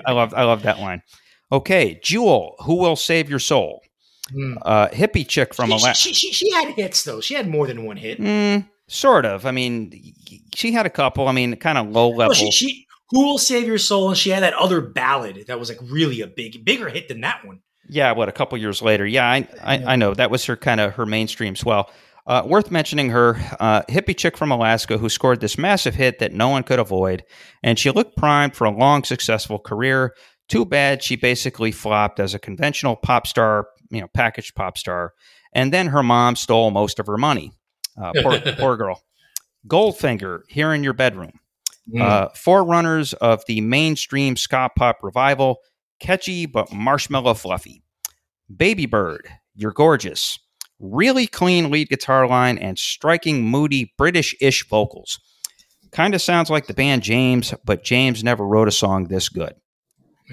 I love. I love that line. Okay, Jewel, who will save your soul? Mm. Uh, hippie chick from Alaska. she, she, she had hits though. She had more than one hit. Mm, sort of. I mean, she had a couple. I mean, kind of low level. Well, she, she who will save your soul, and she had that other ballad that was like really a big, bigger hit than that one. yeah, what a couple years later. Yeah, I I. I know that was her kind of her mainstream swell. Uh, worth mentioning her uh, hippie chick from Alaska who scored this massive hit that no one could avoid, and she looked primed for a long, successful career. Too bad she basically flopped as a conventional pop star, you know, packaged pop star, and then her mom stole most of her money. Uh, poor, poor girl. Goldfinger, here in your bedroom. Mm. Uh, forerunners of the mainstream ska pop revival, catchy but marshmallow fluffy. Baby Bird, You're Gorgeous. Really clean lead guitar line and striking, moody, British ish vocals. Kind of sounds like the band James, but James never wrote a song this good.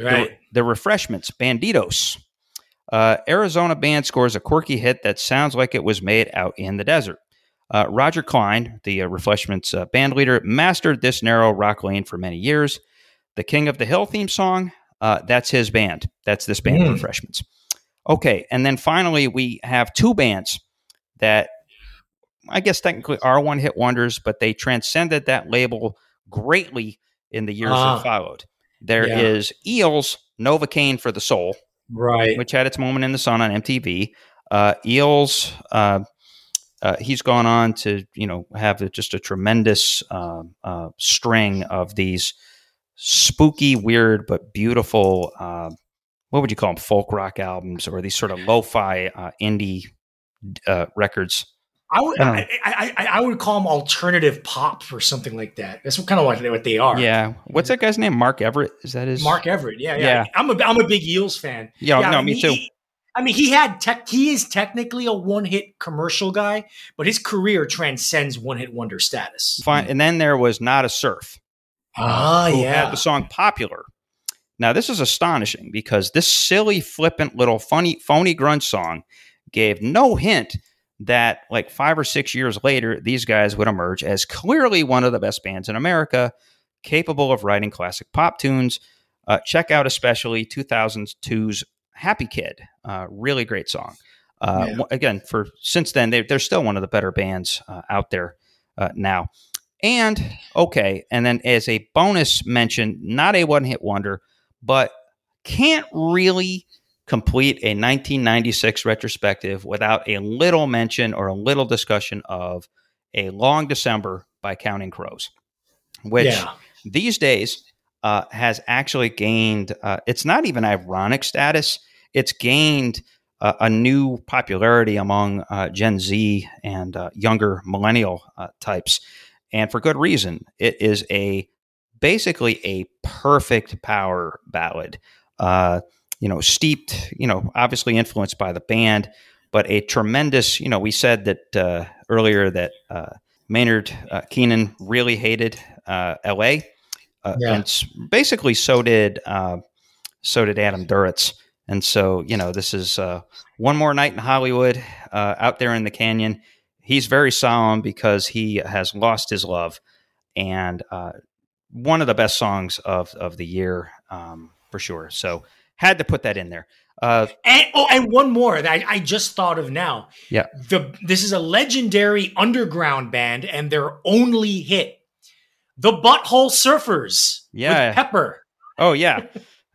Right. The, the refreshments, Banditos. Uh, Arizona band scores a quirky hit that sounds like it was made out in the desert. Uh, Roger Clyne, the uh, refreshments uh, band leader, mastered this narrow rock lane for many years. The King of the Hill theme song, uh, that's his band. That's this band, Mm. Refreshments. Okay, and then finally we have two bands that I guess technically are one hit wonders, but they transcended that label greatly in the years Ah. that followed. There Yeah. is Eels, Novocaine for the Soul, Right. which had its moment in the sun on MTV. Uh, Eels, uh, uh, he's gone on to you know have a- just a tremendous uh, uh, string of these spooky, weird but beautiful. Uh, what would you call them? Folk rock albums or these sort of lo-fi uh, indie uh, records. I would, I I, I, I, I would call them alternative pop or something like that. That's what kind of what they, what they are. Yeah, what's that guy's name? Mark Everett? Is that his? Mark Everett. Yeah, yeah. Yeah. I'm a I'm a big Eels fan. Yeah, no, I me mean, too. he- I mean, he had tech. He is technically a one-hit commercial guy, but his career transcends one-hit wonder status. Fine. And then there was Nada Surf, Ah, yeah. the song popular. Now, this is astonishing because this silly, flippant little funny, phony grunge song gave no hint that, like five or six years later, these guys would emerge as clearly one of the best bands in America, capable of writing classic pop tunes. Uh, check out especially 2002's Happy Kid, uh, really great song. Uh, Yeah. Again, for since then, they, they're still one of the better bands uh, out there uh, now. And okay, and then as a bonus mention, not a one hit wonder, but can't really complete a 1996 retrospective without a little mention or a little discussion of A Long December by Counting Crows, which yeah. these days uh, has actually gained, uh, it's not even ironic status, it's gained uh, a new popularity among uh, Gen Z and uh, younger millennial uh, types. And for good reason. It is a basically a perfect power ballad. You know, steeped, you know, obviously influenced by the band, but a tremendous, you know, we said that uh, earlier that uh, Maynard uh, Keenan really hated uh, L.A. Uh, Yeah. and basically so did uh, so did Adam Duritz. And so, you know, this is uh, one more night in Hollywood, uh, out there in the canyon. He's very solemn because he has lost his love, and uh, one of the best songs of of the year um, for sure. So had to put that in there. Uh, And oh, and one more that I, I just thought of now. Yeah. The this is a legendary underground band, and their only hit, the Butthole Surfers. Yeah. With Pepper. oh yeah,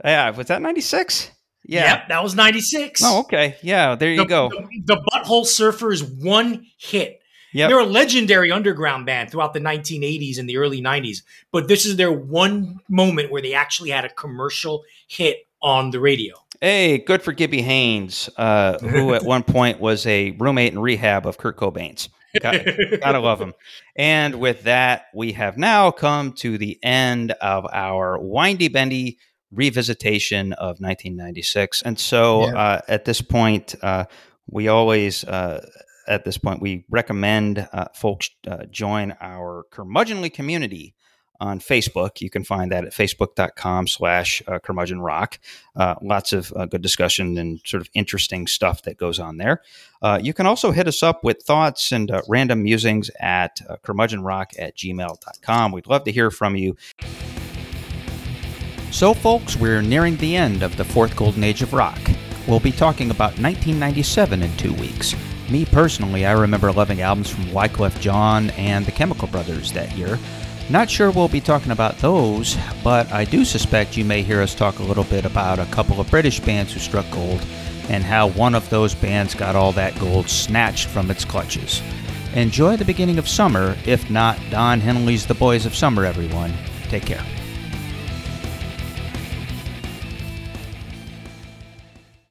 yeah. Was that ninety six? Yeah. Yep, that was ninety six. Oh, okay. Yeah. There you the, go. The, the Butthole Surfers one hit. Yep. They're a legendary underground band throughout the 1980s and the early 90s, but this is their one moment where they actually had a commercial hit on the radio. Hey, good for Gibby Haynes, uh, who at one point was a roommate in rehab of Kurt Cobain's. Got, gotta love him. And with that, we have now come to the end of our windy bendy revisitation of 1996. And so Yeah. uh, at this point, uh, we always, uh, at this point, we recommend uh, folks uh, join our curmudgeonly community on Facebook. You can find that at facebook.com slash uh, curmudgeon rock. Uh, lots of uh, good discussion and sort of interesting stuff that goes on there. Uh, you can also hit us up with thoughts and uh, random musings at uh, curmudgeonrock at gmail.com. We'd love to hear from you. So, folks, we're nearing the end of the fourth golden age of rock. We'll be talking about 1997 in two weeks. Me personally, I remember loving albums from Wyclef Jean and the Chemical Brothers that year. Not sure we'll be talking about those, but I do suspect you may hear us talk a little bit about a couple of British bands who struck gold and how one of those bands got all that gold snatched from its clutches. Enjoy the beginning of summer, if not Don Henley's The Boys of Summer, everyone. Take care.